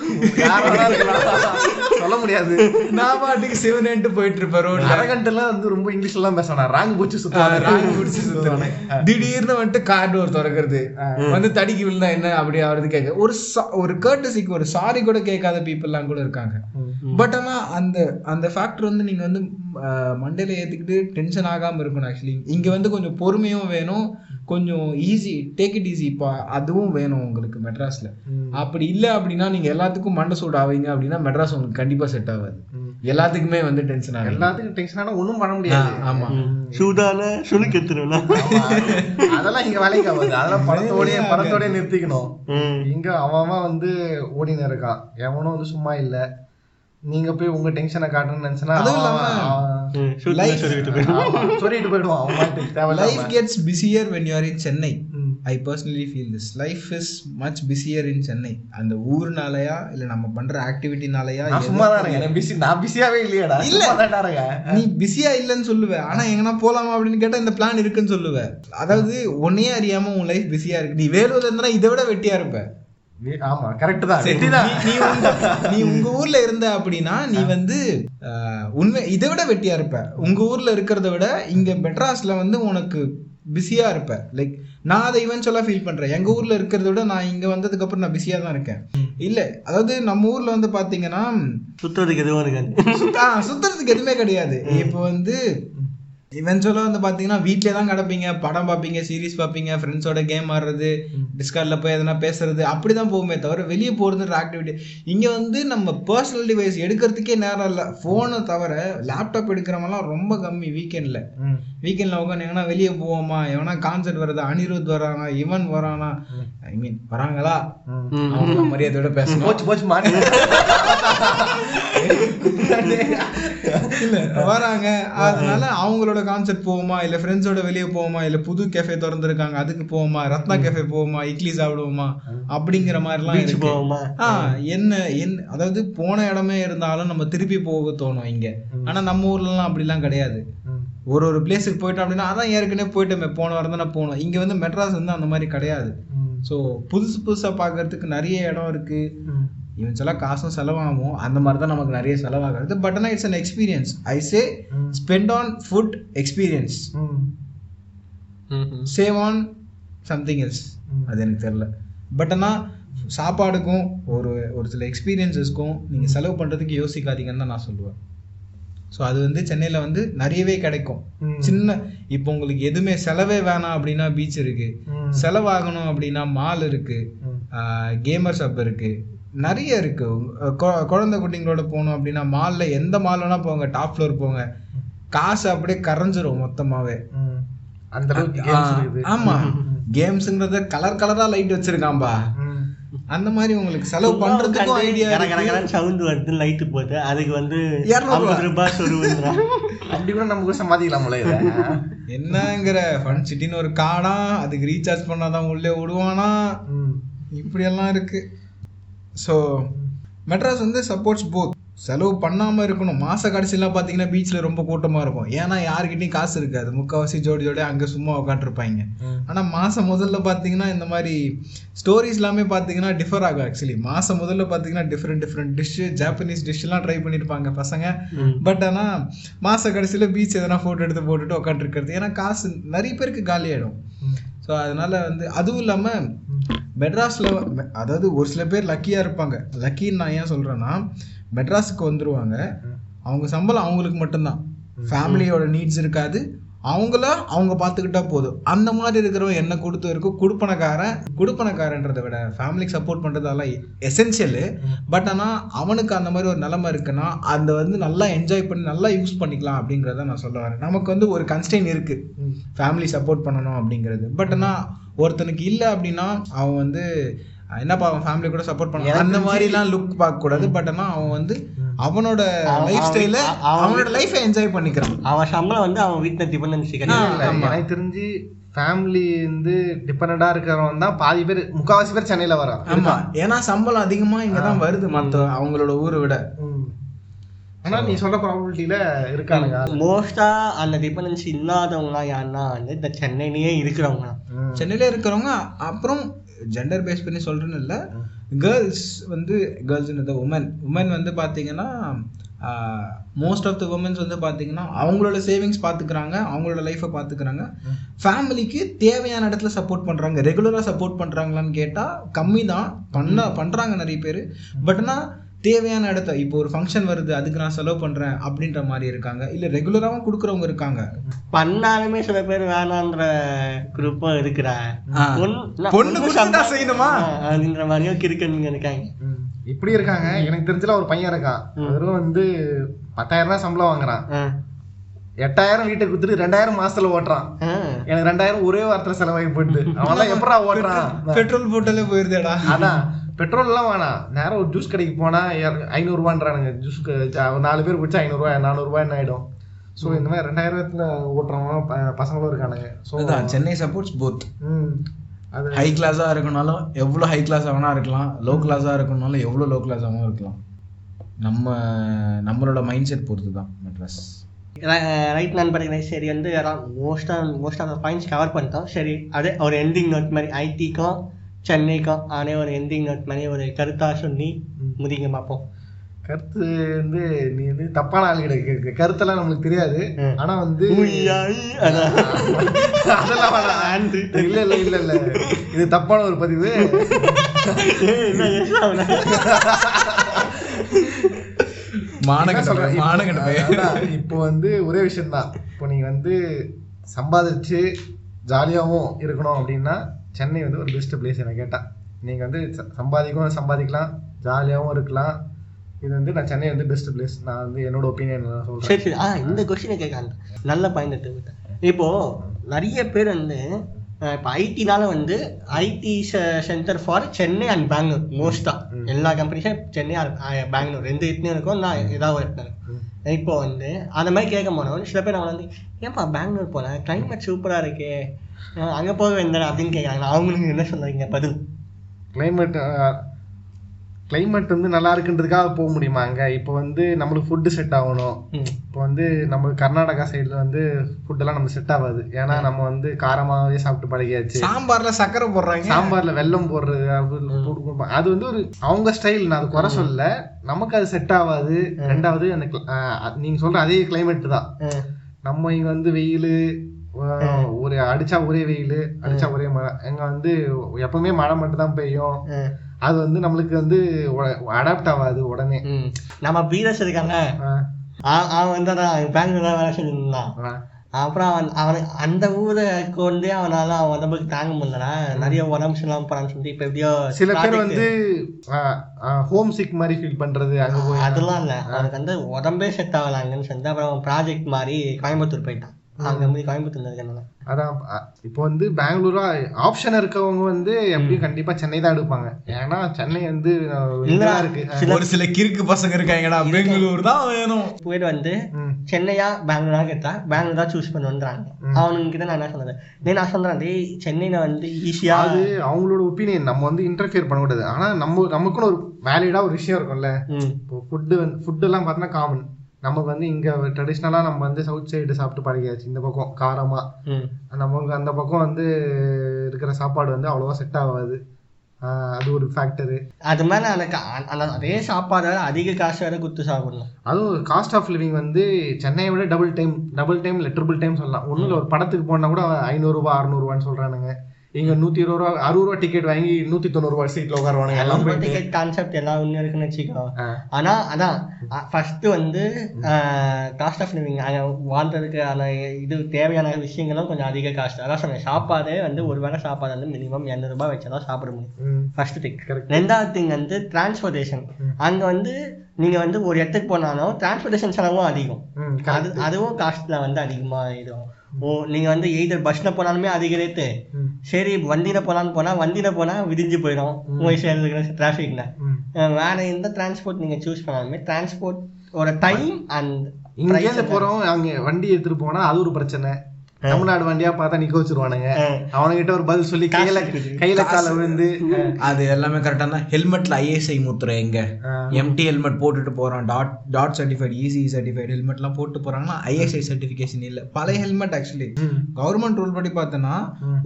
சொல்ல முடியாது நான் பாட்டுக்கு செவன் போயிட்டு இருப்பேன் ரோட்ல. அரகண்டெல்லாம் வந்து ரொம்ப இங்கிலீஷ்ல எல்லாம் பேசணும் ராங் பூச்சி சுத்துவாங்க ராங் குடிச்சு சுத்துறேன் திடீர்னு வந்துட்டு கார் டோர் திறக்கிறது. வந்து தடிக்கி விழுந்தா என்ன அப்படி ஆகுறது கேட்க. ஒரு ஒரு கேர்டசிக்கு ஒரு சாரி கூட கேட்காத பீப்புள்லாம் கூட இருக்காங்க. பட் ஆனா அந்த அந்த ஃபேக்டர் வந்து நீங்க வந்து மண்டையில ஏத்திக்கிட்டு டென்ஷன் ஆகாம இருக்கணும் ஆக்சுவலி இங்க வந்து கொஞ்சம் பொறுமையும் வேணும். கொஞ்சம் ஈஸி டேக் இட் ஈஸி இப்போ அதுவும் வேணும் உங்களுக்கு மெட்ராஸ்ல. அப்படி இல்ல அப்படின்னா நீங்க எல்லாத்துக்கும் மண்டை சூடு ஆவீங்க அப்படின்னா மெட்ராஸ் உங்களுக்கு கண்டிப்பா செட் ஆகாது. எல்லாத்துக்குமே வந்து டென்ஷன் ஆகும் எல்லாத்துக்கும் டென்ஷன் ஆனா ஒண்ணும் பண்ண முடியாது. ஆமா. சூடான சுழுக்கு எடுத்துருவேன் ஆமா. அதெல்லாம் இங்க வேலைக்கு ஆகாது. அதெல்லாம் படத்தோடய படத்தோடய நிறுத்திக்கணும். இங்க அவன் வந்து ஓடின்னு இருக்கான். எவனும் வந்து சும்மா இல்ல. நீங்க போய் உங்க டென்ஷனை காட்டணும்னு நினைச்சனா சூடான சொல்லிட்டு போயிடுவேன். அவன் life gets busier when you are in Chennai. I personally feel this life is much busier in Chennai அந்த ஊர்னாலயா இல்ல நம்ம பண்ற ஆக்டிவிட்டினாலயா சும்மா தான் busy- நான் பிஸியாவே இல்லையாடா. இல்ல. நீ பிஸியா இல்லைன்னு சொல்லுவ. ஆனா எங்கன்னா போலாமா அப்படின்னு கேட்டா இந்த பிளான் இருக்குன்னு சொல்லுவ. அதாவது உன்னையே அறியாம உன் லைஃப் பிஸியா இருக்கு. நீ வேலூர்ல இருந்தா இதை விட வெட்டியா இருப்ப. ஆமா கரெக்ட் தான். நீ- நீ உங்க- ஊர்ல இருந்த அப்படின்னா நீ வந்து உண்மை இதை விட வெட்டியா இருப்ப. உங்க ஊர்ல இருக்கிறத விட இங்க மெட்ராஸ்ல வந்து உனக்கு பிஸியா இருப்ப. லைக் நான் அதை இவென்ச்சுவலா ஃபீல் பண்றேன். எங்க ஊர்ல இருக்கிறத விட நான் இங்க வந்ததுக்கு அப்புறம் நான் பிஸியா தான் இருக்கேன். இல்ல அதாவது நம்ம ஊர்ல வந்து பாத்தீங்கன்னா சுத்துறதுக்கு எதுவும் இருக்காது. சுத்துறதுக்கு எதுவுமே கிடையாது. இப்போ வந்து இவென்ச்சுவலாக வந்து பார்த்தீங்கன்னா வீட்டிலே தான் கிடப்பீங்க. படம் பார்ப்பீங்க சீரிஸ் பார்ப்பீங்க ஃப்ரெண்ட்ஸோட கேம் ஆடுறது டிஸ்கார்டில் போய் எதனா பேசுறது அப்படி தான் போகுமே தவிர வெளியே போகிறதுன்ற ஆக்டிவிட்டி இங்கே வந்து நம்ம பர்சனல் டிவைஸ் எடுக்கிறதுக்கே நேரம் இல்லை. ஃபோனை தவிர லேப்டாப் எடுக்கிறவங்கலாம் ரொம்ப கம்மி வீக்கெண்டில். வீக்கெண்டில் உட்காந்து எங்கன்னா வெளியே போவோமா? எவனா கான்சர்ட் வருதா? அனிருத் வரானா? இவன் வரானா? ஐ மீன் வராங்களா? மரியாதையோட பேசணும். போச்சு போச்சு மாட்டி. இல்ல வராங்க. அதனால அவங்களோட கான்செப்ட் போவோமா இல்ல ஃப்ரெண்ட்ஸோட வெளியே போவோமா இல்ல புது கேஃபே திறந்துருக்காங்க அதுக்கு போவோமா ரத்னா கேஃபே போவோமா இட்லி சாப்பிடுவோமா? அப்படிங்கிற மாதிரிலாம் இருக்கு. போவோமா ஆ என்ன என்ன அதாவது போன இடமே இருந்தாலும் நம்ம திருப்பி போக தோணும் இங்க. ஆனா நம்ம ஊர்லலாம் அப்படிலாம் கிடையாது. ஒரு ஒரு பிளேஸுக்கு போயிட்டோம் அப்படின்னா அதான் ஏற்கனவே போயிட்டோமே. போன வாரம் தானே போனோம். இங்க வந்து மெட்ராஸ் வந்து அந்த மாதிரி கிடையாது. ஸோ புதுசு புதுசா பார்க்கறதுக்கு நிறைய இடம் இருக்கு. ம். இவன் சொல்ல காசும் செலவாகும். அந்த மாதிரி தான் நமக்கு நிறைய செலவாகிறது. பட் ஆனால் it's an experience I say. Spend on food experience. Save on something else. அது எனக்கு தெரியல. பட் ஆனால் சாப்பாடுக்கும் ஒரு ஒரு சில எக்ஸ்பீரியன்சஸ்க்கும் நீங்கள் செலவு பண்ணுறதுக்கு யோசிக்காதீங்கன்னு தான் நான் சொல்லுவேன். ஸோ அது வந்து சென்னையில் வந்து நிறையவே கிடைக்கும். சின்ன இப்போ உங்களுக்கு எதுவுமே செலவே வேணாம் அப்படின்னா பீச் இருக்கு. செலவாகணும் அப்படின்னா மால் இருக்கு. கேமர் ஷாப் இருக்கு. நிறைய இருக்கு. குழந்தை குட்டிங்களோட போகணும் அப்படின்னா மால்ல எந்த மால் வேணா போங்க டாப் ஃப்ளோர் போங்க. காசு அப்படியே கரைஞ்சிரும் மொத்தமாவே. அந்த ஆமா. கேம்ஸ்ங்கிறத கலர் கலரா லைட் வச்சிருக்கான்பா ம். அந்த மாதிரி உங்களுக்கு செலவு பண்றதுக்கும் ஐடியா சவுண்ட் வருது லைட்டு போட்டு அதுக்கு வந்து இருநூறு ரூபாய் சொருவுன்றா அப்படி கூட சமாளிக்கலாம்ல இதை. என்னங்கிற ஃபன் சிட்டின்னு ஒரு காடா அதுக்கு ரீசார்ஜ் பண்ணாதான் உள்ளே விடுவானா ம். இப்படியெல்லாம் இருக்கு. ஸோ மெட்ராஸ் வந்து சப்போர்ட்ஸ் போத் செலவு பண்ணாமல் இருக்கணும். மாத கடைசிலாம் பார்த்தீங்கன்னா பீச்சில் ரொம்ப கூட்டமாக இருக்கும். ஏன்னா யாருக்கிட்டையும் காசு இருக்காது. முக்கால்வாசி ஜோடி ஜோடி அங்கே சும்மா உட்காந்துருப்பாங்க ஆனால் மாதம் முதல்ல பார்த்தீங்கன்னா இந்த மாதிரி ஸ்டோரிஸ் எல்லாமே பார்த்தீங்கன்னா டிஃபர் ஆகும் ஆக்சுவலி மாதம் முதல்ல பார்த்தீங்கன்னா டிஃப்ரெண்ட் டிஃப்ரெண்ட் டிஷ்ஷு ஜாப்பனீஸ் டிஷ்ஷெல்லாம் ட்ரை பண்ணியிருப்பாங்க பசங்க. பட் ஆனால் மாத கடைசியில் பீச் எதனா ஃபோட்டோ எடுத்து போட்டுட்டு உட்காந்துருக்கிறது ஏன்னா காசு நிறைய பேருக்கு காலியாயிடும். ஸோ அதனால வந்து அதுவும் இல்லாமல் மெட்ராஸில் அதாவது ஒரு சில பேர் லக்கியாக இருப்பாங்க. லக்கின்னு நான் ஏன் சொல்கிறேன்னா மெட்ராஸுக்கு வந்துருவாங்க. அவங்க சம்பளம் அவங்களுக்கு மட்டும்தான். ஃபேமிலியோட நீட்ஸ் இருக்காது. அவங்கள அவங்க பார்த்துக்கிட்டா போதும். அந்த மாதிரி இருக்கிறவன் என்ன கொடுத்து இருக்கும் குடுப்பனக்காரன் குடுப்பனக்காரன்றதை விட ஃபேமிலிக்கு சப்போர்ட் பண்ணுறதெல்லாம் எசென்ஷியலு பட் ஆனால் அவனுக்கு அந்த மாதிரி ஒரு நிலைமை இருக்குன்னா அந்த வந்து நல்லா என்ஜாய் பண்ணி நல்லா யூஸ் பண்ணிக்கலாம் அப்படிங்கிறத நான் சொல்ல வரேன். நமக்கு வந்து ஒரு கன்ஸ்டெயின் இருக்குது ஃபேமிலி சப்போர்ட் பண்ணணும் அப்படிங்கிறது. பட் ஆனால் ஒருத்தனுக்கு இல்லை அப்படின்னா அவன் வந்து என்னப்பா அவன் ஃபேமிலி கூட சப்போர்ட் பண்ணலாம் அந்த மாதிரிலாம் லுக் பார்க்கக்கூடாது பட் ஆனால் அவன் வந்து அவனோட லைஃப் ஸ்டைல அவனோட லைஃபை என்ஜாய் பண்ணிக்கிறான். அவன் சம்பளம் வந்து அவன் வீட்டில் டிபெண்டன்சி இல்ல, கிடையாது எனக்கு தெரிஞ்சு ஃபேமிலி வந்து டிபெண்டா இருக்கிறவன் தான் பாதி பேர் முக்காவாசி பேர் சென்னையில வரான் ஆமா. ஏன்னா சம்பளம் அதிகமா இங்க தான் வருது மத்த அவங்களோட ஊரை விட. ஆனா நீ சொல்ற ப்ராபபிலிட்டியில இருக்கானுங்க மோஸ்டா அந்த டிபெண்டன்சி இல்லாதவங்களாம் யாருன்னா வந்து இந்த சென்னையிலேயே இருக்கிறவங்க. சென்னையில இருக்கிறவங்க அப்புறம் ஜெண்டர் பேஸ் பண்ணி சொல்றேன்னு இல்லை. கேர்ள்ஸ் வந்து கேர்ள்ஸ் இந்த உமன் உமன் வந்து பார்த்தீங்கன்னா மோஸ்ட் ஆஃப் த உமன்ஸ் வந்து பார்த்தீங்கன்னா அவங்களோட சேவிங்ஸ் பார்த்துக்கிறாங்க அவங்களோட லைஃப்பை பார்த்துக்கிறாங்க ஃபேமிலிக்கு தேவையான இடத்துல சப்போர்ட் பண்ணுறாங்க ரெகுலராக சப்போர்ட் பண்ணுறாங்களான்னு கேட்டால் கம்மி தான் பண்ண பண்ணுறாங்க நிறைய பேர். பட் ஆனால் தேவையான இடத்த இப்போ ஒரு ஃபங்க்ஷன் வருது அதுக்கு நான் செலவு பண்ணுறேன் அப்படின்ற மாதிரி இருக்காங்க. இல்லை ரெகுலராகவும் கொடுக்குறவங்க இருக்காங்க. பண்ணாலுமே சில பேர் வேணான்ற குரூப்பும் இருக்கிறா. பொண்ணு சம்பா- செய்யணுமா? அப்படின்ற மாதிரியும் கிறுக்கனுங்க இருக்காங்க. இப்படி இருக்காங்க. எனக்கு தெரிஞ்சல ஒரு பையன் இருக்கான். வெறும் வந்து பத்தாயிரம் ரூபாய் சம்பளம் வாங்குறான். எட்டாயிரம் வீட்டுக்கு கொடுத்துட்டு ரெண்டாயிரம் மாசத்துல ஓட்டுறான். எனக்கு ரெண்டாயிரம் ஒரே வாரத்துல செலவாகி போயிட்டு அவன்லாம் எப்படா ஓட்டுறான்? பெட்ரோல் போட்டாலே போயிருதேடா. அதான். பெட்ரோல் எல்லாம் வேணாம் நேரம் ஒரு ஜூஸ் கடைக்கு போனா ஐநூறு ரூபான்றானுங்க ஜூஸ் நாலு பேர் குடிச்சா ஐநூறு ரூபாய் நானூறு ரூபாய் என்ன ஆயிடும்? ஸோ இந்த மாதிரி ரெண்டாயிரத்துல ஓட்டுறவங்க ப- பசங்களும் இருக்கானுங்க. ஸோ அதான் சென்னை சப்போர்ட்ஸ் போத் ம் அது ஹை கிளாஸாக இருக்கனாலும் எவ்வளோ ஹை கிளாஸ் வேணா இருக்கலாம். லோ கிளாஸாக இருக்கணும்னாலும் எவ்வளோ லோ கிளாஸாகவும் இருக்கலாம். நம்ம நம்மளோட மைண்ட் செட் பொறுத்து தான் மெட்ராஸ் ரைட் நண்பர்களே சரி வந்து மோஸ்டாக மோஸ்ட் ஆஃப் பாயிண்ட்ஸ் கவர் பண்ணிட்டோம். சரி அதே ஒரு எண்டிங் நோட் மாதிரி ஐடிக்கும் சென்னைக்கும் அதே ஒரு எண்டிங் நோட் மாதிரி ஒரு கருத்தாக சொல்லி முடிங்க பார்ப்போம் கருத்து வந்து நீ வந்து தப்பான ஆள் கிடைக்க கருத்தெல்லாம் நம்மளுக்கு தெரியாது. ஆனா வந்து. அதெல்லாம். இல்ல இல்ல இல்ல இல்ல. இது தப்பான ஒரு பதிவு. இப்போ வந்து ஒரே விஷயம்தான். இப்போ நீங்க வந்து சம்பாதிச்சு ஜாலியாகவும் இருக்கணும் அப்படின்னா சென்னை வந்து ஒரு பெஸ்ட் பிளேஸ் என்ன கேட்டா. நீங்க வந்து சம்பாதிக்கவும் சம்பாதிக்கலாம் ஜாலியாகவும் இருக்கலாம். இது வந்து நான் சென்னை வந்து பெஸ்ட் பிளேஸ் நான் வந்து என்னோட ஒப்பீனியன் சொல்றேன். சரி ஆ இந்த கொஸ்டினை கேட்காங்க நல்ல பாயிண்ட் எடுத்து இப்போ நிறைய பேர் வந்து இப்போ ஐடினால வந்து IT centre for Chennai and Bangalore மோஸ்டா எல்லா கம்பெனிஸும் சென்னை பெங்களூர் ரெண்டு இடத்துலையும் இருக்கும் நான் ஏதாவது ஒரு இடத்துல. இப்போ வந்து அந்த மாதிரி கேட்க போனவன் சில பேர் அவன் வந்து ஏன்பா பெங்களூர் போனேன் கிளைமேட் சூப்பராக இருக்கே. அங்கே போக வேண்டாம் அப்படின்னு கேட்குறாங்க. அவங்களுக்கு என்ன சொல்லுவீங்க பதில்? கிளைமேட் கிளைமேட் வந்து நல்லா இருக்குன்றதுக்காக போக முடியுமா அங்க? இப்போ வந்து நம்மளுக்கு ஃபுட்டு செட் ஆகணும். இப்போ வந்து நம்ம கர்நாடகா சைடுல வந்து ஃபுட்டெல்லாம் நமக்கு செட் ஆகாது. ஏன்னா நம்ம வந்து காரமாவே சாப்பிட்டு பழகியாச்சு. சாம்பார்ல சக்கரை போடுறாங்க. சாம்பார்ல வெல்லம் போடுறது அது போட்டு- அது வந்து ஒரு அவங்க ஸ்டைல் நான் அது குறை சொல்லல. நமக்கு அது செட் ஆகாது. ரெண்டாவது அந்த cl- ஆஹ் நீங்க சொல்ற அதே கிளைமேட் தான். நம்ம இங்க வந்து வெயில் ஒரு அடிச்சா ஒரே வெயில் அடிச்சா ஒரே மழை. எங்க வந்து எப்பவுமே மழை மட்டும் தான் பெய்யும் அது வந்து நம்மளுக்கு வந்து அடாப்ட் ஆகாது உடனே. நம்ம பீரஸ் இருக்காங்க அவன் வந்து பெங்களூர்ல வேலை செஞ்சிருந்தான். அப்புறம் அவன் அவனுக்கு அந்த ஊரை கொண்டு அவனால அவன் உடம்புக்கு தாங்க முடியலனா நிறைய உடம்பு சரியில்லாம போறான்னு சொல்லிட்டு இப்ப எப்படியோ சில பேர் வந்து ஹோம் சிக் மாதிரி ஃபீல் பண்றது அங்க போய். அதெல்லாம் இல்ல. அவனுக்கு வந்து உடம்பே செட் ஆகல அங்கன்னு சொல்லிட்டு அப்புறம் ப்ராஜெக்ட் மாதிரி கோயம்புத்தூர் போயிட்டான். அங்க போய் கோயம்புத்தூர்ல இருக்கனால அதான் இப்போ வந்து பெங்களூரா ஆப்ஷன் இருக்கவங்க வந்து எப்படியும் கண்டிப்பா சென்னை தான் எடுப்பாங்க. ஏன்னா சென்னை வந்து இருக்கு. ஒரு சில கிறுக்கு பசங்க இருக்காங்கடா பெங்களூர் தான் வேணும். பேர் வந்து. சென்னையா பெங்களூரா கேட்டா பெங்களூர் தான் சூஸ் பண்ணுன்றாங்க. அவனுக்கு கிட்ட நான் என்ன சொல்றது? டேய் நான் சொல்றேன் டேய் சென்னையில வந்து ஈஸியா அது அவங்களோட ஒப்பீனியன் நம்ம வந்து இன்டர்ஃபியர் பண்ணக்கூடாது. ஆனா நம்ம நமக்குன்னு ஒரு வேலிடா ஒரு விஷயம் இருக்கும்ல. இப்போ ஃபுட்டு வந்து ஃபுட் எல்லாம் பார்த்தோன்னா காமன் நமக்கு வந்து இங்க ட்ரெடிஷ்னலா நம்ம வந்து சவுத் சைடு சாப்பிட்டு பழகியாச்சு. இந்த பக்கம் காரமா. ம். நமக்கு அந்த பக்கம் வந்து இருக்கிற சாப்பாடு வந்து அவ்வளோவா செட் ஆகாது. அது ஒரு ஃபேக்டரு அது மேல எனக்கு அதே சாப்பாடு அதிக காசு வேற குத்து சாப்பிடணும். அதுவும் காஸ்ட் ஆஃப் லிவிங் வந்து சென்னையை விட டபுள் டைம் டபுள் டைம் இல்லை ட்ரிபிள் டைம் சொல்லலாம். ஒன்றும் இல்லை ஒரு படத்துக்கு போனால் கூட ஐநூறுரூவா அறநூறுவான்னு சொல்கிறானுங்க இங்கே நூற்றி இருபது ரூபா அறுபது ரூபா டிக்கெட் வாங்கி நூற்றி தொண்ணூறுவா சீட்டில் உட்காருவானுங்க. எல்லாம் போயிட்டு டிக்கெட் கான்செப்ட் எல்லாம் ஒண்ணு இருக்குன்னு வச்சுக்கோ. ஆனா அதான் ஃபர்ஸ்ட் வந்து காஸ்ட் ஆஃப் லிவிங் அங்க வாழ்றதுக்கு அந்த இது தேவையான விஷயங்களும் கொஞ்சம் அதிக காஸ்ட் அதான் சொன்னேன் சாப்பாடு வந்து ஒரு வேளை சாப்பாடு வந்து மினிமம் எண்ணூறு ரூபாய் வச்சு சாப்பிட முடியும். First thing. ரெண்டாவது திங் வந்து டிரான்ஸ்போர்ட்டேஷன் அங்க வந்து நீங்க வந்து ஒரு இடத்துக்கு போனாலும் டிரான்ஸ்போர்ட்டேஷன் செலவும் அதிகம். அது அதுவும் காஸ்ட்ல வந்து அதிகமா இதுவும் ஓ நீங்க வந்து எய்தர் பஸ்ல போனாலுமே அதிக ரேட்டு சரி வண்டியில போலான்னு போனா வண்டியில போனா விடிஞ்சு போயிடும் போய் சேர்ந்துக்கிற டிராஃபிக்ல ம். வேற எந்த டிரான்ஸ்போர்ட் நீங்க சூஸ் பண்ணாலுமே டிரான்ஸ்போர்ட் ஒரு டைம் அண்ட் இங்கேருந்து போகிறோம் அங்கே வண்டி எடுத்துகிட்டு போனால் அது ஒரு பிரச்சனை. தமிழ்நாடு வண்டியா பார்த்தா நிக்க வச்சிருவானுங்க. அவனுகிட்ட ஒரு பதில் சொல்லி கையில கையில கால விழுந்து அது எல்லாமே கரெக்டா தான் ஹெல்மெட்ல ஐஎஸ்ஐ முத்துற எங்க? எம்டி ஹெல்மெட் போட்டுட்டு போறான். Dot dot certified EC certified ஹெல்மெட்லாம் போட்டு போறாங்கன்னா ஐஎஸ்ஐ சர்டிஃபிகேஷன் இல்ல. பழைய ஹெல்மெட் ஆக்சுவலி கவர்மெண்ட் ரூல் படி பார்த்தோன்னா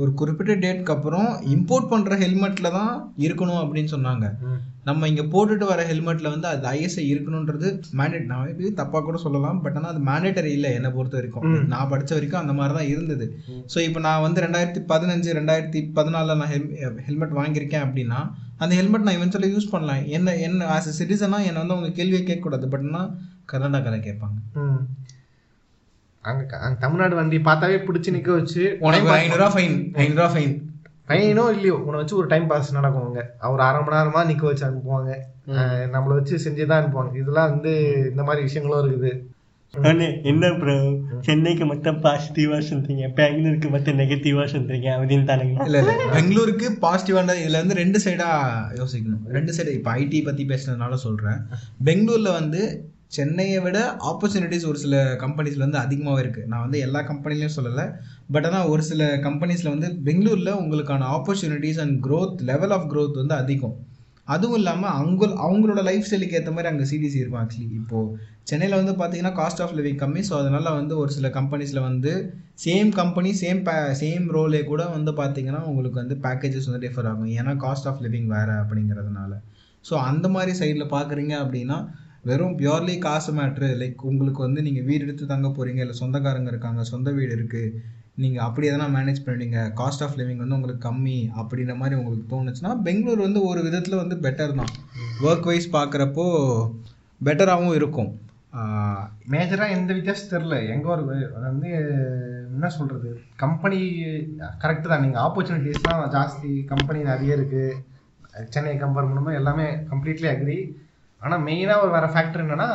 ஒரு குறிப்பிட்ட டேட்க்கு அப்புறம் இம்போர்ட் பண்ற ஹெல்மெட்ல தான் இருக்கணும் அப்படின்னு சொன்னாங்க. நம்ம இங்க போட்டுட்டு வர ஹெல்மெட்ல வந்து அது ஐஎஸ்ஐ இருக்கணுன்றது மேண்டேட் நான் இது தப்பா கூட சொல்லலாம் பட் ஆனா அது மேண்டேட்டரி இல்லை என்னை பொறுத்த வரைக்கும். நான் படிச்ச வரைக்கும் அந்த மாதிரி தான் இருந்தது. ஸோ இப்போ நான் வந்து ரெண்டாயிரத்தி பதினஞ்சு ரெண்டாயிரத்தி பதினாலில் நான் ஹெல் ஹெல்மெட் வாங்கியிருக்கேன் அப்படின்னா அந்த ஹெல்மெட் நான் இவென்ச்சுவலி யூஸ் பண்ணலாம். என்ன என்ன ஆஸ் எ சிட்டிசனா என்னை வந்து அவங்க கேள்வியை கேட்கக்கூடாது. பட் ஆனால் கர்நாடகால கேட்பாங்க. அங்க தமிழ்நாடு வண்டி பார்த்தாவே பிடிச்சி நிக்க வச்சு உனக்கு ஐநூறுரூவா ஃபைன் ஐநூறுரூவா ஃபைன் பையனோ இல்லையோ உன்னை வச்சு ஒரு டைம் பாஸ் நடக்கும் அங்க அவர் அரை மணி நேரமா நிக்க வச்சு அனுப்புவாங்க நம்மள வச்சு செஞ்சுதான் அனுப்புவாங்க இதெல்லாம் வந்து இந்த மாதிரி விஷயங்களும் இருக்குது. என்ன ப்ரோ சென்னைக்கு மட்டும் பாசிட்டிவா சொல்றீங்க. பெங்களூருக்கு மட்டும் நெகட்டிவா சொல்றீங்க. அப்படின்னு தானுங்க இல்ல இல்ல. பெங்களூருக்கு பாசிட்டிவான இதுல வந்து ரெண்டு சைடா யோசிக்கணும். ரெண்டு சைடு இப்போ ஐடி பத்தி பேசுனதுனால சொல்றேன். பெங்களூர்ல வந்து சென்னையை விட ஆப்பர்ச்சுனிட்டிஸ் ஒரு சில கம்பெனிஸில் வந்து அதிகமாகவே இருக்குது நான் வந்து எல்லா கம்பெனிலையும் சொல்லலை. பட் ஆனால் ஒரு சில கம்பெனிஸில் வந்து பெங்களூரில் உங்களுக்கான opportunities and growth level of growth வந்து அதிகம். அதுவும் இல்லாமல் அவங்க அவங்களோட லைஃப் ஸ்டைலுக்கு ஏற்ற மாதிரி அங்கே சிடிசி இருக்கும் ஆக்சுவலி இப்போது சென்னையில் வந்து பார்த்தீங்கன்னா காஸ்ட் ஆஃப் லிவிங் கம்மி. ஸோ அதனால் வந்து ஒரு சில கம்பெனிஸில் வந்து same company same pay same ரோலே கூட வந்து பார்த்தீங்கன்னா உங்களுக்கு வந்து பேக்கேஜஸ் வந்து டிஃபர் ஆகும். ஏன்னா காஸ்ட் ஆஃப் லிவிங் வேறு அப்படிங்கிறதுனால. ஸோ அந்த மாதிரி சைடில் பார்க்குறீங்க அப்படின்னா வெறும் பியூர்லி காசு மேட்ரு லைக் உங்களுக்கு வந்து நீங்கள் வீடு எடுத்து தங்க போகிறீங்க இல்லை சொந்தக்காரங்க இருக்காங்க சொந்த வீடு இருக்குது நீங்கள் அப்படி எதனா மேனேஜ் பண்ணுவீங்க காஸ்ட் ஆஃப் லிவிங் வந்து உங்களுக்கு கம்மி அப்படின்ற மாதிரி உங்களுக்கு தோணுச்சுன்னா பெங்களூர் வந்து ஒரு விதத்தில் வந்து பெட்டர் தான். ஒர்க் வைஸ் பார்க்குறப்போ பெட்டராகவும் இருக்கும். மேஜராக எந்த வித்தியாசம் தெரியல. எங்கே ஒரு வந்து என்ன சொல்கிறது கம்பெனி கரெக்டு தான். நீங்கள் ஆப்பர்ச்சுனிட்டிஸ்லாம் ஜாஸ்தி கம்பெனி நிறைய இருக்குது சென்னை கம்பேர் பண்ணும்போது எல்லாமே கம்ப்ளீட்லி அக்ரி ஆனா மெயினா ஒரு வேற ஃபேக்டர் என்னன்னா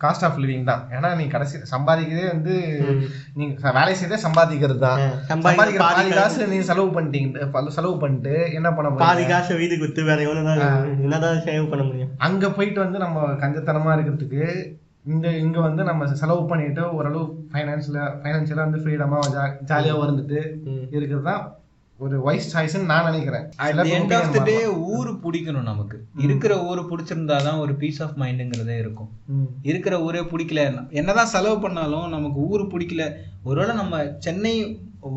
காஸ்ட் ஆஃப் லிவிங் தான். ஏன்னா நீ கடைசி சம்பாதிக்கிறதே வந்து நீங்க வேலை செய்தே சம்பாதிக்கிறது தான். சம்பாதிக்கிற பாதி காசு நீ செலவு பண்ணிட்டீங்க செலவு பண்ணிட்டு என்ன பண்ண பாதி காசு வீடு குத்து வேற எவ்வளவுதான் என்னதான் சேவ் பண்ண முடியும்? அங்க போயிட்டு வந்து நம்ம கஞ்சத்தனமா இருக்கிறதுக்கு இந்த இங்க வந்து நம்ம செலவு பண்ணிட்டு ஓரளவு ஃபைனான்ஸ்ல ஃபைனான்சியலா வந்து ஃப்ரீடமா ஜாலியா வந்துட்டு ம். இருக்கிறது தான் ஒரு வைஸ் சாய்ஸ்ன்னு நான் நினைக்கிறேன். ஊர் பிடிக்கணும் நமக்கு. இருக்கிற ஊர் பிடிச்சிருந்தா தான் ஒரு பீஸ் ஆஃப் மைண்டுங்கிறதே இருக்கும். இருக்கிற ஊரே பிடிக்கல. என்னதான் செலவு பண்ணாலும் நமக்கு ஊர் பிடிக்கல. ஒருவேளை நம்ம சென்னை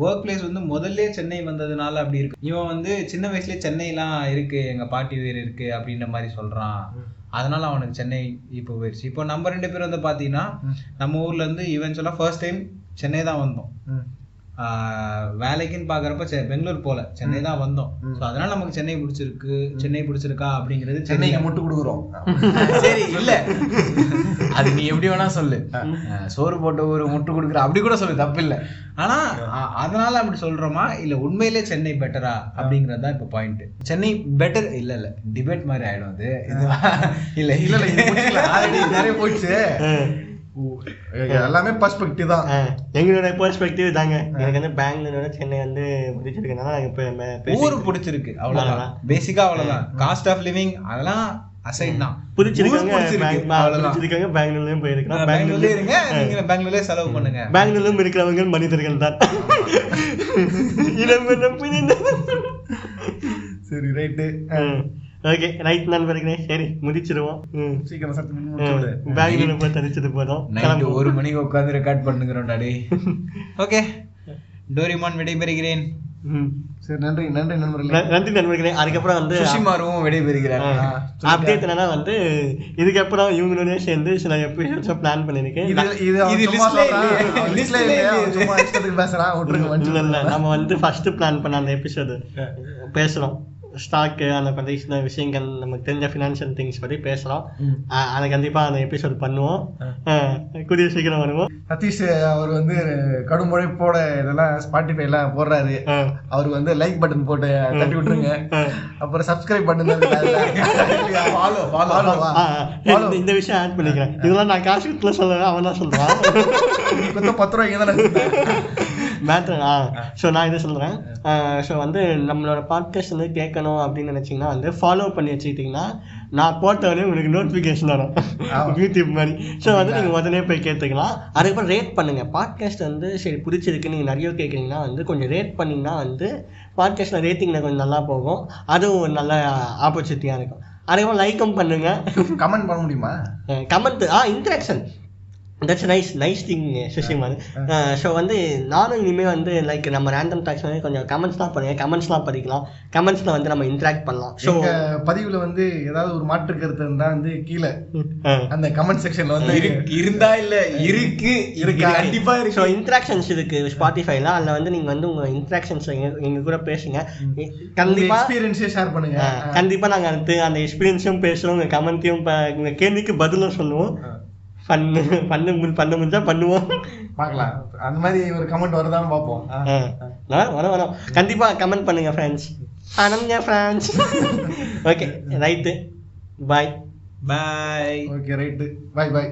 ஒர்க் பிளேஸ் வந்து முதல்ல சென்னை வந்ததுனால அப்படி இருக்கு. இவன் வந்து சின்ன வயசுலயே சென்னைலாம் இருக்கு எங்க பாட்டி வீடு இருக்கு அப்படின்ற மாதிரி சொல்றான். அதனால அவனுக்கு சென்னை இப்போ போயிடுச்சு இப்போ நம்ம ரெண்டு பேரும் வந்து பாத்தீங்கன்னா நம்ம ஊர்ல இருந்து ஈவென்ச்சுவலா ஃபர்ஸ்ட் டைம் சென்னை தான் வந்தோம். வேலைக்குன்னு பாக்குறப்ப செ- பெங்களூர் போல. சென்னை தான் வந்தோம். ஸோ அதனால நமக்கு சென்னை பிடிச்சிருக்கு. சென்னை பிடிச்சிருக்கா அப்படிங்கிறது சென்னைக்கு. முட்டு கொடுக்குறோம். சரி இல்ல. அது நீ எப்படி வேணா சொல்லு. சோறு போட்டு ஒரு முட்டு கொடுக்குற அப்படி கூட சொல்லு தப்பு இல்ல ஆனா அதனால அப்படி சொல்றோமா? இல்ல உண்மையிலே சென்னை பெட்டரா அப்படிங்கறது தான் இப்ப பாயிண்ட் சென்னை பெட்டர் இல்ல இல்ல. டிபேட் மாதிரி ஆயிடும் அது. இல்ல இல்ல நிறைய போயிடுச்சு. எல்லாமே பர்ஸ்பெக்டிவ் தான். எங்களோட பெர்ஸ்பெக்டிவ் தாங்க எனக்கு வந்து பெங்களூரோட சென்னை வந்து பிடிச்சிருக்கனால இப்போ ஊரு பிடிச்சிருக்கு அவ்வளவுதான். பேசிக்கா அவ்வளவுதான். காஸ்ட் ஆஃப் லிவிங் அதெல்லாம் அசைட் தான். பிடிச்சிருக்காங்க. பிடிச்சிருக்காங்க பெங்களூர்லயும் போயிருக்கலாம் பெங்களூர்லயே இருங்க நீங்க பெங்களூர்லயே செலவு பண்ணுங்க. பெங்களூர்லயும் இருக்கிறவங்க மனிதர்கள் தான். இடம் என்ன புரியுது சரி ரைட்டு ஓகே ரைட் நண்பர்களே. சரி முடிச்சிருவோம். ம். சீக்கிரம். பெங்களூரை போய் தரிச்சிட்டு போதும் நைட்டு ஒரு மணிக்கு உட்காந்து ரெக்கார்ட் பண்ணுங்கிறோம்டா டேய் ஓகே டோரிமான் விடைபெறுகிறேன். ம். சரி நன்றி நன்றி நண்பர்களே. நன்றி நண்பர்களே. அதுக்கப்புறம் வந்து சுஷிமாருவும் விடைபெறுகிறார். அப்டேட் என்னன்னா வந்து இதுக்கப்புறம் இவங்களோடய சேர்ந்து சில எபிசோட்ஸை பிளான் பண்ணிருக்கேன். இது இது சும்மா பேசுறான். இல்ல நம்ம வந்து ஃபர்ஸ்ட் பிளான் பண்ண அந்த எபிசோடு பேசுறோம் ஸ்டாக்கு அந்த சில விஷயங்கள் நமக்கு தெரிஞ்ச ஃபினான்ஷியல் திங்ஸ் பத்தி பேசுறோம் அஹ் அதை கண்டிப்பா அந்த எபிசோட் பண்ணுவோம். கூடிய சீக்கிரம் வருவோம். சதீஷ் அவர் வந்து கடும் உழைப்போட இதெல்லாம் ஸ்பாட்டிஃபை எல்லாம் போடுறாரு அவருக்கு வந்து லைக் பட்டன் போட்டு தட்டி விட்டுருங்க. அப்புறம் சப்ஸ்கிரைப் பண்ணுங்க. இந்த- விஷயம் ஆட் பண்ணிக்கிறேன். இதெல்லாம் நான் காசு கொடுத்துல சொல்லுவேன் அவன் தான் சொல்றான். கொத்த பத்து ரூபாய்க்கு தானே மேட்ரு ஆ. ஸோ நான் இது சொல்கிறேன் ஸோ வந்து நம்மளோட பாட்காஸ்ட் வந்து கேட்கணும் அப்படின்னு நினச்சிங்கன்னா வந்து ஃபாலோ பண்ணி வச்சுக்கிட்டிங்கன்னா நான் போட்டவொடனே உங்களுக்கு நோட்டிஃபிகேஷன் வரும். யூடியூப் மாதிரி. ஸோ வந்து நீங்கள் உடனே போய் கேட்டுக்கலாம். அதுக்கப்புறம் ரேட் பண்ணுங்கள் பாட்காஸ்ட் வந்து சரி பிடிச்சிருக்கு நீங்கள் நிறைய கேட்குறீங்கன்னா வந்து கொஞ்சம் ரேட் பண்ணிங்கன்னா வந்து பாட்காஸ்ட்டில் ரேட்டிங்கில் கொஞ்சம் நல்லா போகும். அதுவும் ஒரு நல்ல ஆப்பர்ச்சுனிட்டியாக இருக்கும். அதுக்கப்புறம் லைக்கும் பண்ணுங்கள் கமெண்ட் பண்ண முடியுமா? Comment a interaction that's nice nice thing சுஷிமான் so வந்து நானும் இனிமேல் வந்து லைக் நம்ம ரேண்டம் டாக்ஸ் வந்து கொஞ்சம் கமெண்ட்ஸ்லாம் பண்ணுங்க கமெண்ட்ஸ்லாம் படிக்கலாம். கமெண்ட்ஸில் வந்து நம்ம இன்ட்ராக்ட் பண்ணலாம். ஸோ பதிவுல வந்து ஏதாவது ஒரு மாற்று கருத்து இருந்தா வந்து கீழே அந்த கமெண்ட் செக்ஷன்ல வந்து இருக்கு- இருந்தா இல்ல இருக்கு இருக்கு இருக்கா? கண்டிப்பா ஸோ இருக்கு இன்ட்ராக்ஷன்ஸ் இருக்கு ஸ்பாட்டிஃபைல அதில் வந்து நீங்கள் வந்து உங்கள் இன்ட்ராக்ஷன்ஸ் எங்க எங்க கூட பேசுங்க. கண்டிப்பாக எக்ஸ்பீரியன்ஸே ஷேர் பண்ணுங்க. கண்டிப்பாக நாங்கள் அடுத்து அந்த எக்ஸ்பீரியன்ஸும் பேசுவோம் உங்கள் கமெண்ட்டையும் உங்கள் கேள்விக்கு பதிலும் சொல்லுவோம். பண்ணு பண்ணு பண்ண முடிஞ்சா பண்ணுவோம். பார்க்கலாம். அந்த மாதிரி ஒரு கமெண்ட் வருதான்னு பார்ப்போம். ஆ. வரோம் வரோம் வரோம் கண்டிப்பாக கமெண்ட் பண்ணுங்க friends அனங்க friends okay right bye bye okay right bye bye